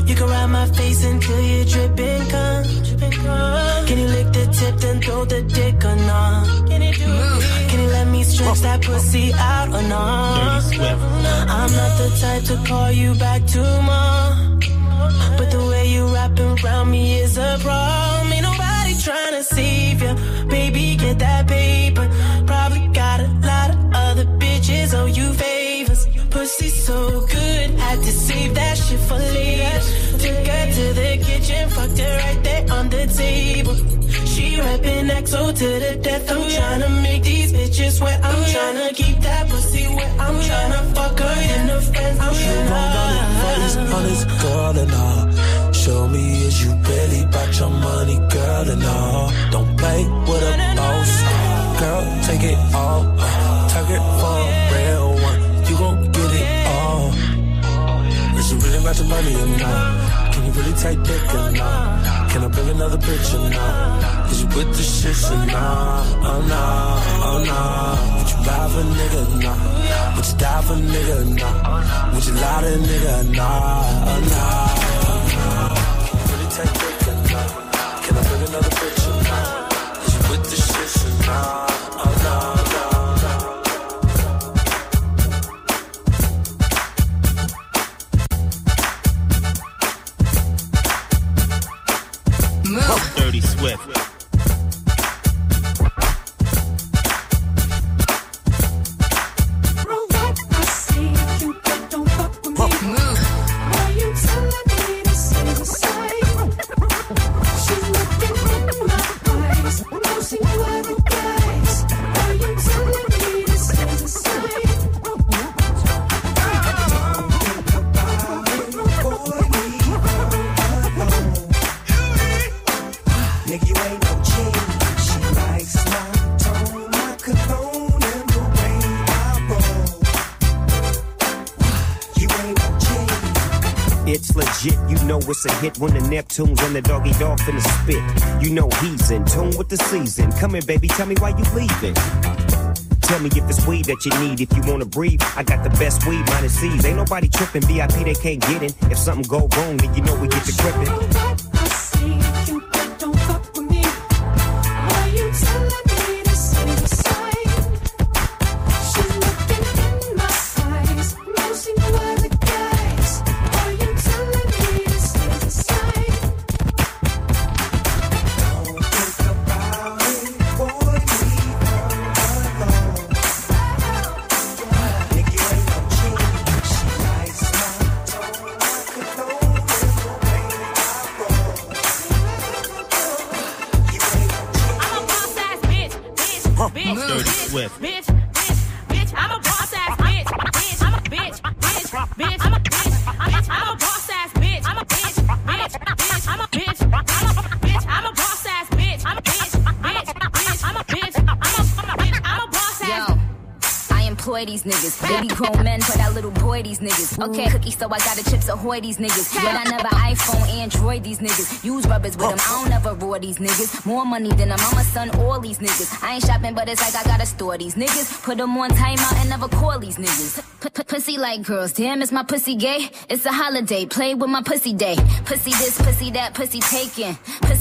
S10: You can ride my face until you're dripping cum. Can you lick the tip then throw the dick or no? Can you do it? Can you let me stretch that pussy out or no? I'm not the type to call you back tomorrow. But the way you wrapping around me is a problem. Ain't nobody trying to save you. Baby, get that paper. Probably got a lot of other bitches owe you favors. Pussy so good, had to save that shit for later. Took her to the kitchen, fucked her right there on the table. Rapping XO to the death. I'm tryna make these bitches wet. I'm tryna keep that pussy wet. I'm tryna fuck her in the fence. I'm tryna.
S6: honest girl and all. Show me is you really about your money, girl and all. Don't play with a boss. Girl, take it all. Uh, target for a real one. You gon' get it all. Is you really about your money or not? Really take dick or not? Can I bring another bitch or not? Is you with the shit or not? Oh nah, oh nah. Would you lie for a nigga? Nah. Would you die for a nigga? Nah. Would you lie to a nigga? Nah, oh nah. oh, nah. Really take dick or not? Can I bring another bitch or not? Is you with the shit or? Nah,
S26: hit when the Neptunes and the doggy dog finna spit. You know he's in tune with the season. Come here, baby, tell me why you leaving. Tell me if it's weed that you need. If you wanna breathe, I got the best weed minus C's. Ain't nobody tripping, VIP they can't get in. If something go wrong, then you know we get to gripping.
S49: Okay, cookie, so I got the chips ahoy these niggas. Yet I never iPhone, Android these niggas. Use rubbers with them, I don't ever roar these niggas. More money than a mama, son, all these niggas. I ain't shopping, but it's like I gotta store these niggas. Put them on timeout and never call these niggas. Pussy like girls, damn, is my pussy gay? It's a holiday, play with my pussy day. Pussy this, pussy that, pussy taken.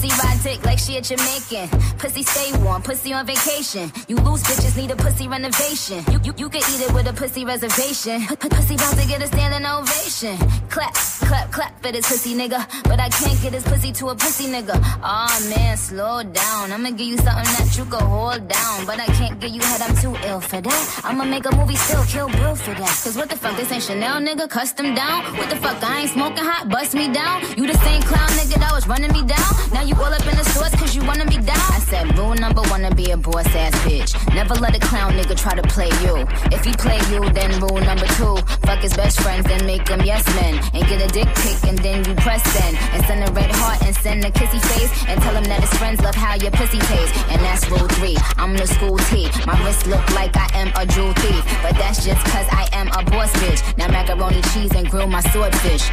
S49: Pussy ride dick like she a Jamaican. Pussy stay warm, pussy on vacation. You loose bitches need a pussy renovation. You, you, you can eat it with a pussy reservation. P- pussy about to get a standing ovation. Clap, clap, clap for this pussy nigga. But I can't get his pussy to a pussy nigga. Aw man, slow down. I'ma give you something that you can hold down. But I can't give you head, I'm too ill for that. I'ma make a movie still, kill Bill for that. Cause what the fuck, this ain't Chanel nigga, custom down. What the fuck, I ain't smoking hot, bust me down. You the same clown nigga that was running me down. Now you all up in the stores cause you wanna be down. I said rule number one to be a boss ass bitch. Never let a clown nigga try to play you. If he play you, then rule number two. Fuck his best friends, then make them yes men. And get a dick pic, and then you press send. And send a red heart, and send a kissy face. And tell him that his friends love how your pussy tastes. And that's rule three. I'm the school T. My wrist look like I am a jewel thief. But that's just cause I am a boss bitch. Now macaroni cheese and grill my swordfish.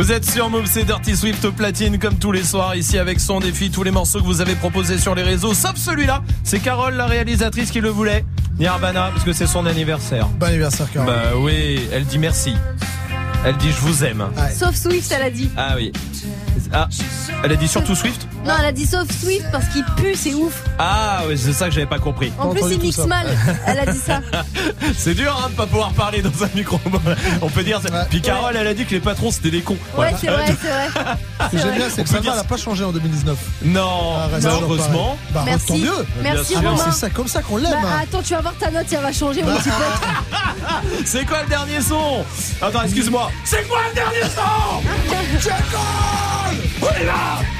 S1: Vous êtes sur Move, c'est Dirty Swift au platine comme tous les soirs ici avec son défi, tous les morceaux que vous avez proposés sur les réseaux, sauf celui-là. C'est Carole, la réalisatrice, qui le voulait. Nirvana, parce que c'est son anniversaire.
S5: Bon anniversaire, Carole.
S1: Bah oui, elle dit merci. Elle dit je vous aime.
S4: Sauf Swift, elle a dit.
S1: Ah oui. Ah, elle a dit surtout Swift?
S4: Non, elle a dit sauf Swift parce qu'il pue, c'est ouf.
S1: Ah oui, c'est ça que j'avais pas compris.
S4: En plus, il mixe mal. Elle a dit ça.
S1: C'est dur hein, de pas pouvoir parler dans un micro. On peut dire. Puis Carole, elle a dit que les patrons c'était des cons.
S4: Ouais, c'est vrai, c'est vrai.
S5: Ce qui est génial, c'est que ça
S1: dire
S5: va, elle a pas changé en 2019.
S1: Non,
S5: Ah,
S1: malheureusement.
S5: Bah,
S4: Merci.
S5: tant mieux.
S4: Merci. Romain.
S5: C'est ça, comme ça qu'on l'aime.
S4: Bah, attends, tu vas voir ta note, elle va changer, mon petit pote.
S1: C'est quoi le dernier son? Attends, excuse-moi. C'est quoi le dernier son? On y va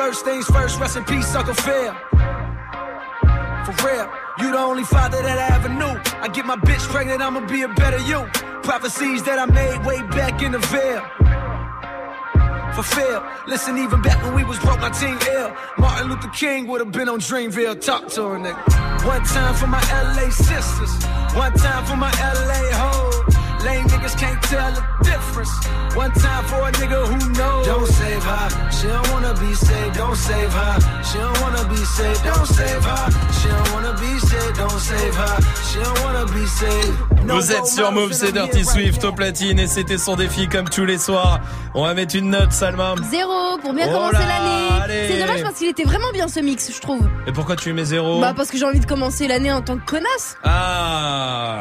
S17: First things first, rest in peace, Uncle Phil. For real, you the only father that I ever knew. I get my bitch pregnant, I'ma be a better you. Prophecies that I made way back in the veil. Fulfill. Listen, even back when we was broke, my team ill. Martin Luther King would have been on Dreamville. Talk to her, nigga. One time for my LA sisters. One time for my LA hoes. Lame niggas can't tell the difference. One time for a nigga who knows. Don't save her. She don't wanna be saved. Don't save her. She don't wanna be saved. Don't save her. She don't wanna be saved. Don't save her. She don't wanna be saved. No
S1: Vous êtes sur Move, c'est Dirty. Swift au platine et c'était son défi comme tous les soirs. On va mettre une note, Salma.
S4: Zéro pour bien
S1: Oh
S4: commencer l'année. C'est dommage parce qu'il était vraiment bien ce mix, je trouve.
S1: Et pourquoi tu mets zéro
S4: Bah, parce que j'ai envie de commencer l'année en tant que connasse.
S1: Ah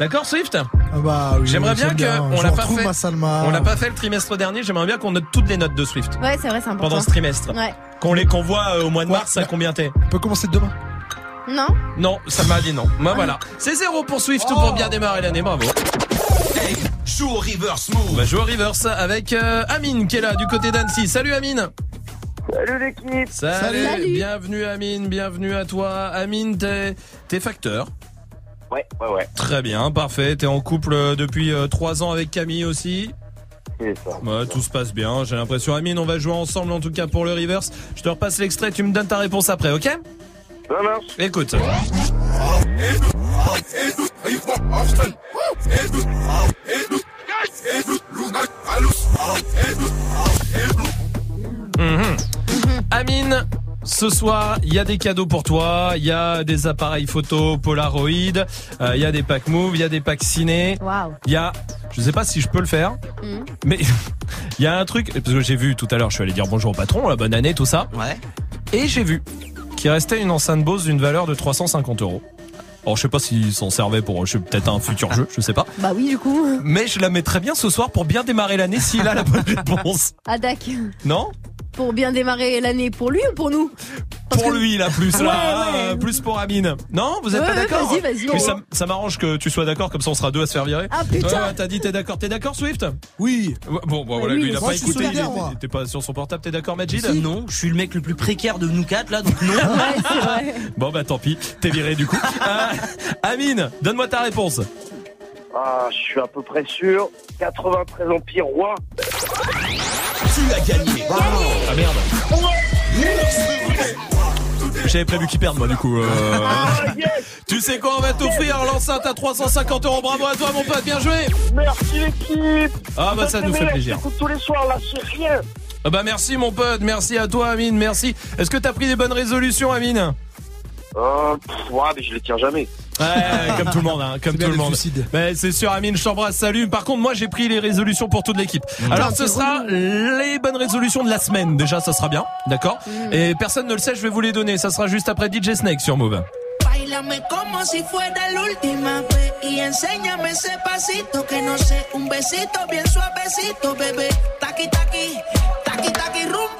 S1: D'accord, Swift
S5: Ah bah oui,
S1: J'aimerais
S5: oui,
S1: bien
S5: j'aime
S1: que on
S5: Je
S1: l'a pas fait.
S5: ma Salma.
S1: On l'a pas fait le trimestre dernier. J'aimerais bien qu'on note toutes les notes de Swift
S4: Ouais, c'est vrai, c'est important.
S1: pendant ce trimestre.
S4: Ouais.
S1: Qu'on les qu'on voit euh, au mois de mars à combien t'es
S5: On peut commencer demain.
S4: Non
S1: Non, ça m'a dit non. Bah voilà. C'est zéro pour Swift pour bien démarrer l'année. Bravo.
S3: Joue au reverse move.
S1: On va jouer au reverse avec euh, Amine qui est là du côté d'Annecy. Salut Amine.
S50: Salut l'équipe.
S1: Salut. Bienvenue Amine, bienvenue à toi. Amine, t'es t'es facteur.
S50: Ouais, ouais, ouais.
S1: Très bien, parfait. T'es en couple euh, depuis 3 ans avec Camille aussi?
S50: C'est ça.
S1: Ouais, tout se passe bien, j'ai l'impression. Amine, on va jouer ensemble en tout cas pour le reverse. Je te repasse l'extrait, tu me donnes ta réponse après, ok?
S50: Ça marche.
S1: Écoute. Mhm. Amine, ce soir, il y a des cadeaux pour toi. Il y a des appareils photo Polaroid. euh, Il y a des packs Move. Il y a des packs ciné.
S4: Waouh.
S1: Il y a, je sais pas si je peux le faire,
S4: Mhm.
S1: mais il y a un truc parce que j'ai vu tout à l'heure. Je suis allé dire bonjour au patron, la bonne année, tout ça.
S14: Ouais.
S1: Et j'ai vu qu'il restait une enceinte Bose d'une valeur de 350 euros. Alors je sais pas s'ils s'en servaient pour, je sais peut-être un futur jeu, je sais pas.
S4: Bah oui, du coup.
S1: Mais je la mettrais bien ce soir pour bien démarrer l'année s'il a la bonne réponse.
S4: Ah.
S1: Non?
S4: Pour bien démarrer l'année pour lui ou pour nous
S1: Pour lui là plus là,
S4: Ouais, ouais.
S1: euh, plus pour Amine. Non, vous êtes
S4: Ouais,
S1: pas
S4: ouais,
S1: d'accord
S4: vas-y, vas-y.
S1: Puis ça, ça m'arrange que tu sois d'accord, comme ça on sera deux à se faire virer.
S4: Ah, putain.
S1: T'as dit t'es d'accord, t'es d'accord Swift?
S5: Oui.
S1: Bon, bon voilà,
S4: oui,
S1: lui il a pas écouté, il était- pas sur son portable. T'es d'accord Majid?
S14: Non, je suis le mec le plus précaire de nous quatre là, donc non.
S4: Ouais, c'est vrai.
S1: Bon bah tant pis, t'es viré du coup. Euh, Amine, donne-moi ta réponse.
S50: Ah, je suis à peu près sûr. 93 Empire Roi.
S3: Tu as gagné.
S1: Ah merde. J'avais prévu qu'il perde moi du coup. euh.
S50: Ah, yes
S1: Tu sais quoi, on va t'offrir l'enceinte à 350 euros. Bravo à toi mon pote, bien joué.
S50: Merci l'équipe.
S1: Ah bah ça nous
S50: les
S1: fait plaisir.
S50: tous les soirs, là, c'est rien.
S1: Ah bah merci mon pote, merci à toi Amine, merci. Est-ce que t'as pris des bonnes résolutions Amine?
S50: Euh, pff, ouais, mais je les tiens jamais.
S1: Ouais, comme tout le monde, hein, comme tout le monde.
S5: suicide.
S1: Mais c'est sûr, Amine, je t'embrasse, salut. Par contre, moi, j'ai pris les résolutions pour toute l'équipe. Alors, ce sera les bonnes résolutions de la semaine. Déjà, ça sera bien, d'accord Et personne ne le sait, je vais vous les donner. Ça sera juste après DJ Snake sur Move.
S33: Bailame como si fuera la última vez y enséñame ese pasito que no sé, un besito bien suavecito, bebé. Taqui taqui, taqui taqui rumba.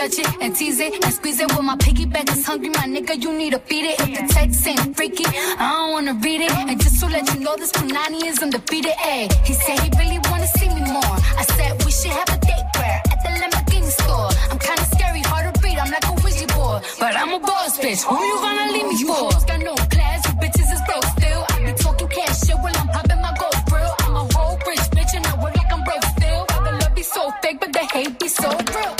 S26: touch it and tease it and squeeze it. Well, my piggyback is hungry, my nigga. You need to feed it. If the text ain't freaky, I don't wanna read it. And just to let you know, this Punani is undefeated. Ay, he said he really wanna see me more. I said we should have a date where at the Lamborghini store. I'm kinda scary, hard to read. I'm like a Ouija board, but I'm a boss bitch. Who you gonna leave me for? Got no class, you bitches is broke still. I be talking cash shit while I'm popping my gold grill. I'm a whole rich bitch and I work like I'm broke still. The love be so fake, but the hate be so real.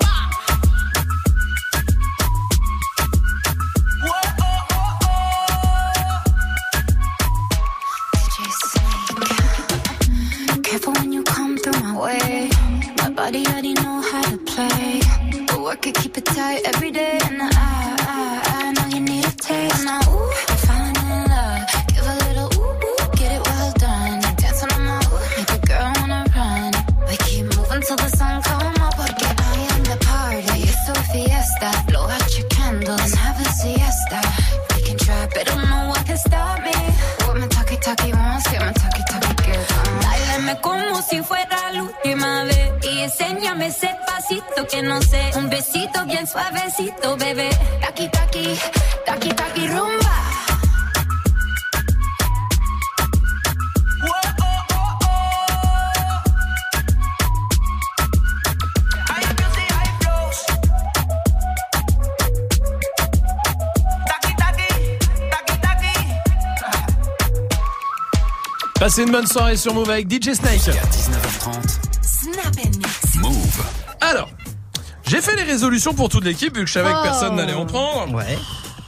S26: My body already know how to play. But work it, keep it tight every day? And I, I, I know you need a taste. Ooh,
S51: como si fuera la última vez y enséñame ese pasito que no sé, un besito bien suavecito, bebé. Taqui taqui, taqui taqui rumba.
S1: Passez une bonne soirée sur Move avec DJ Snake.
S3: Jusqu'à 19h30.
S51: Snap and mix.
S3: Move.
S1: Alors, j'ai fait les résolutions pour toute l'équipe vu que je savais que
S4: Oh.
S1: personne n'allait en prendre.
S14: Ouais.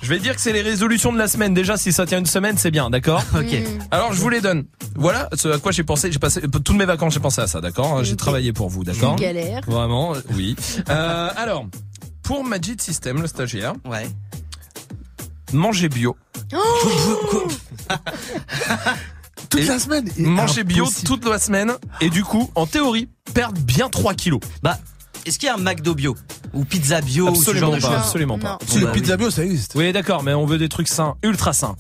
S1: Je vais dire que c'est les résolutions de la semaine. Déjà, si ça tient une semaine, c'est bien, d'accord
S14: Ok.
S1: Alors, je vous les donne. Voilà ce à quoi j'ai pensé. J'ai passé toutes mes vacances, j'ai pensé à ça, d'accord J'ai travaillé pour vous, d'accord
S4: Galère.
S1: Vraiment, euh, oui. Euh, alors, pour Magic System, le stagiaire,
S14: Ouais.
S1: manger bio.
S5: Toute
S1: Et
S5: la semaine. Et
S1: Manger bio toute la semaine. Et du coup, en théorie, perdre bien 3 kilos.
S14: Bah, est-ce qu'il y a un McDo bio ou pizza bio ou ce
S1: Absolument
S14: genre
S1: pas, absolument pas.
S5: Si
S14: Bon,
S5: le
S14: bah,
S5: pizza bio, ça existe.
S1: Oui, d'accord, mais on veut des trucs sains, ultra sains.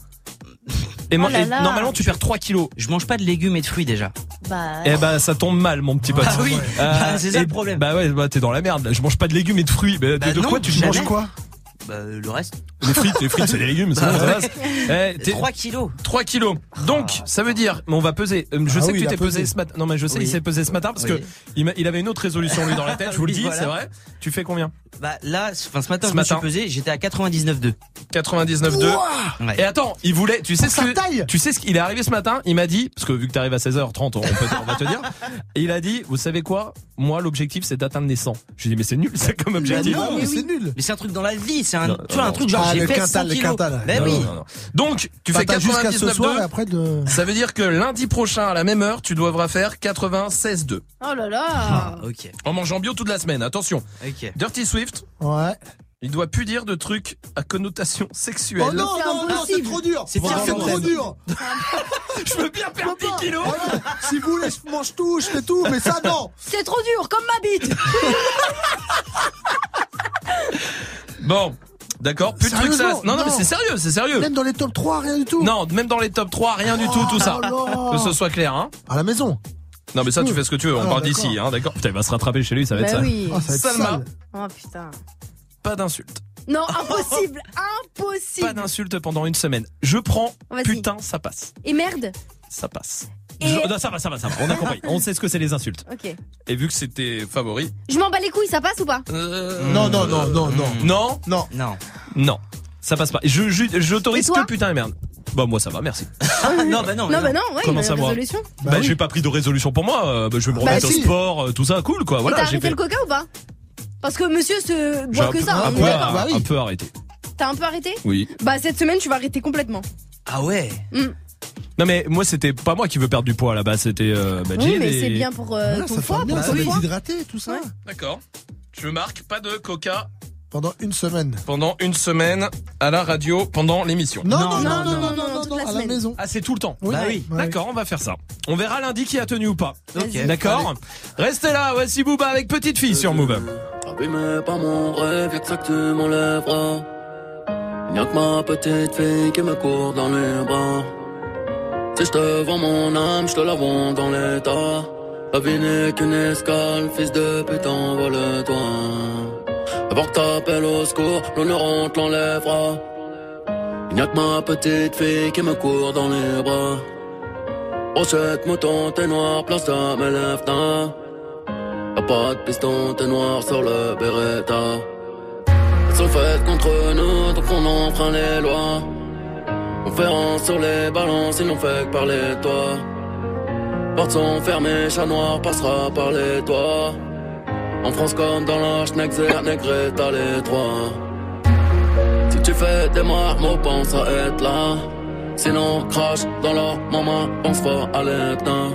S1: Et,
S4: Oh
S1: et normalement, tu perds 3 kilos.
S14: Je mange pas de légumes et de fruits déjà.
S4: Bah,
S1: Eh ben, ça tombe mal, mon petit pote.
S14: Ah oui, bah, c'est ça le problème.
S1: Bah ouais, bah t'es dans la merde. là. Je mange pas de légumes et de fruits. De-
S14: Bah
S1: de,
S14: non,
S1: quoi tu
S14: jamais.
S1: manges quoi?
S14: Bah, le reste.
S1: Les frites, les frites, c'est des légumes. c'est
S14: Bah
S1: bon, ça
S14: ouais.
S1: passe. Eh, t'es-
S14: 3 kilos.
S1: 3 kilos. Donc, ça veut dire, mais on va peser. Euh, Je
S5: Ah
S1: sais
S5: oui,
S1: que tu t'es pesé
S5: pesé.
S1: ce matin. Non, mais je sais,
S14: Oui.
S1: il s'est pesé ce matin parce
S14: Oui.
S1: que il, avait une autre résolution lui dans la tête. Je vous le dis,
S14: voilà.
S1: c'est vrai. Tu fais combien?
S14: Bah là, enfin ce matin,
S1: Ce
S14: je me suis
S1: matin.
S14: pesé, j'étais à 99,2.
S1: 99,2.
S14: Ouais.
S1: Et attends, il voulait, tu sais ce que,
S5: taille
S1: tu sais ce qu'il est arrivé ce matin, il m'a dit, parce que vu que t'arrives à 16h30, on, peut, on va te dire, et il a dit, vous savez quoi, moi l'objectif c'est d'atteindre les 100. Je lui ai dit, mais c'est nul, c'est comme objectif.
S5: non, mais c'est nul.
S14: Mais c'est un truc dans la vie, c'est un,
S1: Non,
S14: tu vois,
S1: non.
S14: un truc genre
S5: Ah,
S14: j'ai
S5: le
S14: fait
S5: quintal,
S14: 100
S5: le
S14: kilos.
S5: quintal.
S14: Ben
S1: Non,
S14: oui.
S1: non, non. Donc, tu
S5: Bah,
S1: fais
S5: t'as jusqu'à ce soir et
S1: 99,2.
S5: après de.
S1: Ça veut dire que lundi prochain à la même heure, tu devras faire 96,2.
S4: Oh là là.
S14: Ah, ok,
S1: En mangeant bio toute la semaine, attention.
S14: ok.
S1: Dirty Swift,
S5: Ouais.
S1: il doit plus dire de trucs à connotation sexuelle.
S5: Oh non,
S4: C'est
S5: non, non, c'est trop dur.
S14: C'est
S5: trop dur.
S1: Je veux bien perdre 10 kilos.
S5: Voilà. Si vous voulez, je mange tout, je fais tout, mais ça, non.
S4: C'est trop dur, comme ma bite.
S1: Bon, d'accord, plus de trucs ça. Non, non, mais c'est sérieux, c'est sérieux.
S5: Même dans les top 3, rien du tout.
S1: Non, même dans les top 3, rien du tout, tout ça.
S5: Oh.
S1: Que ce soit clair, hein.
S5: À la maison.
S1: Non, mais ça, tu fais ce que tu veux, on
S5: Ah,
S1: parle
S5: d'accord.
S1: d'ici, hein, d'accord. Putain, il va se rattraper chez lui, ça va être
S4: Bah
S1: ça.
S4: oui.
S5: Ah, ça va être
S1: Salma.
S4: Oh putain.
S1: Pas d'insulte.
S4: Non, impossible,
S1: Pas
S4: impossible.
S1: d'insulte pendant une semaine. Je prends,
S4: Vas-y.
S1: putain, ça passe.
S4: Et merde.
S1: Ça passe.
S4: Et-
S1: Je- non, ça va, ça va, ça va. On a compris. On sait ce que c'est les insultes.
S4: Ok.
S1: Et vu que c'était favori.
S4: Je m'en bats les couilles, ça passe ou pas?
S1: Euh,
S5: Non, non, non, non, non?
S1: Non,
S5: Non.
S14: Non.
S1: non. Ça passe pas. Je, je- j'autorise que putain et merde. Bah, moi, ça va, merci.
S14: non, bah non.
S4: Non, bah non, ouais,
S1: Comment ça, moi
S4: résolution.
S1: Bah,
S5: Bah oui.
S1: j'ai pas pris de résolution pour moi. euh, bah, je vais me
S4: Bah
S1: remettre
S4: si.
S1: au sport, euh, tout ça, cool, quoi. Voilà,
S4: t'as arrêté
S1: fait.
S4: le coca ou pas? Parce que monsieur se boit que
S1: peu-
S4: ça,
S1: un
S4: on
S1: peu,
S4: est
S1: ar-
S4: d'accord.
S5: Bah oui.
S1: un peu arrêté.
S4: T'as un peu arrêté?
S1: Oui.
S4: Bah cette semaine tu vas arrêter complètement.
S14: Ah ouais.
S1: Non, mais moi, c'était pas moi qui veux perdre du poids là-bas, c'était euh, bah,
S4: Oui mais
S1: et-
S4: c'est bien pour euh,
S5: Voilà,
S4: ton
S5: ça
S4: foie,
S5: bien,
S4: pour
S5: ça tout ça.
S1: D'accord. Je marque pas de coca
S5: Pendant une semaine.
S1: pendant une semaine à la radio pendant l'émission.
S5: Non,
S14: Non,
S5: non, non,
S14: non,
S5: non,
S14: non,
S5: non, non,
S4: toute
S5: non,
S4: la
S5: à la maison.
S1: Ah, c'est tout le temps.
S5: Oui.
S14: Bah oui.
S5: Ouais.
S1: D'accord, on va faire ça. On verra lundi qui a tenu ou pas.
S14: Ok.
S1: D'accord Restez là, voici Booba avec petite fille sur Move.
S24: Abîmé par mon rêve, que ça que tu m'enlèveras. Y'a que ma petite fille qui me court dans les bras. Si je te vends mon âme, je te la vends dans l'état. La vie n'est qu'une escale, fils de putain, vole-toi. Avant que t'appelles au secours, l'honneur on te l'enlèvera. Y'a que ma petite fille qui me court dans les bras. Brochette, mouton, t'es noir, place à mes lèvres, Y'a pas de piston, t'es noir sur le Beretta. Elles sont faites contre nous, donc on enfreint les lois. Conférence sur les balances, ils n'ont fait que parler de toi. Portes sont fermées, chat noir passera par les toits. En France comme dans l'Arche, Nexer, Negreta, les trois. Si tu fais des marmots, pense à être là. Sinon, crache dans leur maman, pense fort à l'éteint.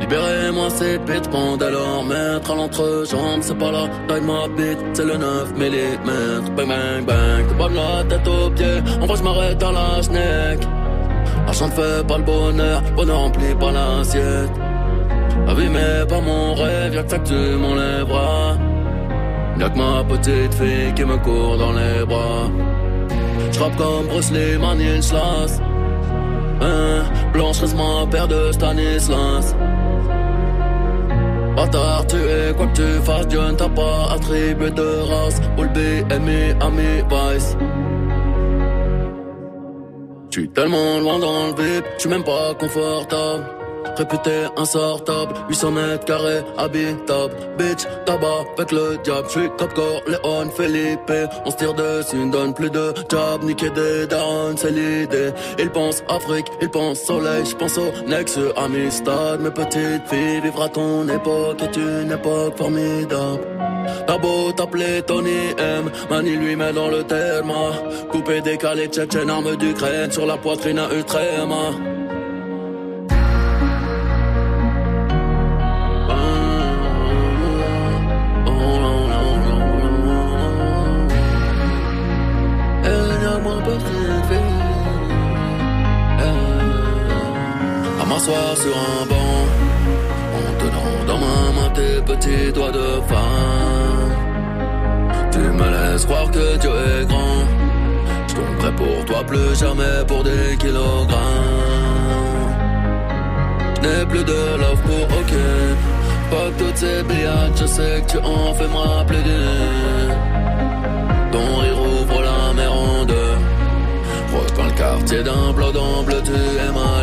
S24: Libérez-moi ces bêtes, pendant leur maître à l'entrejambe, c'est pas la taille de ma bite, c'est le 9 mm. Bang bang bang, te bombe la tête aux pieds, en vrai m'arrête à la schneck. L'argent ne fait pas le bonheur, bonheur remplit pas l'assiette. Abîmé par mon rêve, y'a que ça que tu m'enlèveras. Y'a que ma petite fille qui me court dans les bras. J'rappe comme Bruce Lee, Stanislas. Hein, Blanche ma paire de Stanislas. Bâtard, tu es quoi que tu fasses, Dieu ne t'a pas attribué de race. All BMI, ami, vice. J'suis tellement loin dans le vip, j'suis même pas confortable. Réputé insortable, 800 mètres carrés, habitable. Bitch, tabac avec le diable, j'suis Capcore, Léon, Felipe. On se tire dessus, ne donne plus de job, niquer des darons, c'est l'idée. Il pense Afrique, il pense soleil, j'pense au Nex, Amistad. Mes petites filles, vivre ton époque est une époque formidable. T'as beau t'appeler Tony M, Mani lui met dans le terme. Coupé, décalé, tchétchène, arme d'Ukraine, sur la poitrine à Utrema. Sur un banc, en tenant dans ma main tes petits doigts de femme. Tu me laisses croire que Dieu est grand. Je tomberai pour toi plus jamais pour des kilogrammes. Je n'ai plus de love pour aucune. Pas toutes ces billades, je sais que tu en fais me rappeler. Ton rire ouvre la mer en deux. Repeins le quartier d'un bleu bleu, tu es ma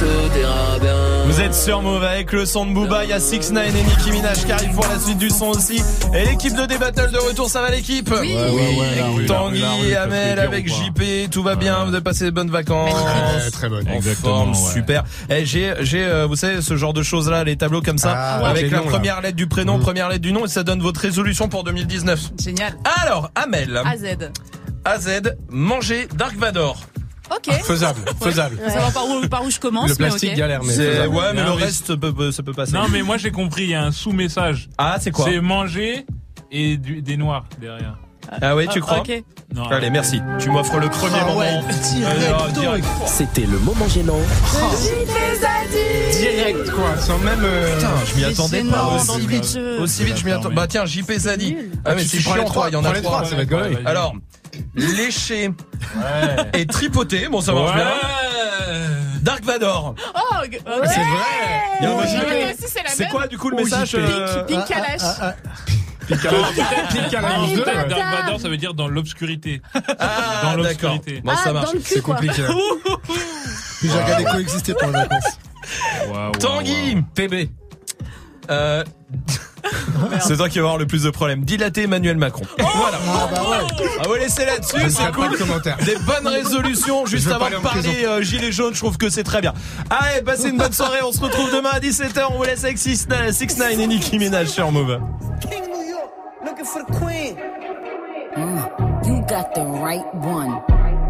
S24: tout ira bien.
S1: Vous êtes sur Move avec le son de Booba, il y a 6 9 et Nicki Minaj qui arrivent pour la suite du son aussi. Et l'équipe de D-Battle de retour, ça va l'équipe
S52: Oui. Ouais, ouais, ouais, la rue,
S1: Tanguy, Amel avec JP, tout va bien, vous avez passé de bonnes vacances.
S47: Ouais, très bonne.
S1: En
S52: Exactement,
S1: forme,
S52: ouais.
S1: super. Eh, j'ai, j'ai, euh, vous savez, ce genre de choses là, les tableaux comme ça,
S47: Ah, ouais,
S1: avec la
S47: là.
S1: première lettre du prénom, première lettre du nom, et ça donne votre résolution pour 2019.
S53: Génial.
S1: Alors, Amel,
S53: AZ.
S1: AZ, manger Dark Vador.
S53: Ok.
S47: Faisable, faisable.
S53: Ça va par où, par où je commence
S47: Le
S53: mais
S47: plastique
S53: ok.
S47: galère, mais
S1: C'est,
S47: faisable.
S1: ouais, mais
S52: Non,
S1: le
S52: mais
S1: reste peut, peut- ça peut passer.
S52: Non, mais moi j'ai compris, il y a un sous-message.
S1: Ah, c'est quoi
S52: C'est manger et du- des noirs derrière.
S1: Ah oui, tu
S53: Ah,
S1: crois
S53: ok.
S52: Non,
S1: Allez, merci. Tu m'offres le premier
S5: Ah
S1: moment.
S5: ouais, direct,
S1: Alors, direct.
S54: C'était le moment gênant.
S47: Direct, quoi, sans même. euh,
S1: Putain, je m'y attendais pas aussi vite. Aussi vite, je m'y attendais. Bah tiens, JP Zadi. Ah mais
S47: tu-
S1: c'est
S47: tu prends les
S1: chiant,
S47: trois,
S1: il y en a
S47: les
S1: trois.
S47: trois,
S1: Alors, lécher et tripoter, bon ça marche
S52: Ouais.
S1: bien. Dark Vador.
S53: Oh, g-
S47: C'est vrai.
S53: Ouais, ouais, c'est
S1: quoi du coup le message euh,
S53: Pink.
S5: Ah, ah,
S47: deux,
S52: Dark
S47: ouais.
S52: Vador, ça veut dire dans l'obscurité.
S1: Ah
S52: Dans
S1: d'accord.
S52: l'obscurité.
S1: Bon ça
S4: Ah,
S1: marche.
S47: C'est compliqué.
S5: Puis j'ai regardé coexister pour les vacances.
S1: Tanguy.
S47: TB.
S1: Euh, C'est toi qui vas avoir le plus de problèmes. Dilater Emmanuel Macron. Voilà.
S5: Ah bah ouais.
S1: On va laisser
S47: Je
S1: là-dessus, c'est cool. Des bonnes résolutions juste avant de parler euh, gilet jaune, je trouve que c'est très bien. Allez, passez une bonne soirée, on se retrouve demain à 17h, on vous laisse avec 6 9 et Nicki Minaj sur Move.
S10: King New York, looking for the queen.
S49: Mm, you got the right one.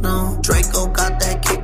S48: No. Draco got that kickback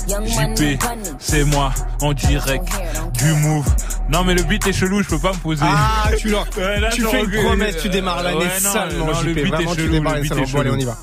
S52: JP, c'est moi, en direct, du move. Non mais le beat est chelou, je peux pas me poser.
S47: Ah, tu, leur-
S52: Ouais, là,
S47: tu fais une promesse, tu démarres l'année
S52: Ouais, non,
S47: salement,
S52: non, le
S47: JP.
S52: beat est
S47: Vraiment, tu
S52: chelou,
S47: démarres
S52: le
S47: l'année
S52: beat est
S47: salement. Bon, allez, on y va.